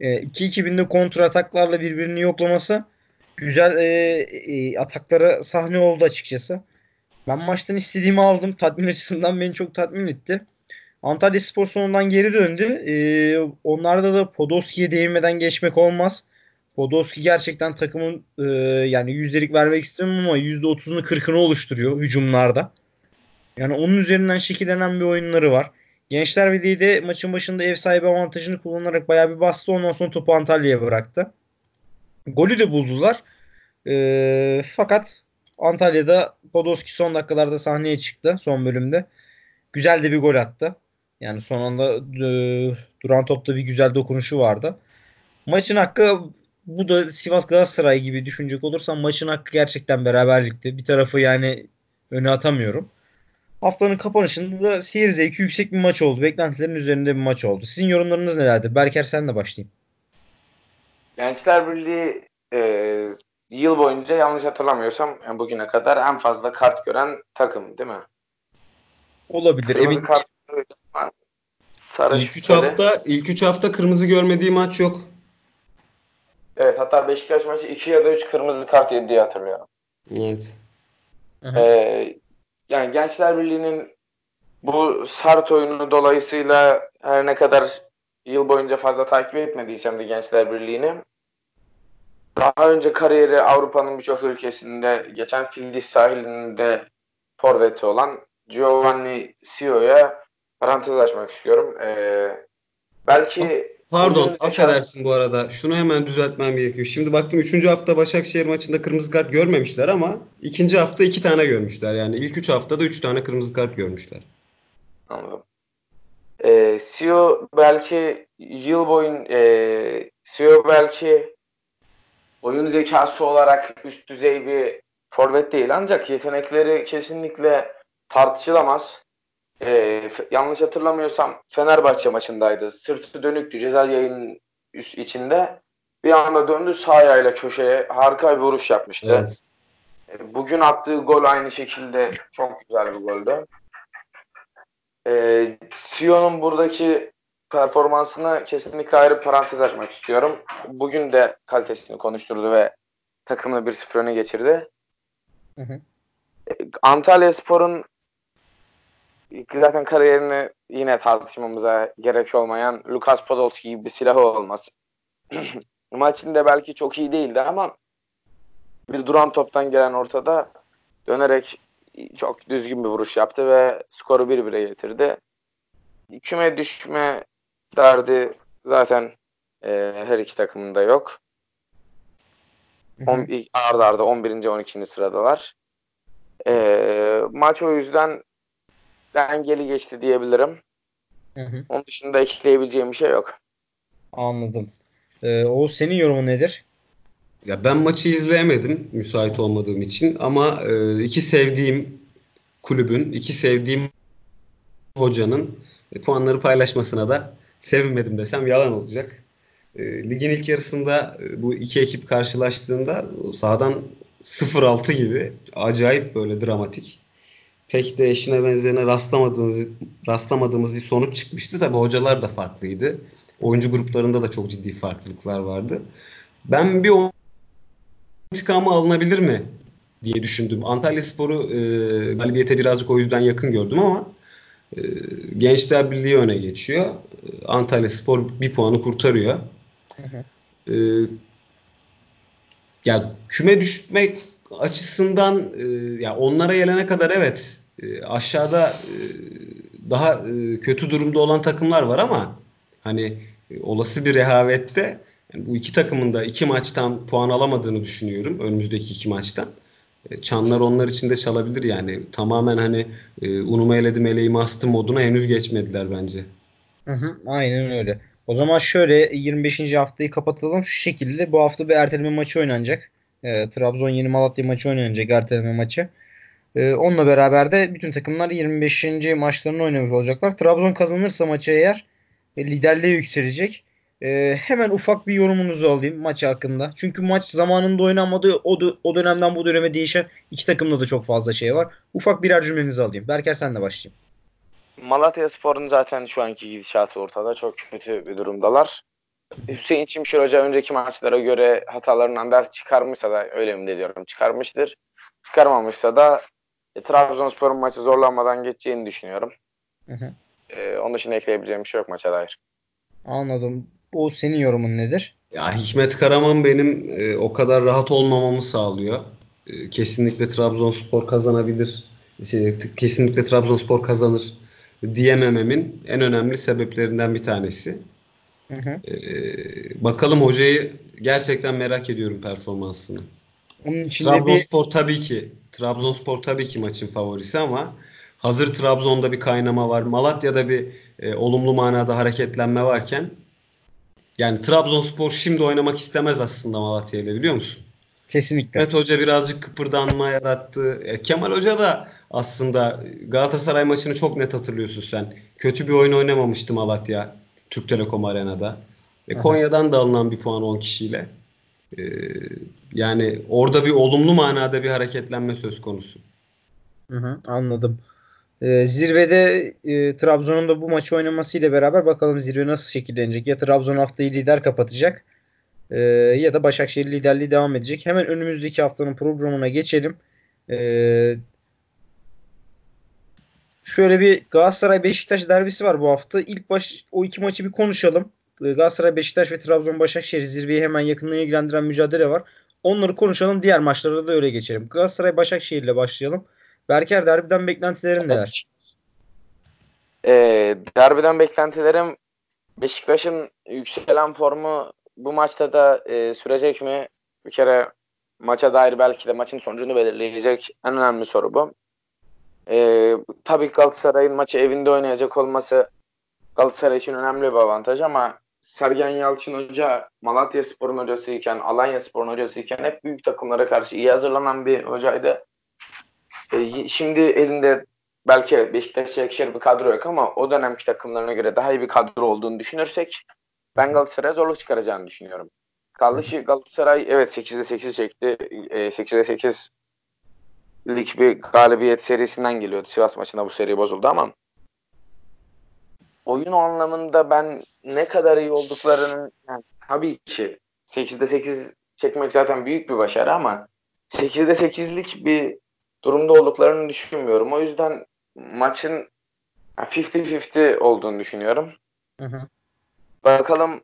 2-2 kontra ataklarla birbirini yoklaması güzel e, e, ataklara sahne oldu açıkçası. Ben maçtan istediğimi aldım. Tatmin açısından beni çok tatmin etti. Antalya Spor sonundan geri döndü. Ee, onlarda da Podolski'ye değinmeden geçmek olmaz. Podolski gerçekten takımın e, yani yüzdelik vermek istemem ama %30'unu 40'ını oluşturuyor hücumlarda. Yani onun üzerinden şekillenen bir oyunları var. Gençler Birliği de maçın başında ev sahibi avantajını kullanarak bayağı bir bastı. Ondan sonra topu Antalya'ya bıraktı. Golü de buldular. E, fakat Antalya'da Podolski son dakikalarda sahneye çıktı son bölümde. Güzel de bir gol attı. Yani son anda e, duran topta bir güzel dokunuşu vardı. Maçın hakkı bu da Sivas Galatasaray gibi düşünecek olursam maçın hakkı gerçekten beraberlikti. Bir tarafı yani öne atamıyorum. Haftanın kapanışında da seyir zevki yüksek bir maç oldu. Beklentilerin üzerinde bir maç oldu. Sizin yorumlarınız nelerdir? Berker sen de başlayayım. Gençler Birliği e, yıl boyunca yanlış hatırlamıyorsam yani bugüne kadar en fazla kart gören takım değil mi? Olabilir. Kırmızı Emin... kart Sarı ilk 3 hafta ilk 3 hafta kırmızı görmediği maç yok. Evet hatta Beşiktaş maçı 2 ya da 3 kırmızı kart yedi diye hatırlıyorum. Evet. Ee, yani Gençler Birliği'nin bu sert oyunu dolayısıyla her ne kadar yıl boyunca fazla takip etmediysem de Gençler Birliği'ni daha önce kariyeri Avrupa'nın birçok ülkesinde geçen Fildis sahilinde forveti olan Giovanni Sio'ya parantez açmak istiyorum. Ee, belki Pardon, zeka- affedersin bu arada. Şunu hemen düzeltmem gerekiyor. Şimdi baktım 3. hafta Başakşehir maçında kırmızı kart görmemişler ama ikinci hafta 2 tane görmüşler. Yani ilk 3 haftada 3 tane kırmızı kart görmüşler. Anladım. Ee, Sio belki yıl boyun e, Sio belki oyun zekası olarak üst düzey bir forvet değil ancak yetenekleri kesinlikle tartışılamaz. F- yanlış hatırlamıyorsam Fenerbahçe maçındaydı. Sırtı dönüktü ceza yayının üst içinde. Bir anda döndü sağ ayağıyla köşeye harika bir vuruş yapmıştı. Evet. E, Bugün attığı gol aynı şekilde çok güzel bir goldü. E, Sion'un buradaki performansına kesinlikle ayrı parantez açmak istiyorum. Bugün de kalitesini konuşturdu ve takımını 1-0 öne geçirdi. Hı hı. Antalya Spor'un zaten kariyerini yine tartışmamıza gerek olmayan Lukas Podolski gibi bir silahı olması. Maçında belki çok iyi değildi ama bir duran toptan gelen ortada dönerek çok düzgün bir vuruş yaptı ve skoru 1-1'e getirdi. Küme düşme derdi zaten e, her iki takımın da yok. On, arda arda 11. 12. sıradalar. E, maç o yüzden dengeli geçti diyebilirim. Hı hı. Onun dışında ekleyebileceğim bir şey yok. Anladım. Ee, Oğuz senin yorumun nedir? Ya ben maçı izleyemedim müsait olmadığım için ama e, iki sevdiğim kulübün, iki sevdiğim hocanın e, puanları paylaşmasına da sevinmedim desem yalan olacak. E, ligin ilk yarısında e, bu iki ekip karşılaştığında sahadan 0-6 gibi acayip böyle dramatik. Pek de eşine benzerine rastlamadığımız, rastlamadığımız bir sonuç çıkmıştı. Tabii hocalar da farklıydı. Oyuncu gruplarında da çok ciddi farklılıklar vardı. Ben bir intikamı alınabilir mi diye düşündüm. Antalya Spor'u e, galibiyete birazcık o yüzden yakın gördüm ama e, Gençler Birliği öne geçiyor. Antalya Spor bir puanı kurtarıyor. Hı hı. E, ya küme düşmek açısından e, ya onlara gelene kadar evet e, aşağıda e, daha e, kötü durumda olan takımlar var ama hani e, olası bir rehavette yani bu iki takımın da iki maçtan puan alamadığını düşünüyorum önümüzdeki iki maçtan. E, Çanlar onlar için de çalabilir yani. Tamamen hani e, unumu eledim eleğimi astım moduna henüz geçmediler bence. Hı hı, aynen öyle. O zaman şöyle 25. haftayı kapatalım şu şekilde. Bu hafta bir erteleme maçı oynanacak. Ee, Trabzon Yeni Malatya maçı oynanacak erteleme maçı. Ee, onunla beraber de bütün takımlar 25. maçlarını oynamış olacaklar. Trabzon kazanırsa maçı eğer e, liderliğe yükselecek. Ee, hemen ufak bir yorumunuzu alayım maç hakkında. Çünkü maç zamanında oynanmadı. O, o dönemden bu döneme değişen iki takımda da çok fazla şey var. Ufak birer cümlenizi alayım. Berker sen de başlayayım. Malatya Spor'un zaten şu anki gidişatı ortada. Çok kötü bir durumdalar. Hüseyin Çimşir Hoca önceki maçlara göre hatalarından ders çıkarmışsa da öyle mi diyorum çıkarmıştır. Çıkarmamışsa da e, Trabzonspor'un maçı zorlanmadan geçeceğini düşünüyorum. Hı hı. E, onun dışında ekleyebileceğim bir şey yok maça dair. Anladım. O senin yorumun nedir? Ya Hikmet Karaman benim e, o kadar rahat olmamamı sağlıyor. E, kesinlikle Trabzonspor kazanabilir. Şey, t- kesinlikle Trabzonspor kazanır diyemememin en önemli sebeplerinden bir tanesi. Hı hı. E, bakalım hocayı gerçekten merak ediyorum performansını. Onun içinde bir Trabzonspor tabii ki Trabzonspor tabii ki maçın favorisi ama hazır Trabzon'da bir kaynama var. Malatya'da bir e, olumlu manada hareketlenme varken yani Trabzonspor şimdi oynamak istemez aslında Malatya'yla biliyor musun? kesinlikle. Mehmet Hoca birazcık kıpırdanma yarattı. E, Kemal Hoca da aslında Galatasaray maçını çok net hatırlıyorsun sen. Kötü bir oyun oynamamıştı Malatya Türk Telekom Arena'da. E. Konya'dan da alınan bir puan 10 kişiyle. E, yani orada bir olumlu manada bir hareketlenme söz konusu. Hı hı, anladım. Ee, zirvede e, Trabzon'un da bu maçı oynamasıyla beraber bakalım zirve nasıl şekillenecek. Ya Trabzon haftayı lider kapatacak e, ya da Başakşehir liderliği devam edecek. Hemen önümüzdeki haftanın programına geçelim. Ee, Şöyle bir Galatasaray Beşiktaş derbisi var bu hafta. İlk baş o iki maçı bir konuşalım. Ee, Galatasaray Beşiktaş ve Trabzon Başakşehir zirveyi hemen yakından ilgilendiren mücadele var. Onları konuşalım. Diğer maçlara da öyle geçelim. Galatasaray Başakşehir ile başlayalım. Berker derbiden beklentilerin neler? E, derbiden beklentilerim Beşiktaş'ın yükselen formu bu maçta da e, sürecek mi? Bir kere maça dair belki de maçın sonucunu belirleyecek en önemli soru bu. E, tabii Galatasaray'ın maçı evinde oynayacak olması Galatasaray için önemli bir avantaj ama Sergen Yalçın Hoca Malatya Spor'un hocasıyken, Alanya Spor'un hocasıyken hep büyük takımlara karşı iyi hazırlanan bir hocaydı. E, şimdi elinde belki Beşiktaş'a yakışır bir kadro yok ama o dönemki takımlarına göre daha iyi bir kadro olduğunu düşünürsek ben Galatasaray'a zorluk çıkaracağını düşünüyorum. Kaldı ki Galatasaray evet 8'de 8 çekti. E, 8'de 8 lig bir galibiyet serisinden geliyordu. Sivas maçında bu seri bozuldu ama oyun anlamında ben ne kadar iyi olduklarının yani tabii ki 8'de 8 çekmek zaten büyük bir başarı ama 8'de 8'lik bir durumda olduklarını düşünmüyorum. O yüzden maçın 50-50 olduğunu düşünüyorum. Hı hı. Bakalım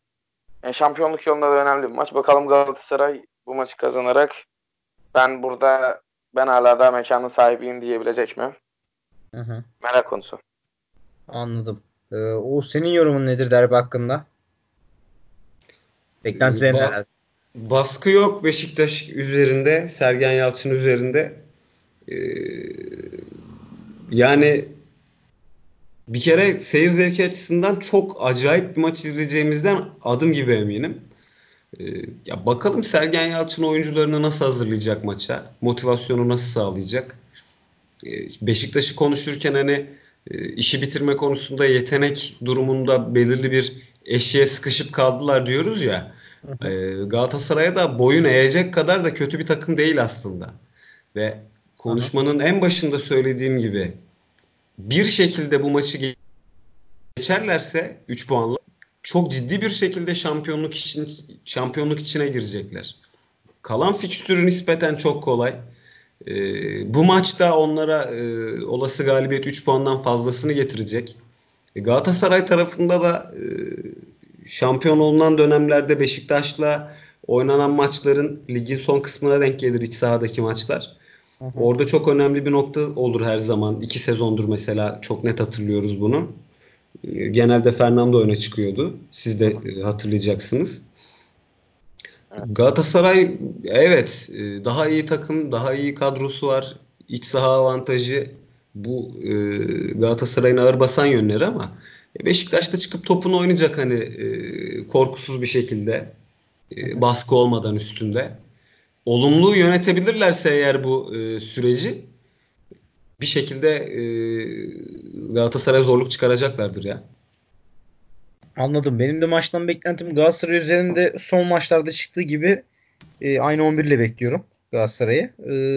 e, şampiyonluk yolunda da önemli bir maç. Bakalım Galatasaray bu maçı kazanarak ben burada ben hala da mekanın sahibiyim diyebilecek mi? Hı hı. Merak konusu. Anladım. Ee, o senin yorumun nedir derbi hakkında? Beklentilerin Ba- neler? Baskı yok Beşiktaş üzerinde, Sergen Yalçın üzerinde. Ee, yani bir kere seyir zevki açısından çok acayip bir maç izleyeceğimizden adım gibi eminim. Ee, ya bakalım Sergen Yalçın oyuncularını nasıl hazırlayacak maça? Motivasyonu nasıl sağlayacak? Ee, Beşiktaş'ı konuşurken hani işi bitirme konusunda yetenek durumunda belirli bir eşiğe sıkışıp kaldılar diyoruz ya. Ee, Galatasaray'a da boyun eğecek kadar da kötü bir takım değil aslında. Ve konuşmanın en başında söylediğim gibi bir şekilde bu maçı ge- geçerlerse 3 puanla çok ciddi bir şekilde şampiyonluk için şampiyonluk içine girecekler. Kalan fikstürü nispeten çok kolay. Ee, bu maçta onlara e, olası galibiyet 3 puandan fazlasını getirecek. E, Galatasaray tarafında da e, şampiyon olunan dönemlerde Beşiktaş'la oynanan maçların ligin son kısmına denk gelir iç sahadaki maçlar. Hı hı. Orada çok önemli bir nokta olur her zaman. İki sezondur mesela çok net hatırlıyoruz bunu. E, Genelde Fernando öne çıkıyordu. Siz de e, hatırlayacaksınız. Galatasaray evet e, daha iyi takım, daha iyi kadrosu var. İç saha avantajı bu e, Galatasaray'ın ağır basan yönleri ama e, Beşiktaş'ta çıkıp topunu oynayacak hani e, korkusuz bir şekilde e, baskı olmadan üstünde. Olumlu yönetebilirlerse eğer bu e, süreci bir şekilde e, Galatasaray zorluk çıkaracaklardır ya. Anladım. Benim de maçtan beklentim Galatasaray üzerinde son maçlarda çıktığı gibi e, aynı 11 ile bekliyorum Galatasaray'ı.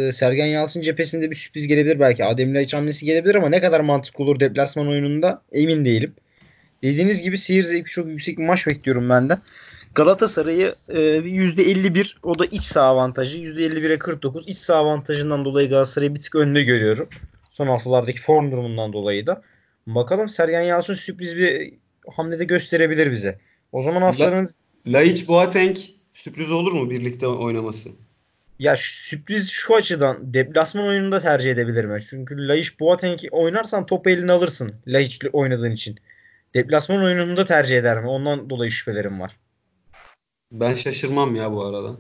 E, Sergen Yalçın cephesinde bir sürpriz gelebilir belki. Adem Laiç hamlesi gelebilir ama ne kadar mantıklı olur deplasman oyununda emin değilim. Dediğiniz gibi seyir zevki çok yüksek bir maç bekliyorum ben de. Galatasaray'ı e, %51 o da iç saha avantajı. %51'e 49 iç saha avantajından dolayı Galatasaray'ı bir tık önde görüyorum. Son haftalardaki form durumundan dolayı da. Bakalım Sergen Yalçın sürpriz bir hamlede gösterebilir bize. O zaman haftanın Laiç Boateng sürpriz olur mu birlikte oynaması? ya sürpriz şu açıdan deplasman oyununda tercih edebilirim. Çünkü Laiç Boateng oynarsan topu eline alırsın Laiç'le oynadığın için. Deplasman oyununda tercih eder mi? Ondan dolayı şüphelerim var. Ben şaşırmam ya bu arada.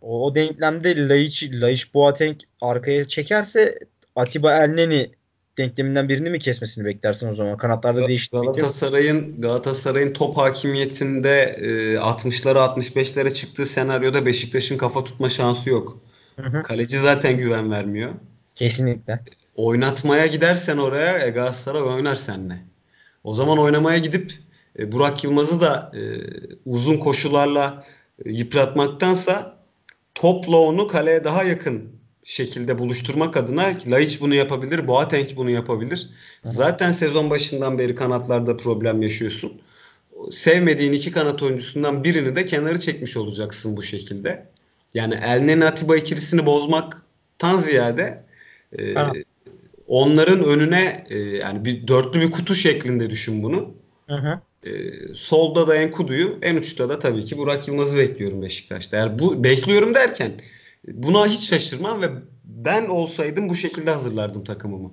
O, o denklemde Laiç, Laiç Boateng arkaya çekerse Atiba Elneny denkleminden birini mi kesmesini beklersin o zaman? Kanatlarda Ga- değişiklik. Galatasaray'ın Galatasaray'ın top hakimiyetinde e, 60'lara 65'lere çıktığı senaryoda Beşiktaş'ın kafa tutma şansı yok. Hı hı. Kaleci zaten güven vermiyor. Kesinlikle. Oynatmaya gidersen oraya e, Galatasaray oynar seninle. O zaman oynamaya gidip e, Burak Yılmaz'ı da e, uzun koşularla e, yıpratmaktansa topla onu kaleye daha yakın şekilde buluşturmak adına Laiç bunu yapabilir, Boateng bunu yapabilir. Zaten sezon başından beri kanatlarda problem yaşıyorsun. Sevmediğin iki kanat oyuncusundan birini de kenarı çekmiş olacaksın bu şekilde. Yani Elneny Atiba ikilisini bozmaktan ziyade e. Onların önüne e, yani bir dörtlü bir kutu şeklinde düşün bunu. Hı hı. E, solda da Enkudu'yu, en uçta da tabii ki Burak Yılmaz'ı bekliyorum Beşiktaş'ta. Yani bu bekliyorum derken buna hiç şaşırmam ve ben olsaydım bu şekilde hazırlardım takımımı.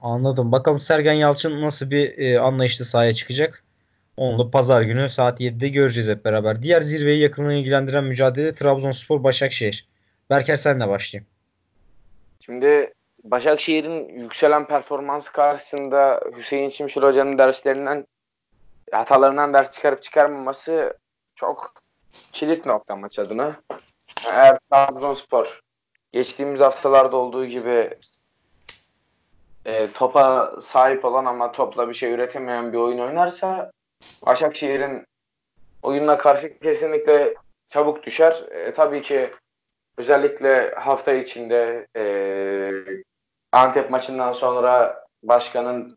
Anladım. Bakalım Sergen Yalçın nasıl bir e, anlayışla sahaya çıkacak. Onu da pazar günü saat 7'de göreceğiz hep beraber. Diğer zirveyi yakından ilgilendiren mücadele Trabzonspor Başakşehir. Berker senle başlayayım. Şimdi Başakşehir'in yükselen performans karşısında Hüseyin Çimşir Hoca'nın derslerinden hatalarından ders çıkarıp çıkarmaması çok kilit nokta maç adına. Eğer Trabzonspor geçtiğimiz haftalarda olduğu gibi e, topa sahip olan ama topla bir şey üretemeyen bir oyun oynarsa Başakşehir'in oyununa karşı kesinlikle çabuk düşer. E, tabii ki özellikle hafta içinde e, Antep maçından sonra başkanın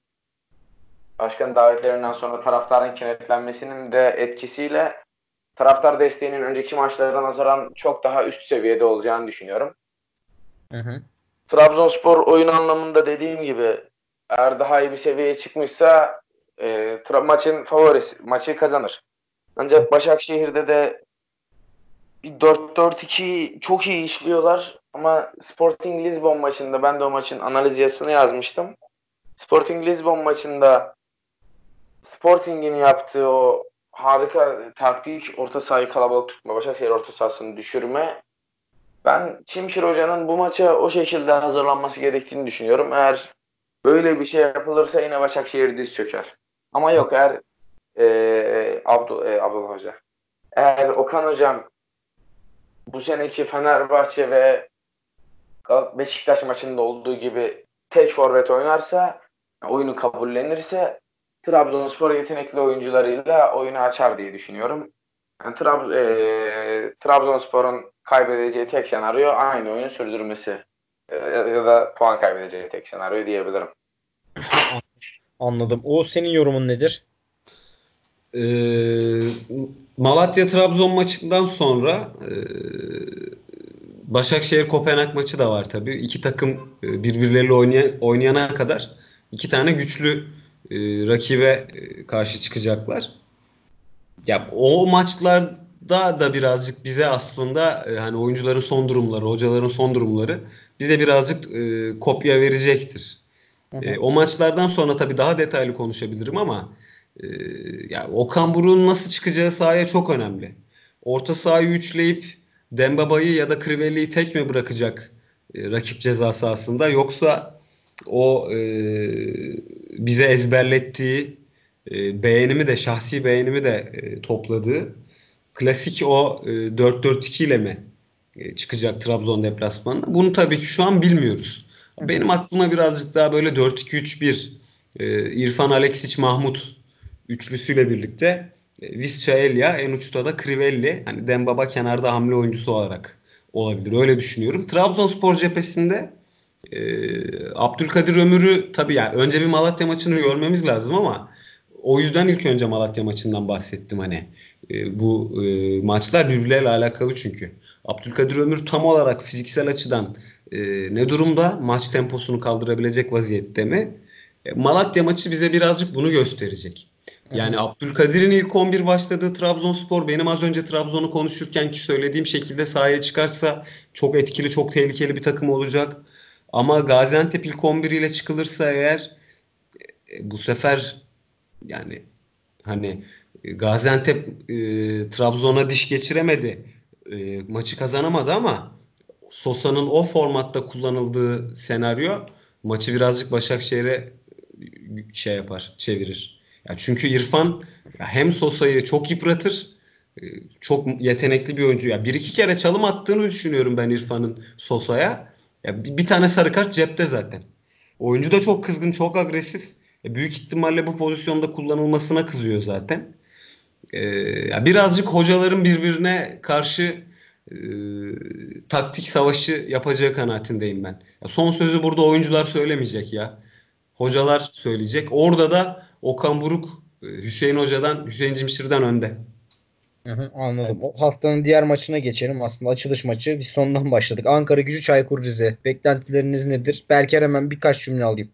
başkan davetlerinden sonra taraftarın kenetlenmesinin de etkisiyle taraftar desteğinin önceki maçlardan nazaran çok daha üst seviyede olacağını düşünüyorum. Hı hı. Trabzonspor oyun anlamında dediğim gibi eğer daha iyi bir seviyeye çıkmışsa e, maçın favorisi, maçı kazanır. Ancak Başakşehir'de de bir 4-4-2 çok iyi işliyorlar ama Sporting Lisbon maçında ben de o maçın analiz yazısını yazmıştım. Sporting Lisbon maçında Sporting'in yaptığı o harika taktik orta sahayı kalabalık tutma, Başakşehir orta sahasını düşürme ben Çimşir Hoca'nın bu maça o şekilde hazırlanması gerektiğini düşünüyorum. Eğer böyle bir şey yapılırsa yine Başakşehir diz çöker. Ama yok eğer e, Abdul, e, Abdullah Hoca. Eğer Okan Hocam bu seneki Fenerbahçe ve Beşiktaş maçında olduğu gibi tek forvet oynarsa, oyunu kabullenirse Trabzonspor yetenekli oyuncularıyla oyunu açar diye düşünüyorum. Yani Trab e, Trabzonspor'un kaybedeceği tek senaryo aynı oyunu sürdürmesi. E, ya da puan kaybedeceği tek senaryo diyebilirim. Anladım. O senin yorumun nedir? Ee, Malatya Trabzon maçından sonra e, Başakşehir Kopenhag maçı da var tabii. İki takım e, birbirleriyle oynayan, oynayana kadar iki tane güçlü e, rakibe e, karşı çıkacaklar. Ya o maçlarda da birazcık bize aslında e, hani oyuncuların son durumları, hocaların son durumları bize birazcık e, kopya verecektir. Hı hı. E, o maçlardan sonra tabii daha detaylı konuşabilirim ama e, ya Okan Buruk'un nasıl çıkacağı sahaya çok önemli. Orta sahayı üçleyip Dembaba'yı ya da Crivelli'yi tek mi bırakacak e, rakip ceza sahasında yoksa o e, bize ezberlettiği e, beğenimi de şahsi beğenimi de e, topladığı klasik o e, 4-4-2 ile mi e, çıkacak Trabzon deplasmanında? Bunu tabii ki şu an bilmiyoruz. Benim aklıma birazcık daha böyle 4-2-3-1 e, İrfan Alexic Mahmut üçlüsüyle birlikte e, Visca Elia en uçta da Crivelli hani Dembaba kenarda hamle oyuncusu olarak olabilir. Öyle düşünüyorum. Trabzonspor cephesinde e, Abdülkadir Ömür'ü tabii yani önce bir Malatya maçını görmemiz lazım ama o yüzden ilk önce Malatya maçından bahsettim hani. E, bu e, maçlar birbirleriyle alakalı çünkü. Abdülkadir Ömür tam olarak fiziksel açıdan e, ne durumda? Maç temposunu kaldırabilecek vaziyette mi? E, Malatya maçı bize birazcık bunu gösterecek. Yani Abdülkadir'in ilk 11 başladığı Trabzonspor benim az önce Trabzon'u konuşurken ki söylediğim şekilde sahaya çıkarsa çok etkili, çok tehlikeli bir takım olacak. Ama Gaziantep ilk 11 ile çıkılırsa eğer e, bu sefer yani hani e, Gaziantep e, Trabzon'a diş geçiremedi. E, maçı kazanamadı ama Sosa'nın o formatta kullanıldığı senaryo maçı birazcık Başakşehir'e şey yapar, çevirir. Ya çünkü İrfan ya hem Sosa'yı çok yıpratır, e, çok yetenekli bir oyuncu. Ya bir iki kere çalım attığını düşünüyorum ben İrfan'ın Sosa'ya. Ya bir, bir tane sarı kart cepte zaten. Oyuncu da çok kızgın, çok agresif. E, büyük ihtimalle bu pozisyonda kullanılmasına kızıyor zaten. E, ya birazcık hocaların birbirine karşı e, taktik savaşı yapacağı kanaatindeyim ben. Ya son sözü burada oyuncular söylemeyecek ya. Hocalar söyleyecek. Orada da Okan Buruk e, Hüseyin Hoca'dan, Hüseyin Cimşir'den önde. Hı hı, anladım. O haftanın diğer maçına geçelim. Aslında açılış maçı. Biz sondan başladık. Ankara Gücü Çaykur Rize. Beklentileriniz nedir? Belki hemen birkaç cümle alayım.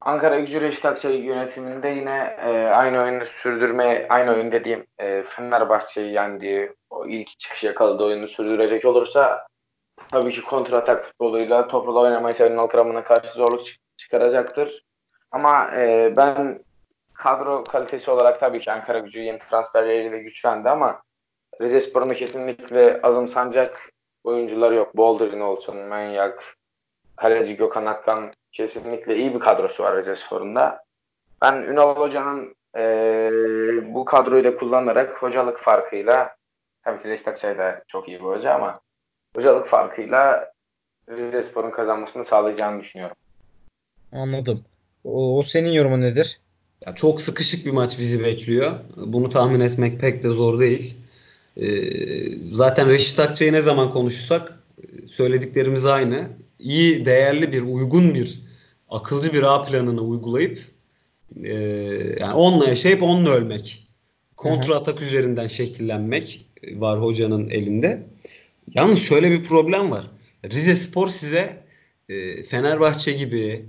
Ankara Gücü Reşit Akçay yönetiminde yine e, aynı oyunu sürdürmeye, aynı oyun dediğim e, Fenerbahçe'yi yendiği o ilk çıkış yakaladığı oyunu sürdürecek olursa tabii ki kontratak futboluyla topla oynamayı seven Alkram'ına karşı zorluk çık- çıkaracaktır. Ama e, ben kadro kalitesi olarak tabii ki Ankara Gücü yeni transferleriyle güçlendi ama Rizespor'un da kesinlikle azımsanacak oyuncuları yok. Boldrin olsun, Manyak, Kaleci Gökhan Akkan kesinlikle iyi bir kadrosu var Rizespor'un da. Ben Ünal Hoca'nın eee, bu kadroyu da kullanarak hocalık farkıyla tabii ki Reşit da çok iyi bir hoca ama hocalık farkıyla Rizespor'un kazanmasını sağlayacağını düşünüyorum. Anladım. O, o senin yorumun nedir? Ya çok sıkışık bir maç bizi bekliyor. Bunu tahmin etmek pek de zor değil. Ee, zaten Reşit Akçay'ı ne zaman konuşsak söylediklerimiz aynı. İyi, değerli bir, uygun bir, akılcı bir A planını uygulayıp e, yani onunla yaşayıp onunla ölmek. Kontra atak üzerinden şekillenmek var hocanın elinde. Yalnız şöyle bir problem var. Rize Spor size e, Fenerbahçe gibi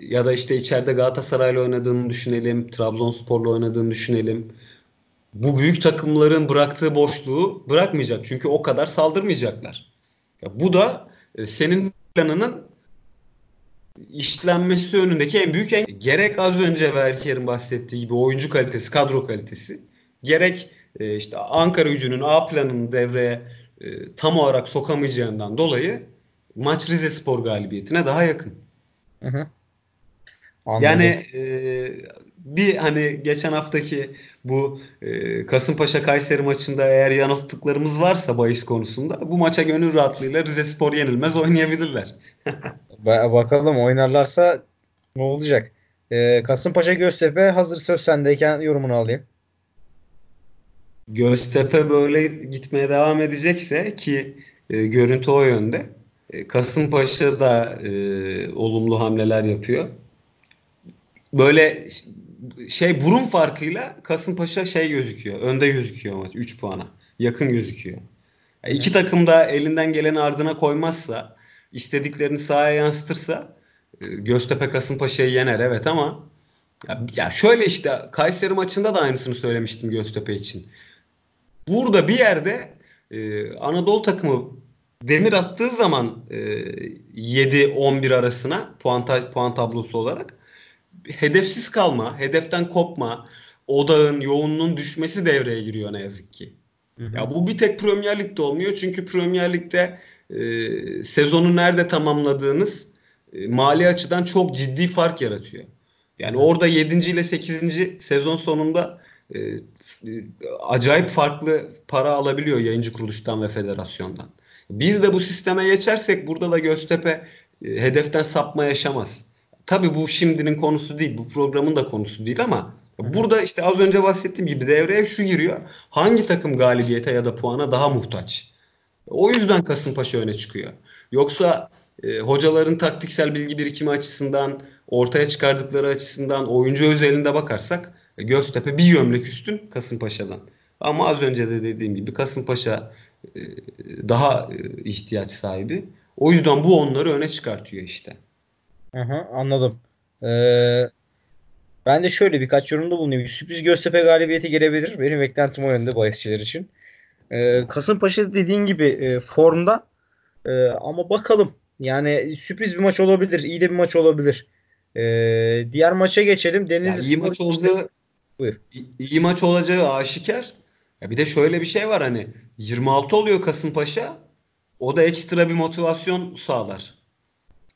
ya da işte içeride Galatasaray'la oynadığını düşünelim, Trabzonspor'la oynadığını düşünelim. Bu büyük takımların bıraktığı boşluğu bırakmayacak. Çünkü o kadar saldırmayacaklar. Ya bu da e, senin planının işlenmesi önündeki en büyük engel. Gerek az önce Berker'in bahsettiği gibi oyuncu kalitesi, kadro kalitesi, gerek e, işte Ankara gücünün A planını devreye e, tam olarak sokamayacağından dolayı maç Rize Spor galibiyetine daha yakın. Hı hı. Anladım. Yani e, bir hani geçen haftaki bu e, Kasımpaşa Kayseri maçında eğer yanılttıklarımız varsa bahis konusunda bu maça gönül rahatlığıyla Rizespor yenilmez oynayabilirler. Ba- bakalım oynarlarsa ne olacak? Ee, Kasımpaşa Göztepe hazır söz sendeyken yorumunu alayım. Göztepe böyle gitmeye devam edecekse ki e, görüntü o yönde. E, Kasımpaşa da e, olumlu hamleler yapıyor. Böyle şey burun farkıyla Kasımpaşa şey gözüküyor. Önde gözüküyor maç 3 puana. Yakın gözüküyor. Yani iki takım da elinden geleni ardına koymazsa, istediklerini sahaya yansıtırsa e, Göztepe Kasımpaşa'yı yener evet ama ya, ya şöyle işte Kayseri maçında da aynısını söylemiştim Göztepe için. Burada bir yerde e, Anadolu takımı demir attığı zaman e, 7-11 arasına puan, ta- puan tablosu olarak hedefsiz kalma, hedeften kopma, odağın, yoğunluğun düşmesi devreye giriyor ne yazık ki. Hı hı. Ya bu bir tek Premier Lig'de olmuyor. Çünkü Premier Lig'de e, sezonu nerede tamamladığınız e, mali açıdan çok ciddi fark yaratıyor. Yani orada 7. ile 8. sezon sonunda e, e, acayip farklı para alabiliyor yayıncı kuruluştan ve federasyondan. Biz de bu sisteme geçersek burada da Göztepe e, hedeften sapma yaşamaz. Tabii bu şimdinin konusu değil, bu programın da konusu değil ama burada işte az önce bahsettiğim gibi devreye şu giriyor. Hangi takım galibiyete ya da puana daha muhtaç? O yüzden Kasımpaşa öne çıkıyor. Yoksa e, hocaların taktiksel bilgi birikimi açısından, ortaya çıkardıkları açısından, oyuncu özelinde bakarsak e, Göztepe bir gömlek üstün Kasımpaşa'dan. Ama az önce de dediğim gibi Kasımpaşa e, daha e, ihtiyaç sahibi. O yüzden bu onları öne çıkartıyor işte. Hı, anladım. Ee, ben de şöyle birkaç yorumda bulunayım. Sürpriz Göztepe galibiyeti gelebilir. Benim beklentim o yönde bahisçiler için. Ee, Kasımpaşa dediğin gibi e, formda Ee, ama bakalım. Yani sürpriz bir maç olabilir. iyi de bir maç olabilir. Ee, diğer maça geçelim. Denizli iyi Spor maç olacağı Buyur. iyi maç olacağı aşikar. Ya bir de şöyle bir şey var hani 26 oluyor Kasımpaşa. O da ekstra bir motivasyon sağlar.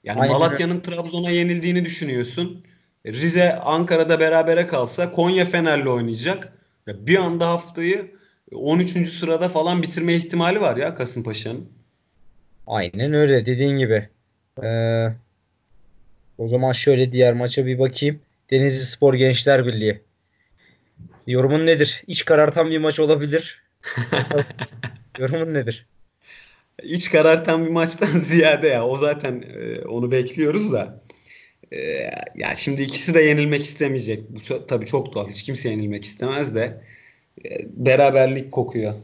Yani Aynen. Malatya'nın Trabzon'a yenildiğini düşünüyorsun. E, Rize Ankara'da berabere kalsa Konya Fener'le oynayacak. Ya bir anda haftayı 13. sırada falan bitirme ihtimali var ya Kasımpaşa'nın. Aynen öyle dediğin gibi. Ee, o zaman şöyle diğer maça bir bakayım. Denizli Spor Gençler Birliği. Yorumun nedir? İç karartan bir maç olabilir. Yorumun nedir? İç karartan bir maçtan ziyade ya o zaten e, onu bekliyoruz da. E, ya şimdi ikisi de yenilmek istemeyecek. Bu çok, tabii çok doğal. Hiç kimse yenilmek istemez de. beraberlik kokuyor.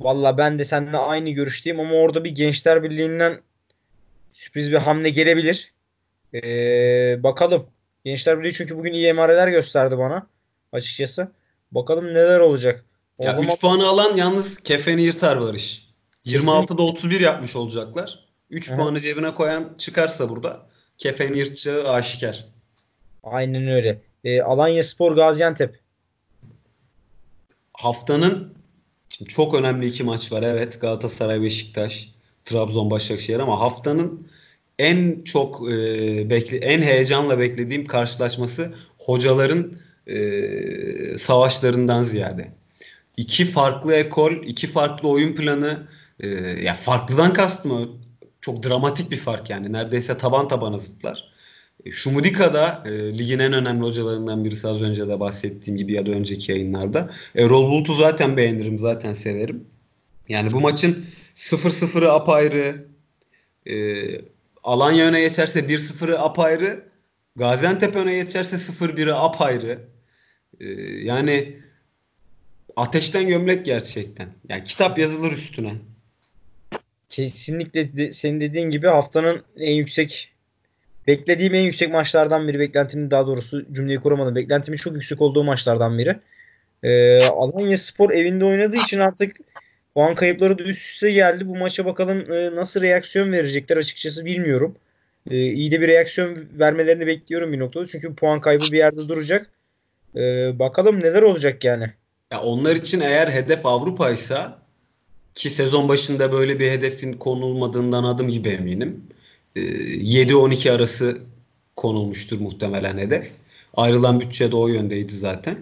Valla ben de seninle aynı görüşteyim ama orada bir Gençler Birliği'nden sürpriz bir hamle gelebilir. Ee, bakalım. Gençler Birliği çünkü bugün iyi emareler gösterdi bana açıkçası. Bakalım neler olacak. O Ya zaman 3 puanı alan yalnız kefeni yırtar Barış. Kesinlikle. 26'da 31 yapmış olacaklar. 3 Aha. puanı cebine koyan çıkarsa burada kefeni yırtacağı aşikar. aynen öyle. Ee, Alanya Spor Gaziantep. Haftanın şimdi çok önemli iki maç var. Evet Galatasaray Beşiktaş, Trabzon Başakşehir ama haftanın en çok e, bekle en heyecanla beklediğim karşılaşması hocaların e, savaşlarından ziyade. İki farklı ekol, iki farklı oyun planı. E, ya farklıdan kastım. Çok dramatik bir fark yani. Neredeyse taban tabana zıtlar. E, Şumudika da e, ligin en önemli hocalarından birisi az önce de bahsettiğim gibi ya da önceki yayınlarda. Erol Bulut'u zaten beğenirim, zaten severim. Yani bu maçın 0-0'ı apayrı, e, Alanya öne geçerse 1-0'ı apayrı, Gaziantep öne geçerse 0-1'i apayrı. E, yani ateşten gömlek gerçekten. Yani kitap yazılır üstüne. Kesinlikle de, senin dediğin gibi haftanın en yüksek beklediğim en yüksek maçlardan biri. Beklentimin daha doğrusu cümleyi kuramadım. Beklentimin çok yüksek olduğu maçlardan biri. Ee, Alanya Spor evinde oynadığı için artık puan kayıpları da üst üste geldi. Bu maça bakalım e, nasıl reaksiyon verecekler açıkçası bilmiyorum. E, iyi de bir reaksiyon vermelerini bekliyorum bir noktada. Çünkü puan kaybı bir yerde duracak. E, bakalım neler olacak yani. Ya onlar için eğer hedef Avrupa'ysa ki sezon başında böyle bir hedefin konulmadığından adım gibi eminim. Ee, 7-12 arası konulmuştur muhtemelen hedef. Ayrılan bütçe de o yöndeydi zaten.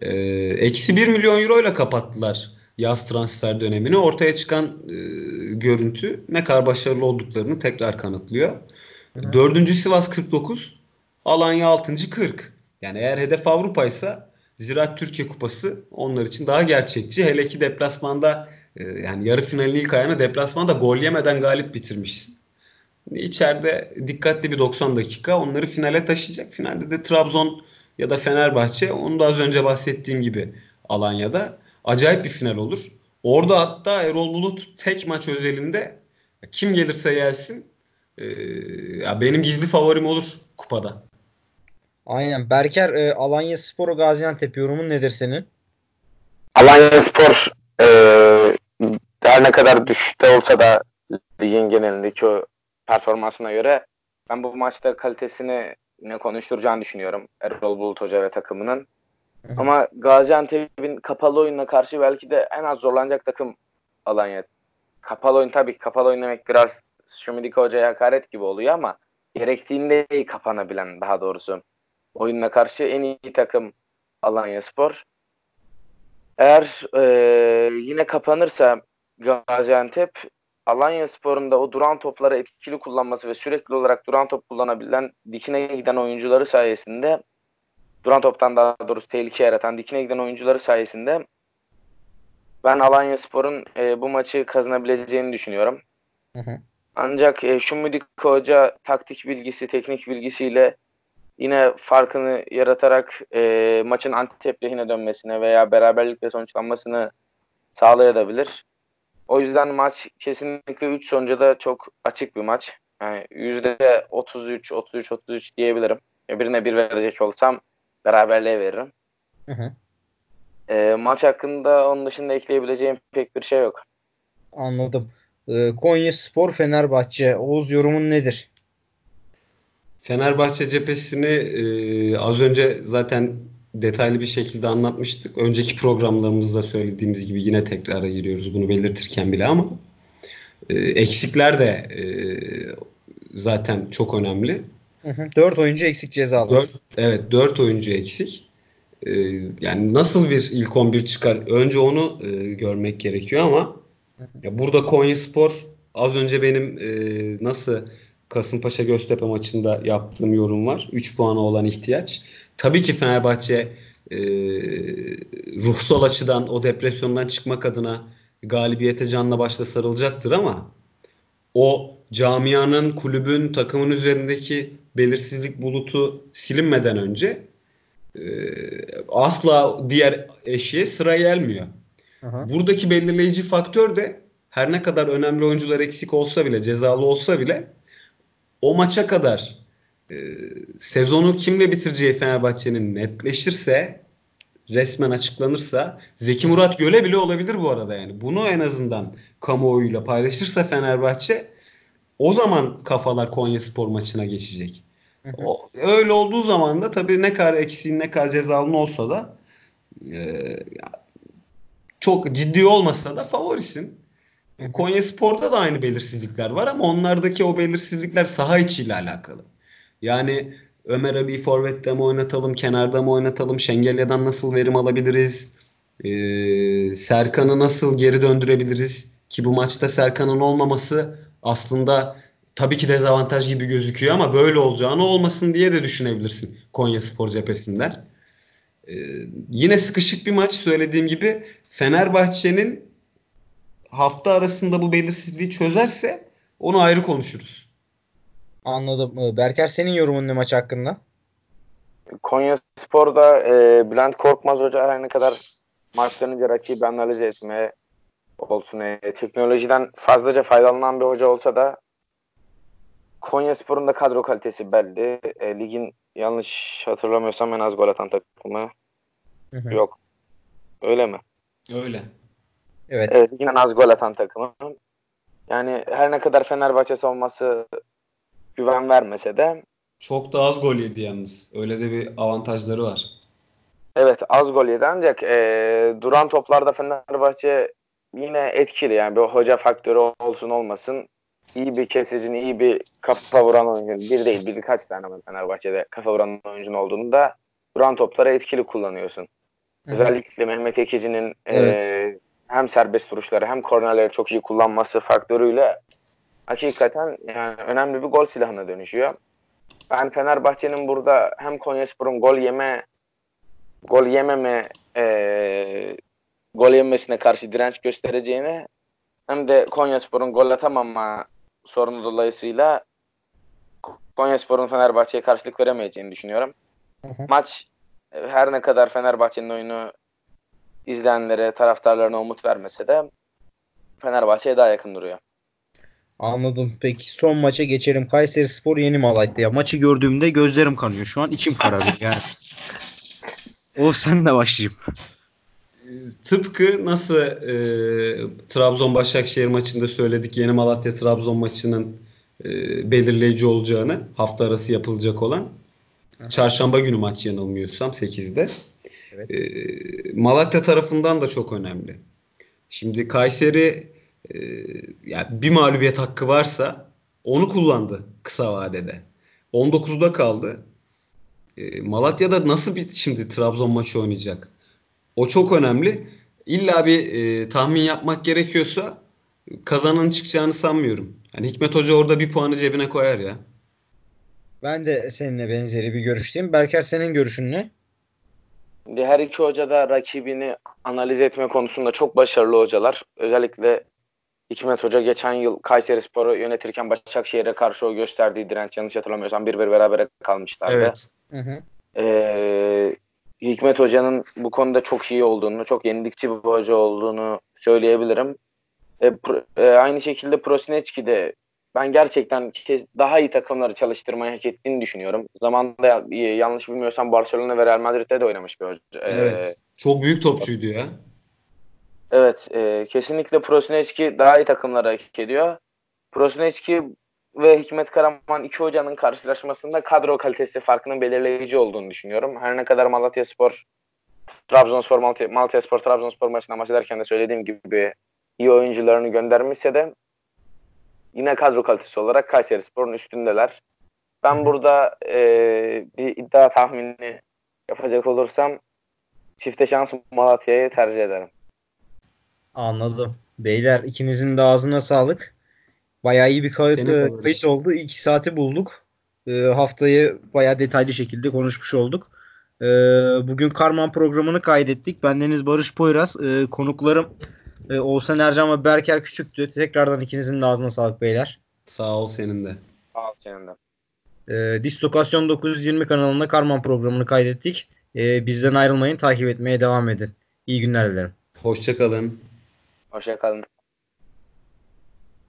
Ee, Eksi 1 milyon euro ile kapattılar yaz transfer dönemini. Ortaya çıkan e, görüntü ne kadar başarılı olduklarını tekrar kanıtlıyor. Dördüncü Sivas 49, Alanya 6. 40. Yani eğer hedef Avrupa'ysa Ziraat Türkiye Kupası onlar için daha gerçekçi. Hele ki deplasmanda yani yarı finalin ilk ayağını deplasmanda gol yemeden galip bitirmişsin. İçeride dikkatli bir 90 dakika onları finale taşıyacak. Finalde de Trabzon ya da Fenerbahçe onu da az önce bahsettiğim gibi Alanya'da acayip bir final olur. Orada hatta Erol Bulut tek maç özelinde kim gelirse gelsin e, ya benim gizli favorim olur kupada. Aynen. Berker e, Alanya Spor Gaziantep yorumun nedir senin? Alanya Spor e, her ne kadar düşüşte olsa da ligin genelindeki o performansına göre ben bu maçta kalitesini yine konuşturacağını düşünüyorum Erol Bulut Hoca ve takımının. Ama Gaziantep'in kapalı oyununa karşı belki de en az zorlanacak takım Alanya. Kapalı oyun tabii kapalı oyun demek biraz Şumidika Hoca'ya hakaret gibi oluyor ama gerektiğinde iyi kapanabilen daha doğrusu oyununa karşı en iyi takım Alanya Spor. Eğer e, yine kapanırsa Gaziantep Alanya Spor'un da o duran topları etkili kullanması ve sürekli olarak duran top kullanabilen dikine giden oyuncuları sayesinde duran toptan daha doğrusu tehlike yaratan dikine giden oyuncuları sayesinde ben Alanya Spor'un e, bu maçı kazanabileceğini düşünüyorum. Hı hı. Ancak e, Şummudik Hoca taktik bilgisi, teknik bilgisiyle yine farkını yaratarak e, maçın Antep lehine dönmesine veya beraberlikle sonuçlanmasını sağlayabilir. O yüzden maç kesinlikle 3 sonuca da çok açık bir maç. Yani %33, 33-33 diyebilirim. E, Birine bir verecek olsam beraberliğe veririm. Hı hı. E, maç hakkında onun dışında ekleyebileceğim pek bir şey yok. Anladım. E, Konya Spor Fenerbahçe. Oğuz yorumun nedir? Fenerbahçe cephesini e, az önce zaten detaylı bir şekilde anlatmıştık. Önceki programlarımızda söylediğimiz gibi yine tekrara giriyoruz bunu belirtirken bile ama e, eksikler de e, zaten çok önemli. Hı hı. 4 oyuncu eksik cezalı. Dört, evet 4 oyuncu eksik. E, yani nasıl bir ilk 11 çıkar? Önce onu e, görmek gerekiyor ama ya burada Konyaspor az önce benim e, nasıl Kasımpaşa Göztepe maçında yaptığım yorum var. 3 puana olan ihtiyaç. Tabii ki Fenerbahçe e, ruhsal açıdan o depresyondan çıkmak adına galibiyete canla başla sarılacaktır ama o camianın, kulübün, takımın üzerindeki belirsizlik bulutu silinmeden önce e, asla diğer eşiğe sıra gelmiyor. Aha. Buradaki belirleyici faktör de her ne kadar önemli oyuncular eksik olsa bile, cezalı olsa bile o maça kadar e, sezonu kimle bitireceği Fenerbahçe'nin netleşirse, resmen açıklanırsa Zeki Murat Göle bile olabilir bu arada yani. Bunu en azından kamuoyuyla paylaşırsa Fenerbahçe o zaman kafalar Konya Spor maçına geçecek. O, öyle olduğu zaman da tabii ne kadar eksiğin ne kadar cezalın olsa da e, çok ciddi olmasa da favorisin. Konya Spor'da da aynı belirsizlikler var ama onlardaki o belirsizlikler saha içiyle alakalı. Yani Ömer Ali'yi forvette mi oynatalım, kenarda mı oynatalım, Şengelya'dan nasıl verim alabiliriz, ee, Serkan'ı nasıl geri döndürebiliriz ki bu maçta Serkan'ın olmaması aslında tabii ki dezavantaj gibi gözüküyor ama böyle olacağını olmasın diye de düşünebilirsin Konya Spor cephesinden. Ee, yine sıkışık bir maç söylediğim gibi Fenerbahçe'nin hafta arasında bu belirsizliği çözerse onu ayrı konuşuruz. Anladım. Ee, Berker senin yorumun ne maç hakkında? Konya Spor'da e, Bülent Korkmaz Hoca her ne kadar maçtan önce rakibi analiz etme olsun, e, teknolojiden fazlaca faydalanan bir hoca olsa da Konya Spor'un da kadro kalitesi belli. E, ligin yanlış hatırlamıyorsam en az gol atan takımı. Hı hı. Yok. Öyle mi? Öyle. Evet. Evet ligin en az gol atan takımı. Yani her ne kadar Fenerbahçe savunması güven vermese de Çok da az gol yedi yalnız. Öyle de bir avantajları var. Evet az gol yedi ancak e, duran toplarda Fenerbahçe yine etkili yani bir hoca faktörü olsun olmasın iyi bir kesicinin iyi bir kafa vuran oyuncunun bir değil birkaç tane var Fenerbahçe'de kafa vuran oyuncunun olduğunu da duran topları etkili kullanıyorsun. Hı. Özellikle Mehmet Ekici'nin e, Evet. hem serbest vuruşları hem kornerleri çok iyi kullanması faktörüyle hakikaten yani önemli bir gol silahına dönüşüyor. Ben Fenerbahçe'nin burada hem Konyaspor'un gol yeme gol yememe eee gol yemesine karşı direnç göstereceğini hem de Konyaspor'un gol atamama sorunu dolayısıyla Konyaspor'un Fenerbahçe'ye karşılık veremeyeceğini düşünüyorum. Hı hı. Maç e, her ne kadar Fenerbahçe'nin oyunu izleyenlere, taraftarlarına umut vermese de Fenerbahçe'ye daha yakın duruyor. Anladım. Peki son maça geçelim. Kayseri Spor Yeni Malatya. Maçı gördüğümde gözlerim kanıyor. Şu an içim kararıyor yani. O senle başlayayım. Tıpkı nasıl e, Trabzon Başakşehir maçında söyledik Yeni Malatya Trabzon maçının e, belirleyici olacağını hafta arası yapılacak olan çarşamba günü maç yanılmıyorsam 8'de. Evet. E, Malatya tarafından da çok önemli. Şimdi Kayseri e, yani bir mağlubiyet hakkı varsa onu kullandı kısa vadede. 19'da kaldı. E, Malatya'da nasıl bir şimdi Trabzon maçı oynayacak? O çok önemli. İlla bir e, tahmin yapmak gerekiyorsa kazanın çıkacağını sanmıyorum. Yani Hikmet Hoca orada bir puanı cebine koyar ya. Ben de seninle benzeri bir görüşteyim. Berker senin görüşün ne? Her iki hoca da rakibini analiz etme konusunda çok başarılı hocalar. Özellikle Hikmet Hoca geçen yıl Kayseri Spor'u yönetirken Başakşehir'e karşı o gösterdiği direnç yanlış hatırlamıyorsam 1-1 berabere kalmışlardı. Evet. Hı hı. Ee, Hikmet Hoca'nın bu konuda çok iyi olduğunu, çok yenilikçi bir hoca olduğunu söyleyebilirim. E, pro- e, aynı şekilde Prosineçki de ben gerçekten daha iyi takımları çalıştırmayı hak ettiğini düşünüyorum. Zamanında ya- yanlış bilmiyorsam Barcelona ve Real Madrid'de de oynamış bir hoca. Ee, Evet. Çok büyük topçuydu ya. Evet, e, kesinlikle Prosineçki daha iyi takımlara hak ediyor. Prosineçki ve Hikmet Karaman iki hocanın karşılaşmasında kadro kalitesi farkının belirleyici olduğunu düşünüyorum. Her ne kadar Malatyaspor, Trabzonspor, Malatya, Malatyaspor, Trabzonspor maçından bahsederken de söylediğim gibi iyi oyuncularını göndermişse de yine kadro kalitesi olarak Kayserispor'un üstündeler. Ben burada e, bir iddia tahmini yapacak olursam çifte şans Malatya'yı tercih ederim. Anladım. Beyler ikinizin de ağzına sağlık. Bayağı iyi bir kayıt, e, kayıt oldu. İki saati bulduk. E, haftayı bayağı detaylı şekilde konuşmuş olduk. E, bugün Karman programını kaydettik. Bendeniz Barış Poyraz. E, konuklarım e, Oğuzhan Ercan ve Berker Küçüktü. Tekrardan ikinizin de ağzına sağlık beyler. Sağ ol senin de. Al senin de. E, Distokasyon 920 kanalında Karman programını kaydettik. E, bizden ayrılmayın, takip etmeye devam edin. İyi günler dilerim. Hoşçakalın. Hoşçakalın.